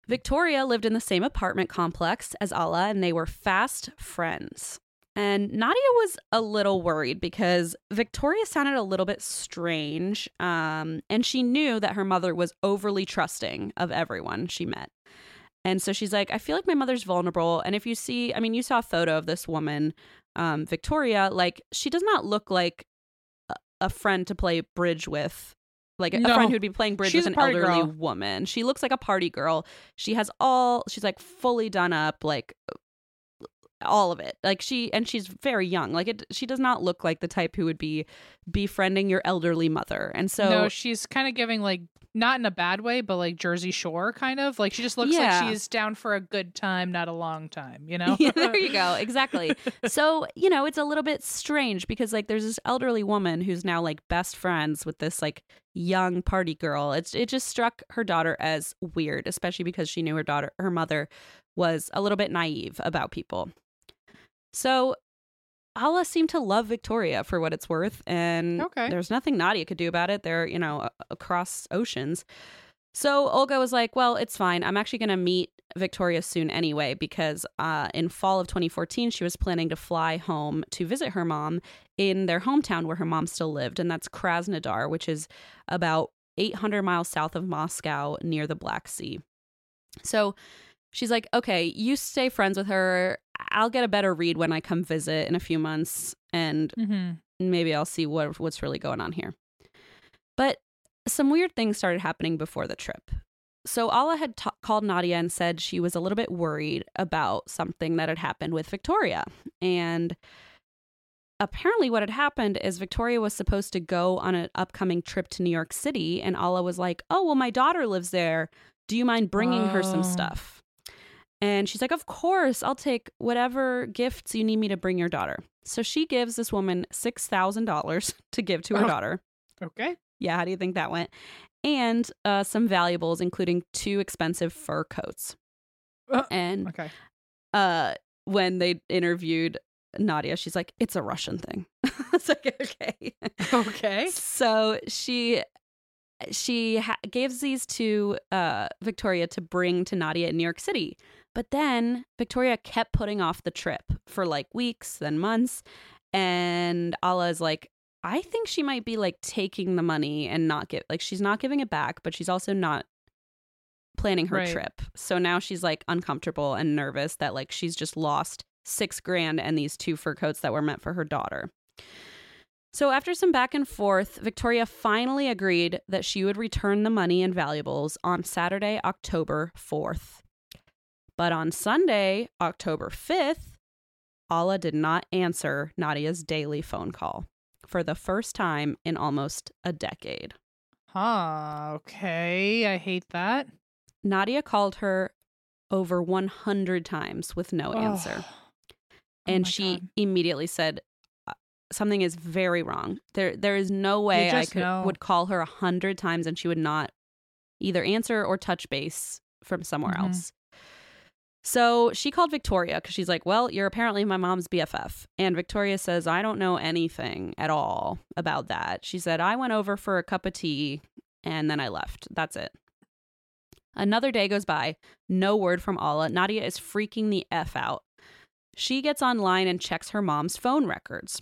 Victoria lived in the same apartment complex as Alla, and they were fast friends. And Nadia was a little worried because Victoria sounded a little bit strange. Um, and she knew that her mother was overly trusting of everyone she met. And so she's like, I feel like my mother's vulnerable. And if you see, I mean, you saw a photo of this woman, um, Victoria, like, she does not look like a, a friend to play bridge with. Like a, a friend who'd be playing bridge She's with an elderly girl. woman. She looks like a party girl. She has all, she's like fully done up, like all of it. Like she, and she's very young. Like it, she does not look like the type who would be befriending your elderly mother. And so, no, she's kind of giving like not in a bad way, but like Jersey Shore kind of like she just looks Yeah. like she's down for a good time, not a long time. You *laughs* know? yeah, there you go. Exactly. so, you know, it's a little bit strange because like there's this elderly woman who's now like best friends with this like young party girl. It's it just struck her daughter as weird, especially because she knew her daughter her mother was a little bit naive about people. So Alla seemed to love Victoria for what it's worth, and Okay. there's nothing Nadia could do about it. They're, you know, across oceans. So Olga was like, "Well, it's fine. I'm actually going to meet Victoria soon anyway because uh, in fall of 2014 she was planning to fly home to visit her mom in their hometown where her mom still lived, and that's Krasnodar, which is about 800 miles south of Moscow near the Black Sea. So she's like, "Okay, you stay friends with her. I'll get a better read when I come visit in a few months, and hmm maybe I'll see what what's really going on here. But some weird things started happening before the trip. So Alla had ta- called Nadia and said she was a little bit worried about something that had happened with Victoria. And apparently what had happened is Victoria was supposed to go on an upcoming trip to New York City and Alla was like, "Oh, well my daughter lives there. Do you mind bringing her some Oh. stuff?" And she's like, Of course, I'll take whatever gifts you need me to bring your daughter. So she gives this woman $6,000 *laughs* to give to her Oh. daughter. Okay. Yeah, how do you think that went? And uh, some valuables, including two expensive fur coats. Uh, and Okay. uh, when they interviewed Nadia, she's like, It's a Russian thing. *laughs* it's like, okay. Okay. So she she ha- gives these to uh, Victoria to bring to Nadia in New York City. But then Victoria kept putting off the trip for like weeks, then months. And Alla is like, I think she might be like taking the money and not get like she's not giving it back, but she's also not planning her Right. trip. So now she's like uncomfortable and nervous that like she's just lost six grand and these two fur coats that were meant for her daughter. So, after some back and forth, Victoria finally agreed that she would return the money and valuables on Saturday, October 4th. But on Sunday, October 5th, Alla did not answer Nadia's daily phone call for the first time in almost a decade. Huh. Okay. I hate that. Nadia called her over 100 times with no answer. Oh. Oh and my she God. immediately said "Uh, something is very wrong there there is no way i could know. would call her a hundred times and she would not either answer or touch base from somewhere Mhm. else so she called victoria because she's like well you're apparently my mom's bff and victoria says i don't know anything at all about that she said i went over for a cup of tea and then i left that's it Another day goes by, no word from Alla. Nadia is freaking the F out. She gets online and checks her mom's phone records.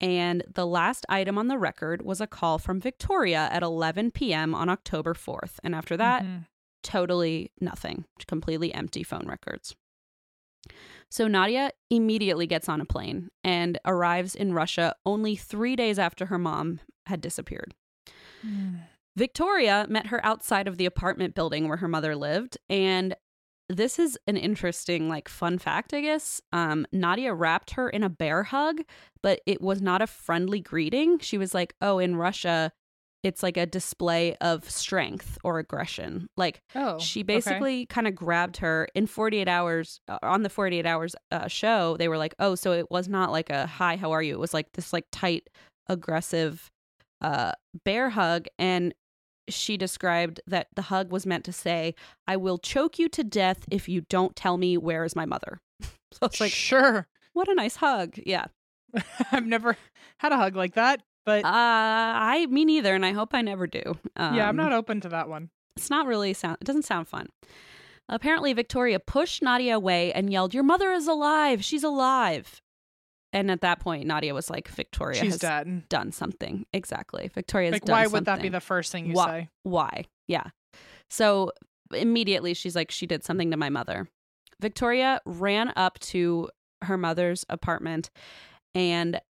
And the last item on the record was a call from Victoria at 11 p.m. on October 4th. And after that, Mhm. Totally nothing, completely empty phone records. So Nadia immediately gets on a plane and arrives in Russia only three days after her mom had disappeared. Mm. Victoria met her outside of the apartment building where her mother lived. And this is an interesting, like, fun fact, I guess. Um, Nadia wrapped her in a bear hug, but it was not a friendly greeting. She was like, oh, in Russia, it's like a display of strength or aggression. Like, Oh. she okay. basically kind of grabbed her in 48 hours uh, on the 48 hours uh, show they were like oh so it was not like a hi how are you it was like this like tight aggressive uh bear hug and she described that the hug was meant to say i will choke you to death if you don't tell me where is my mother *laughs* so it's like sure. what a nice hug yeah *laughs* I've never had a hug like that, but uh i me neither and i hope i never do um, yeah, I'm not open to that one. It's not really sound. It doesn't sound fun. Apparently, Victoria pushed Nadia away and yelled, "Your mother is alive! She's alive!" And at that point, Nadia was like, "Victoria She's has dead. done something. Exactly. Victoria's Like, done why would that be the first thing you Why- say? Why? Yeah. So immediately she's like, she did something to my mother. Victoria ran up to her mother's apartment and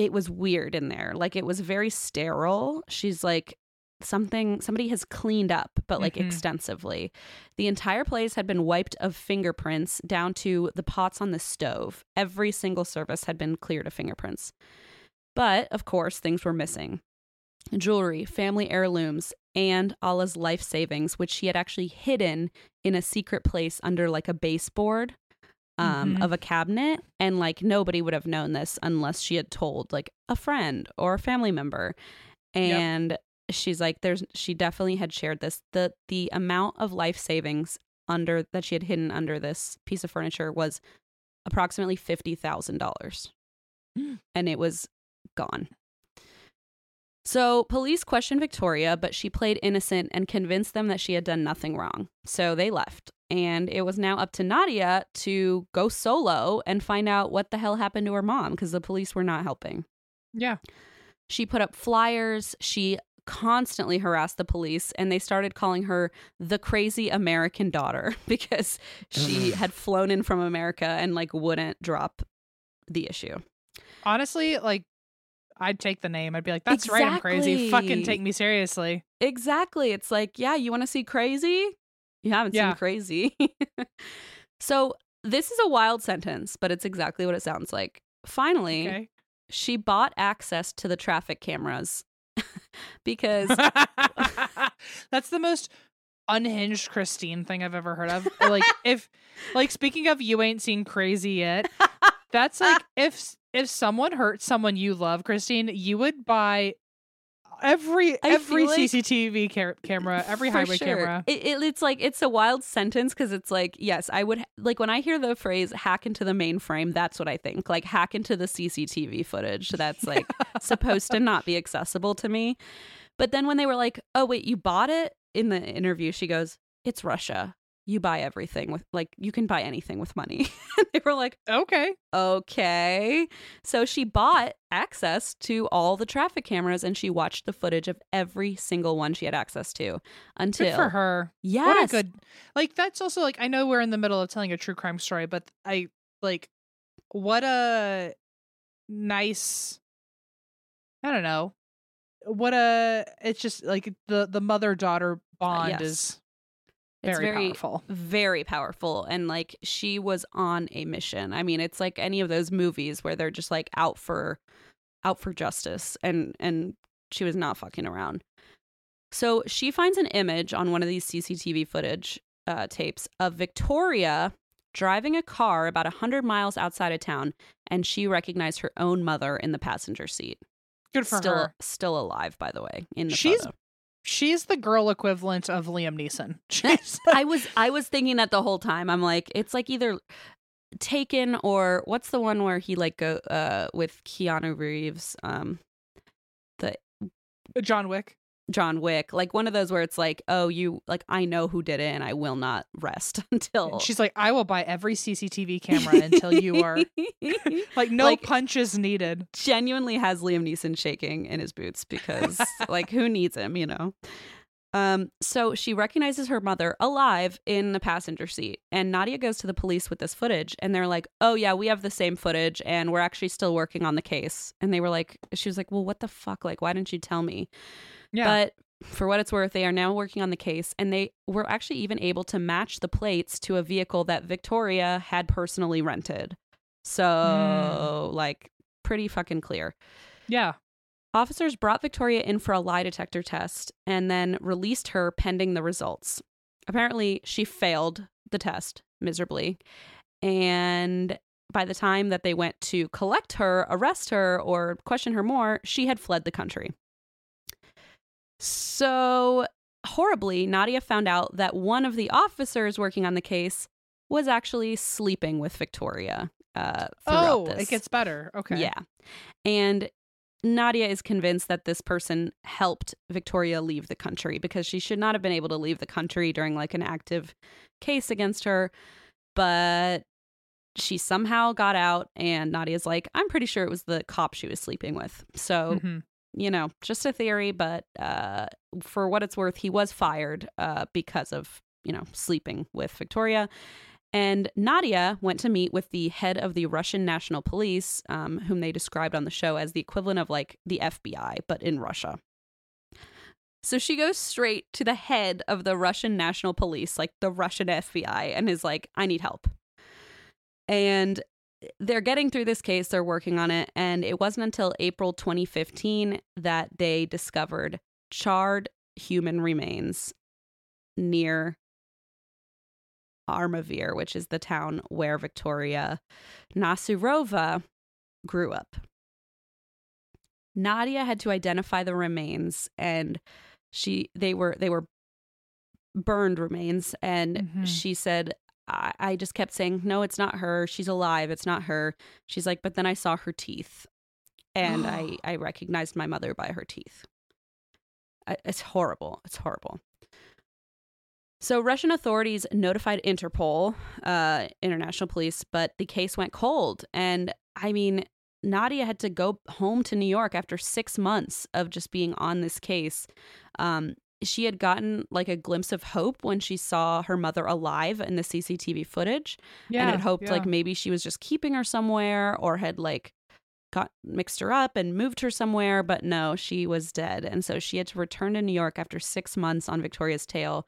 it was weird in there. Like it was very sterile. She's like, something somebody has cleaned up but like Mhm. extensively the entire place had been wiped of fingerprints down to the pots on the stove every single surface had been cleared of fingerprints but of course things were missing jewelry family heirlooms and Alla's life savings which she had actually hidden in a secret place under like a baseboard um, Mhm. of a cabinet and like nobody would have known this unless she had told like a friend or a family member. And she's like there's she definitely had shared this the the amount of life savings under that she had hidden under this piece of furniture was approximately $50,000 and it was gone so police questioned Victoria but she played innocent and convinced them that she had done nothing wrong so they left and it was now up to Nadia to go solo and find out what the hell happened to her mom because the police were not helping Yeah. she put up flyers. She constantly harassed the police, and they started calling her the crazy American daughter *laughs* because she had flown in from America and like wouldn't drop the issue. Honestly, like I'd take the name. I'd be like, "That's right, I'm crazy. Fucking take me seriously." Exactly. It's like, yeah, you want to see crazy? You haven't Yeah. seen crazy. *laughs* so, this is a wild sentence, but it's exactly what it sounds like. Finally, Okay. she bought access to the traffic cameras *laughs* because *laughs* That's the most unhinged Christine thing I've ever heard of. like if like speaking of you ain't seen crazy yet, that's like if if someone hurt someone you love, Christine, you would buy every I every like- CCTV ca- camera, *laughs* every highway sure. camera. It, it, it's like it's a wild sentence because it's like yes, I would like when I hear the phrase "hack into the mainframe." That's what I think. Like hack into the CCTV footage *laughs* that's like supposed to not be accessible to me. But then when they were like, "Oh wait, you bought it?" in the interview, she goes, "It's Russia. You buy everything with like you can buy anything with money." *laughs* they were like, Okay. okay. So she bought access to all the traffic cameras and she watched the footage of every single one she had access to until Good for her. Yes. What a good like that's also like I know we're in the middle of telling a true crime story, but I like what a nice I don't know. What a it's just like the the mother daughter uh, bond yes. is It's very, very- powerful. very powerful and like she was on a mission. I mean, it's like any of those movies where they're just like out for out for justice and and she was not fucking around. So she finds an image on one of these CCTV footage uh, tapes of Victoria driving a car about 100 miles outside of town and she recognized her own mother in the passenger seat. Good for still her. still alive by the way in the She's photo. She's the girl equivalent of Liam Neeson. *laughs* *laughs* She's I was I was thinking that the whole time. I'm like, it's like either Taken or what's the one where he like go uh with Keanu Reeves, um, the John Wick. John Wick, like one of those where it's like, oh, you like I know who did it and I will not rest *laughs* until She's like, I will buy every CCTV *laughs* camera until you are *laughs* like no Like- punches needed. genuinely has Liam Neeson shaking in his boots because like who needs him, you know? Um so she recognizes her mother alive in the passenger seat and Nadia goes to the police with this footage and they're like, "Oh yeah, we have the same footage and we're actually still working on the case." And they were like she was like, "Well, what the fuck? Like why didn't you tell me?" Yeah. But for what it's worth, they are now working on the case and they were actually even able to match the plates to a vehicle that Victoria had personally rented. So, mm. like, pretty fucking clear. yeah. Officers brought Victoria in for a lie detector test and then released her pending the results. Apparently, she failed the test miserably. And by the time that they went to collect her, arrest her, or question her more, she had fled the country. So, horribly, Nadia found out that one of the officers working on the case was actually sleeping with Victoria. Uh, Oh, this. it gets better. Okay. Yeah. And Nadia is convinced that this person helped Victoria leave the country because she should not have been able to leave the country during like an active case against her. But she somehow got out, and Nadia's like, I'm pretty sure it was the cop she was sleeping with. So Mhm. You know, just a theory, but uh, for what it's worth, he was fired uh, because of, you know, sleeping with Victoria. And Nadia went to meet with the head of the Russian National Police, um, whom they described on the show as the equivalent of like the FBI, but in Russia. So she goes straight to the head of the Russian National Police, like the Russian FBI, and is like, I need help. And they're getting through this case, they're working on it. And it wasn't until April 2015 that they discovered charred human remains near Armavir, which is the town where Viktoria Nasyrova grew up. Nadia had to identify the remains and she they were they were burned remains and Mhm. she said I, I just kept saying no it's not her. She's alive. It's not her. She's like but then i saw her teeth and i *gasps* i recognized my mother by her teeth. I- it's horrible. It's horrible. So russian authorities notified interpol uh international police but the case went cold. And i mean nadia had to go home to new york after six months of just being on this case. Um she had gotten like a glimpse of hope when she saw her mother alive in the CCTV footage Yeah. and had hoped yeah. like maybe she was just keeping her somewhere or had like got mixed her up and moved her somewhere but no she was dead and so she had to return to New York after 6 months on Victoria's tail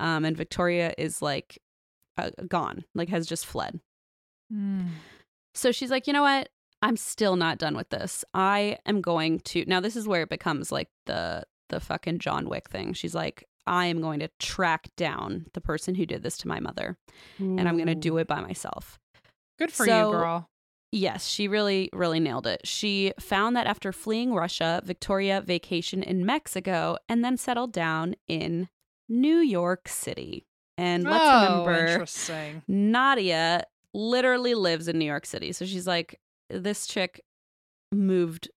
um and Victoria is like uh, gone like has just fled Mm. so she's like, you know what? I'm still not done with this. I am going to now. This is where it becomes like the the fucking John Wick thing. She's like, I am going to track down the person who did this to my mother, and I'm going to do it by myself. Good for So- you, girl. Yes, she really, really nailed it. She found that after fleeing Russia, Victoria vacationed in Mexico and then settled down in New York City. And let's oh, remember, interesting. Nadia literally lives in New York City. So she's like, this chick moved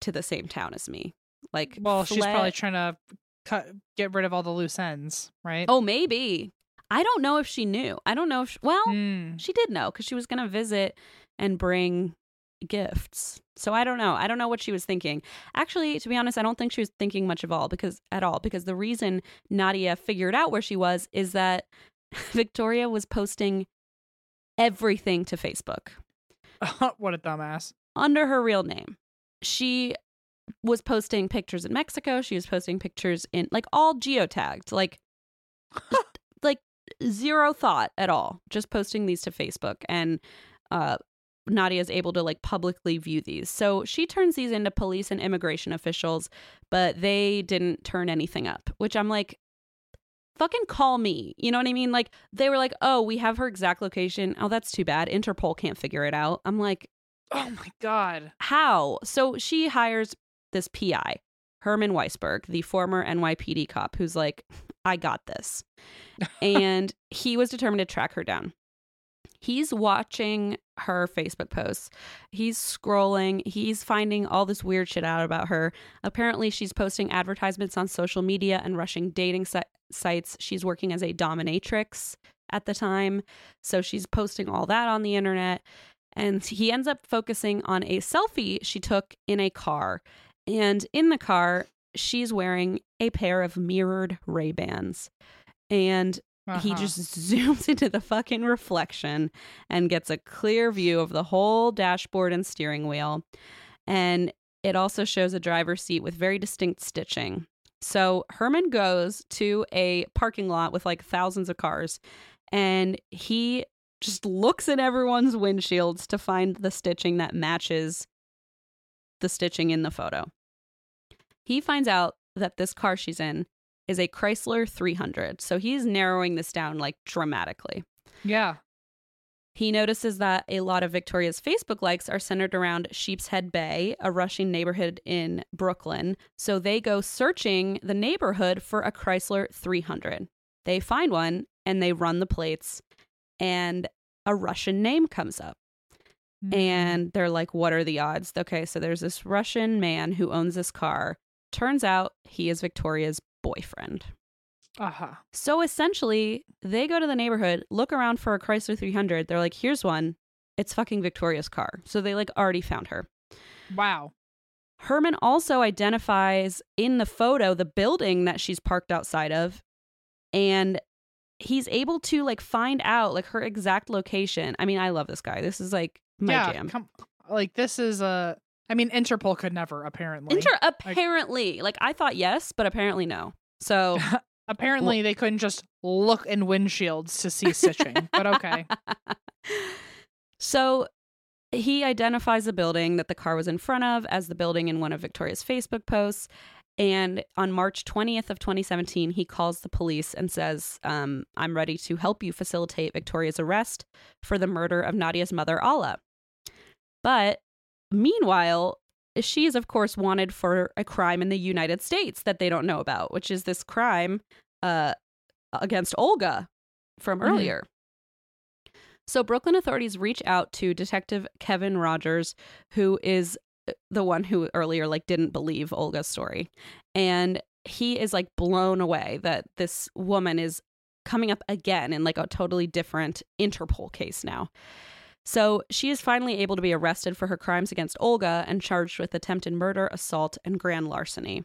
to the same town as me. Like, Well, she's probably trying to cut, get rid of all the loose ends, right? Oh, maybe. I don't know if she knew. I don't know if, she, well, Mm. she did know because she was going to visit and bring gifts. So I don't know. I don't know what she was thinking. Actually, to be honest, I don't think she was thinking much of all because at all because the reason Nadia figured out where she was is that *laughs* Victoria was posting everything to Facebook *laughs* what a dumbass. under her real name. She was posting pictures in Mexico. She was posting pictures in like all geotagged, like like zero thought at all. Just posting these to Facebook, and uh, Nadia is able to like publicly view these. So she turns these into police and immigration officials, but they didn't turn anything up. Which I'm like. Fucking call me. You know what I mean? Like, they were like, oh, we have her exact location. Oh, that's too bad. Interpol can't figure it out. I'm like, Oh my god. how? So she hires this PI, Herman Weisberg, the former NYPD cop, who's like, I got this. *laughs* and he was determined to track her down. He's watching her Facebook posts. He's scrolling. He's finding all this weird shit out about her. Apparently, she's posting advertisements on social media and rushing dating si- sites. She's working as a dominatrix at the time. So she's posting all that on the internet. And he ends up focusing on a selfie she took in a car. And in the car, she's wearing a pair of mirrored Ray-Bans. And he Uh-huh. just *laughs* zooms into the fucking reflection and gets a clear view of the whole dashboard and steering wheel. And it also shows a driver's seat with very distinct stitching. So Herman goes to a parking lot with like thousands of cars and he just looks at everyone's windshields to find the stitching that matches the stitching in the photo. He finds out that this car she's in is a Chrysler 300. So he's narrowing this down like dramatically. Yeah. He notices that a lot of Victoria's Facebook likes are centered around Sheepshead Bay, a Russian neighborhood in Brooklyn. So they go searching the neighborhood for a Chrysler 300. They find one and they run the plates, and a Russian name comes up. Mm. And they're like, what are the odds? Okay, so there's this Russian man who owns this car. Turns out he is Victoria's boyfriend. uh-huh. So essentially, they go to the neighborhood, look around for a Chrysler 300. They're like, here's one. It's fucking Victoria's car. So they like already found her. Wow. Herman also identifies in the photo the building that she's parked outside of and he's able to like find out like her exact location. I mean, I love this guy. This is like my yeah, jam. come like this is a I mean Interpol could never apparently. Inter- apparently, like I thought yes, but apparently no. So *laughs* apparently they couldn't just look in windshields to see stitching. but okay. *laughs* So he identifies the building that the car was in front of as the building in one of Victoria's Facebook posts. And on March 20th of 2017, he calls the police and says, um, I'm ready to help you facilitate Victoria's arrest for the murder of Nadia's mother, Alla. But meanwhile, she is, of course, wanted for a crime in the United States that they don't know about, which is this crime uh, against Olga from Mhm. earlier. So, Brooklyn authorities reach out to Detective Kevin Rogers, who is uh, the one who earlier like didn't believe Olga's story, and he is like blown away that this woman is coming up again in like a totally different Interpol case now. So she is finally able to be arrested for her crimes against Olga and charged with attempted murder, assault, and grand larceny.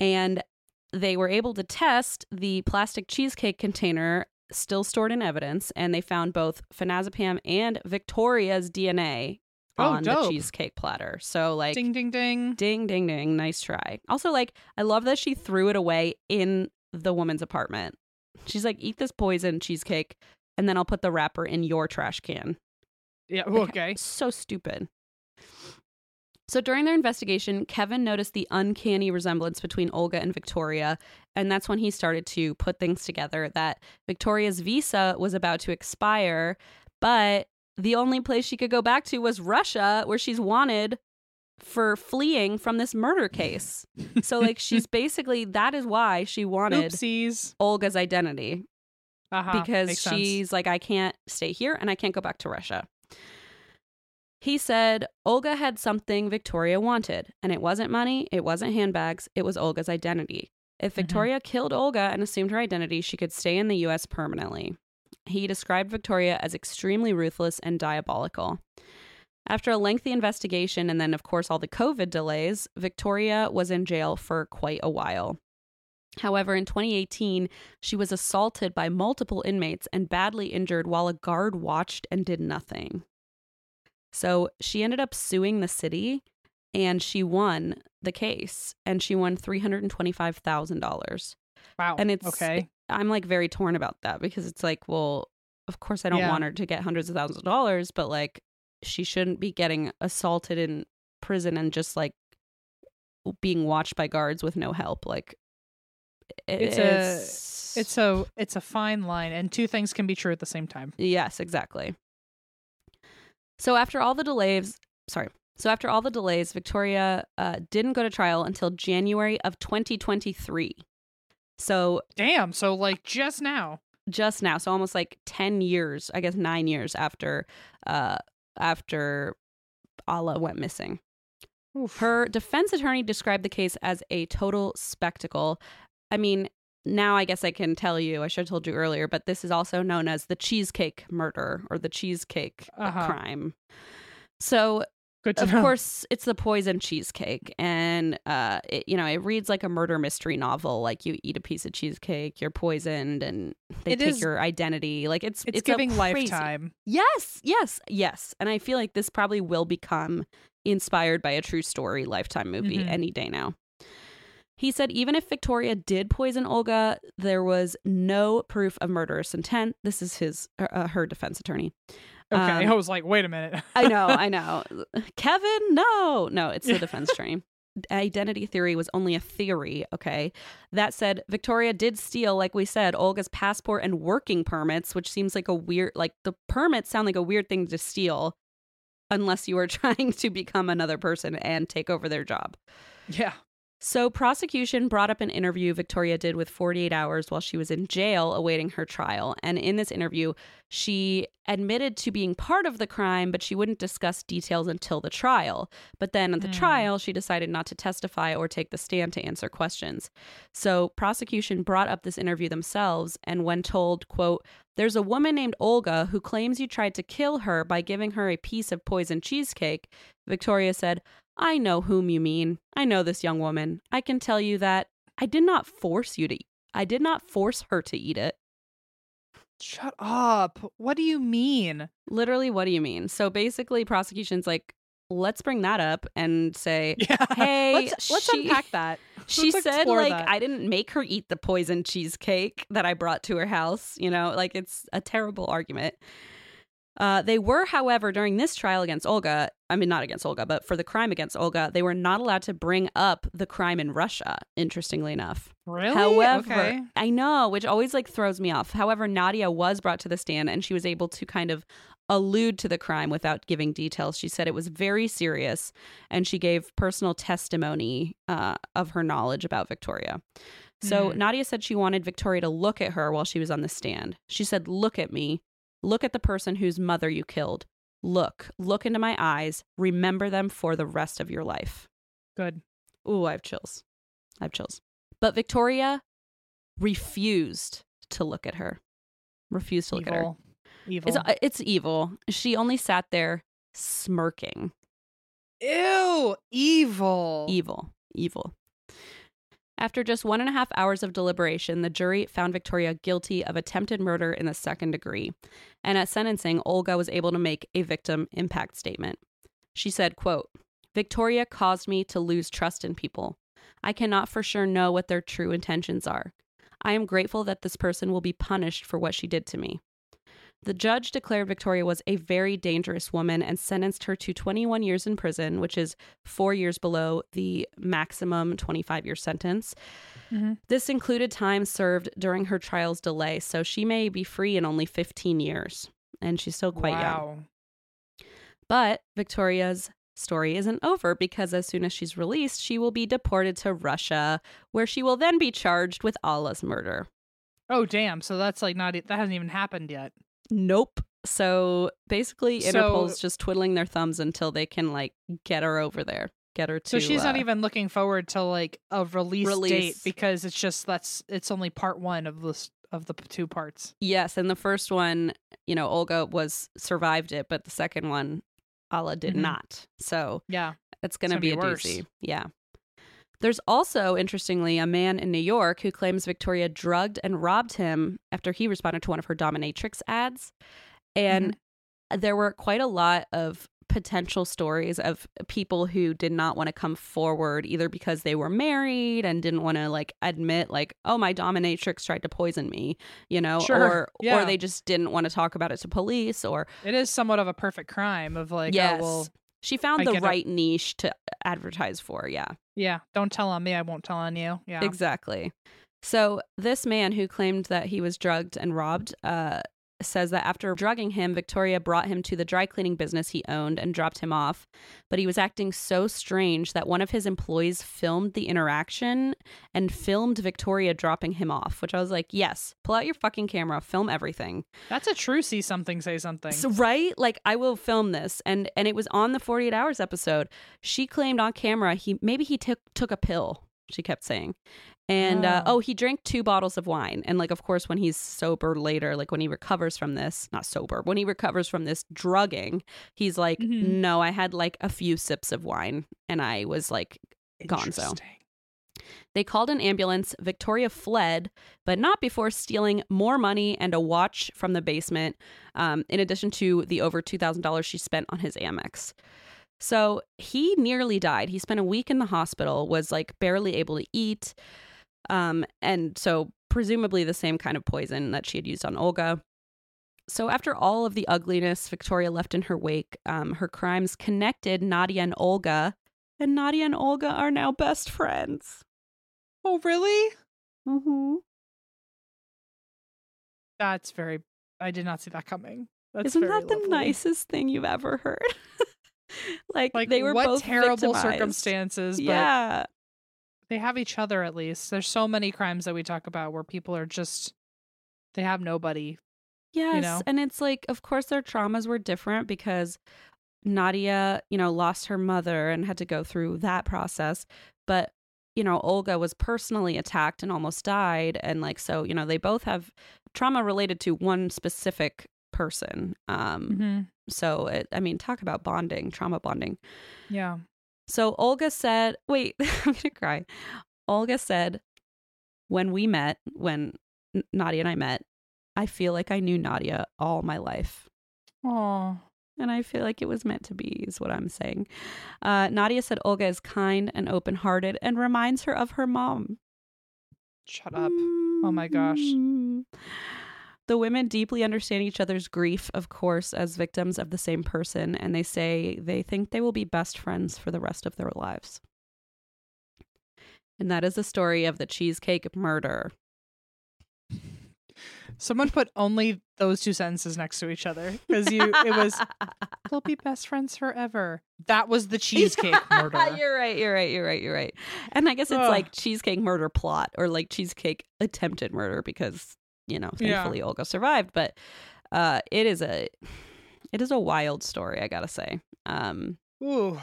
And they were able to test the plastic cheesecake container still stored in evidence, and they found both phenazepam and Victoria's DNA Oh, on the cheesecake platter. So like ding ding ding. ding ding ding, nice try. Also like I love that she threw it away in the woman's apartment. She's like, eat this poison cheesecake, and then I'll put the wrapper in your trash can. Yeah, Like, okay. So stupid. So during their investigation, Kevin noticed the uncanny resemblance between Olga and Victoria, and that's when he started to put things together that Victoria's visa was about to expire, but the only place she could go back to was Russia, where she's wanted for fleeing from this murder case. so like she's *laughs* basically that is why she wanted Oopsies. Olga's identity Uh-huh. because Makes sense. she's like, I can't stay here and I can't go back to Russia. He said Olga had something Victoria wanted, and it wasn't money, it wasn't handbags, it was Olga's identity. If Mhm. Victoria killed Olga and assumed her identity, she could stay in the US permanently. He described Victoria as extremely ruthless and diabolical. After a lengthy investigation and then, of course, all the COVID delays, Victoria was in jail for quite a while. However, in 2018, she was assaulted by multiple inmates and badly injured while a guard watched and did nothing. So she ended up suing the city and she won the case and she won $325,000. wow. and it's- okay. I'm like very torn about that because it's like, well, of course I don't Yeah. want her to get hundreds of thousands of dollars, but like she shouldn't be getting assaulted in prison and just like being watched by guards with no help. Like it- It's a- It's a it's a fine line, and two things can be true at the same time. Yes, exactly. So after all the delays, sorry. So after all the delays, Victoria uh, didn't go to trial until January of 2023. So Damn. So like just now. just now, so almost like 10 years, I guess 9 years after uh after Alla went missing. Oof. Her defense attorney described the case as a total spectacle. I mean, now I guess I can tell you, I should have told you earlier, but this is also known as the cheesecake murder or the cheesecake Uh-huh. crime. So, of know. course, it's the poison cheesecake. And, uh, it, you know, it reads like a murder mystery novel. Like you eat a piece of cheesecake, you're poisoned, and they It take is- your identity. Like it's, it's, it's giving lifetime. Yes, yes, yes. And I feel like this probably will become inspired by a true story lifetime movie Mhm. any day now. He said even if Victoria did poison Olga, there was no proof of murderous intent. This is his uh, her defense attorney. Okay. Um, I was like, wait a minute. I know, I *laughs* know. Kevin, no. No, it's the defense attorney. Identity theory was only a theory, okay? That said, Victoria did steal, like we said, Olga's passport and working permits, which seems like a weird, like the permits sound like a weird thing to steal unless you are *laughs* trying to become another person and take over their job. yeah. So, prosecution brought up an interview Victoria did with 48 Hours while she was in jail awaiting her trial. And in this interview, she admitted to being part of the crime, but she wouldn't discuss details until the trial. But then at the Hmm. trial, she decided not to testify or take the stand to answer questions. So, prosecution brought up this interview themselves. And when told, quote, There's a woman named Olga who claims you tried to kill her by giving her a piece of poisoned cheesecake. Victoria said, I know whom you mean. I know this young woman. I can tell you that I did not force you to eat. I did not force her to eat it. Shut up. What do you mean? Literally, what do you mean? So basically, prosecution's like, let's bring that up and say, Yeah. Hey, let's, let's she- unpack that. *laughs* *laughs* she Let's said like that. I didn't make her eat the poisoned cheesecake that I brought to her house. You know, like it's a terrible argument. Uh, they were, however, during this trial against Olga, I mean, not against Olga, but for the crime against Olga, they were not allowed to bring up the crime in Russia, interestingly enough. Really? However, okay. I know, which always like throws me off. However, Nadia was brought to the stand and she was able to kind of allude to the crime without giving details. She said it was very serious and she gave personal testimony uh, of her knowledge about Victoria. So Mhm. Nadia said she wanted Victoria to look at her while she was on the stand. She said, Look at me. Look at the person whose mother you killed. Look, look into my eyes. Remember them for the rest of your life. Good. Ooh, I have chills. I have chills. But Victoria refused to look at her. Refused to look at her. Evil. Evil. It's, uh, it's evil. She only sat there smirking. Ew. Evil. Evil. Evil. After just one and a half hours of deliberation, the jury found Victoria guilty of attempted murder in the second degree. And at sentencing, Olga was able to make a victim impact statement. She said, quote, Victoria caused me to lose trust in people. I cannot for sure know what their true intentions are. I am grateful that this person will be punished for what she did to me. The judge declared Victoria was a very dangerous woman and sentenced her to 21 years in prison, which is four years below the maximum 25 year sentence. Mhm. This included time served during her trial's delay, so she may be free in only 15 years. And she's still quite young. But Victoria's story isn't over because as soon as she's released, she will be deported to Russia, where she will then be charged with Alla's murder. Oh damn. So that's like not that hasn't even happened yet. Nope. So basically, So- Interpol's just twiddling their thumbs until they can like get her over there, get her to. So she's not uh, even looking forward to like a release, release, date because it's just that's it's only part one of this of the two parts. Yes, and the first one, you know, Olga was survived it, but the second one, Alla did Mhm. not. So Yeah. It's going to gonna be, be a worse. doozy. Yeah. There's also, interestingly, a man in New York who claims Victoria drugged and robbed him after he responded to one of her dominatrix ads. And mm-hmm. there were quite a lot of potential stories of people who did not want to come forward either because they were married and didn't want to like admit like oh my dominatrix tried to poison me you know Sure. or Yeah. or they just didn't want to talk about it to police or It is somewhat of a perfect crime of like, oh, yes oh well, she found I the right niche to advertise for yeah yeah, don't tell on me, I won't tell on you. Yeah. Exactly. So this man who claimed that he was drugged and robbed uh, says that after drugging him, Victoria brought him to the dry cleaning business he owned and dropped him off. But he was acting so strange that one of his employees filmed the interaction and filmed Victoria dropping him off, which I was like, yes, pull out your fucking camera, film everything. That's a true see something, say something. So right, like I will film this, and and it was on the Forty Eight Hours episode. She claimed on camera he maybe he took took a pill. She kept saying, and uh, Oh. oh, he drank two bottles of wine, and like of course when he's sober later, like when he recovers from this, not sober, when he recovers from this drugging, he's like, Mhm. no, I had like a few sips of wine, and I was like gonzo. They called an ambulance. Victoria fled, but not before stealing more money and a watch from the basement, um, in addition to the over $2,000 she spent on his Amex. So he nearly died. He spent a week in the hospital, was like barely able to eat. Um, and so presumably the same kind of poison that she had used on Olga. So after all of the ugliness Victoria left in her wake, um, her crimes connected Nadia and Olga, and Nadia and Olga are now best friends. Oh, really? Mm-hmm. That's very. I did not see that coming. That's Isn't that the lovely. nicest thing you've ever heard? *laughs* like, Like they were what both terrible victimized. circumstances, but Yeah, they have each other at least. There's so many crimes that we talk about where people are just they have nobody. yes, know? and it's like, of course, their traumas were different because Nadia, you know, lost her mother and had to go through that process. But you know, Olga was personally attacked and almost died. And like, so, you know, they both have trauma related to one specific person. Um, Mm-hmm. so it, I mean, talk about bonding, trauma bonding. Yeah. So Olga said, wait, *laughs* I'm going to cry. Olga said, when we met, when Nadia and I met, I feel like I knew Nadia all my life. Oh. And I feel like it was meant to be, is what I'm saying. Uh, Nadia said Olga is kind and open hearted and reminds her of her mom. Shut up. Oh my gosh. The women deeply understand each other's grief, of course, as victims of the same person, and they say they think they will be best friends for the rest of their lives. And that is the story of the cheesecake murder. Someone put only those two sentences next to each other because you it was *laughs* they'll be best friends forever. That was the cheesecake murder. *laughs* you're right, you're right, you're right, you're right. And I guess it's Ugh. like cheesecake murder plot or like cheesecake attempted murder because, you know, Yeah. thankfully Olga survived, but uh it is a it is a wild story, I got to say. Um Ooh.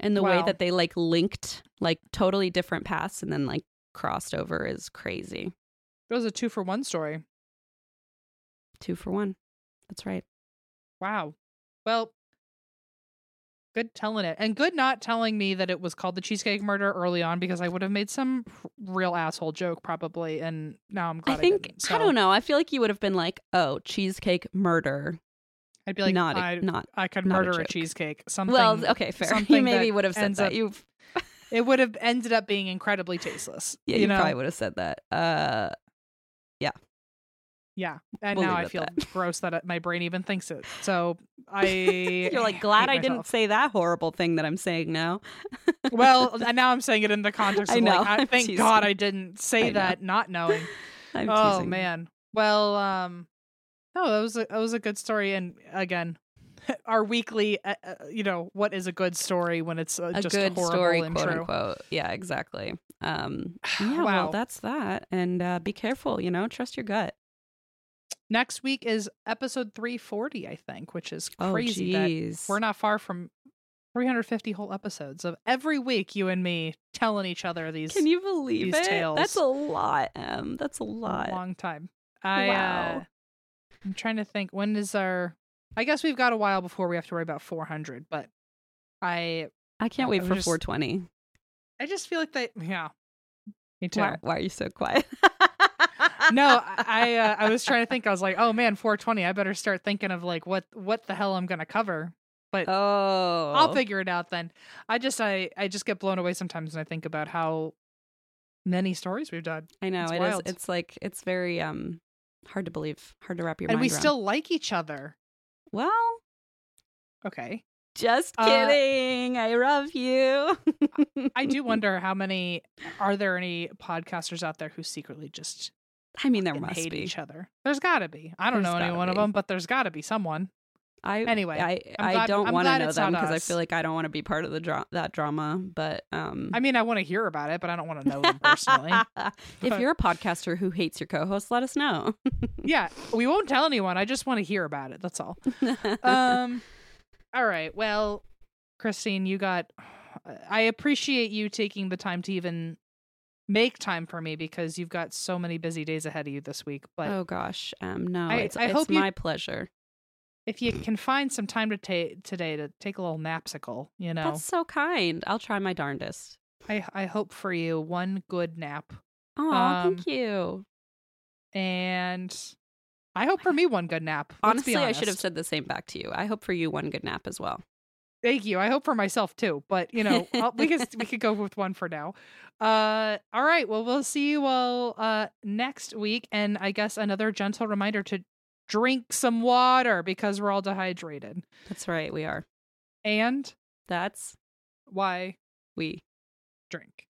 and the way that they like linked like totally different paths and then like crossed over is crazy. It was a two for one story. Two for one. That's right. Wow. Well, good telling it. And good not telling me that it was called the cheesecake murder early on because I would have made some real asshole joke probably and now I'm I glad I, think didn't. I don't know. I feel like you would have been like, "Oh, cheesecake murder." I'd be like not a- I, not I could not murder a, joke. cheesecake. Something well, okay, fair. *laughs* You maybe would have said that. You've *laughs* it would have ended up being incredibly tasteless. yeah, you, you, know? probably would have said that. Uh Yeah. Yeah, and We'll now I feel that. *laughs* gross that it- my brain even thinks it. So *laughs* I You're like glad I didn't say that horrible thing that I'm saying now. *laughs* Well, and now I'm saying it in the context I of know, like, I, thank teasing. God I didn't say I know. that, not knowing. I'm oh teasing. man. Well, um, no, that was a, that was a good story, and again, our weekly, uh, uh, you know, what is a good story when it's uh, a just good horrible story, and quote true. unquote. Yeah, exactly. Um, *sighs* yeah, Wow. well, that's that. And uh, be careful. You know, trust your gut. Next week is episode 340, I think, which is crazy oh, that we're not far from 350 whole episodes of every week you and me telling each other these Can you believe these it? tales. That's a lot. Um, that's a a lot. long time. I Wow. uh, I'm trying to think when is our I guess we've got a while before we have to worry about 400, but I I can't wait was for just- 420. I just feel like they yeah. Me too. Why, why are you so quiet? *laughs* no, I I, uh, I was trying to think. I was like, oh man, 420. I better start thinking of like what what the hell I'm gonna cover. But Oh, I'll figure it out then. I just I I just get blown away sometimes when I think about how many stories we've done, I know It's it is. It's like it's very um hard to believe, hard to wrap your and mind And we around. still like each other. well, Okay, just Uh, kidding. I love you. I do *laughs* wonder how many are there any podcasters out there who secretly just I mean, there must hate be. each other? There's got to be. I don't There's know any one of them, but there's got to be someone. I Anyway, I I'm I glad- don't want to know them because I feel like I don't want to be part of the dra- that drama. But um, I mean, I want to hear about it, but I don't want to know them personally. *laughs* if you're a podcaster who hates your co-host, let us know. *laughs* yeah, we won't tell anyone. I just want to hear about it. That's all. um *laughs* all right well christine you got i appreciate you taking the time to even make time for me because you've got so many busy days ahead of you this week but oh gosh, um, no, I- it's, I it's hope you- my pleasure. if you can find some time to take today to take a little napsicle you know That's so kind. I'll try my darndest. i i hope for you one good nap Oh, Um, thank you. and i hope for me one good nap Honestly, I should have said the same back to you. I hope for you one good nap as well. Thank you. I hope for myself too, but you know, I'll- we could we could go with one for now. Uh, all right. Well, we'll see you all uh next week, and I guess another gentle reminder to drink some water because we're all dehydrated. That's right, we are. And That's why we. drink?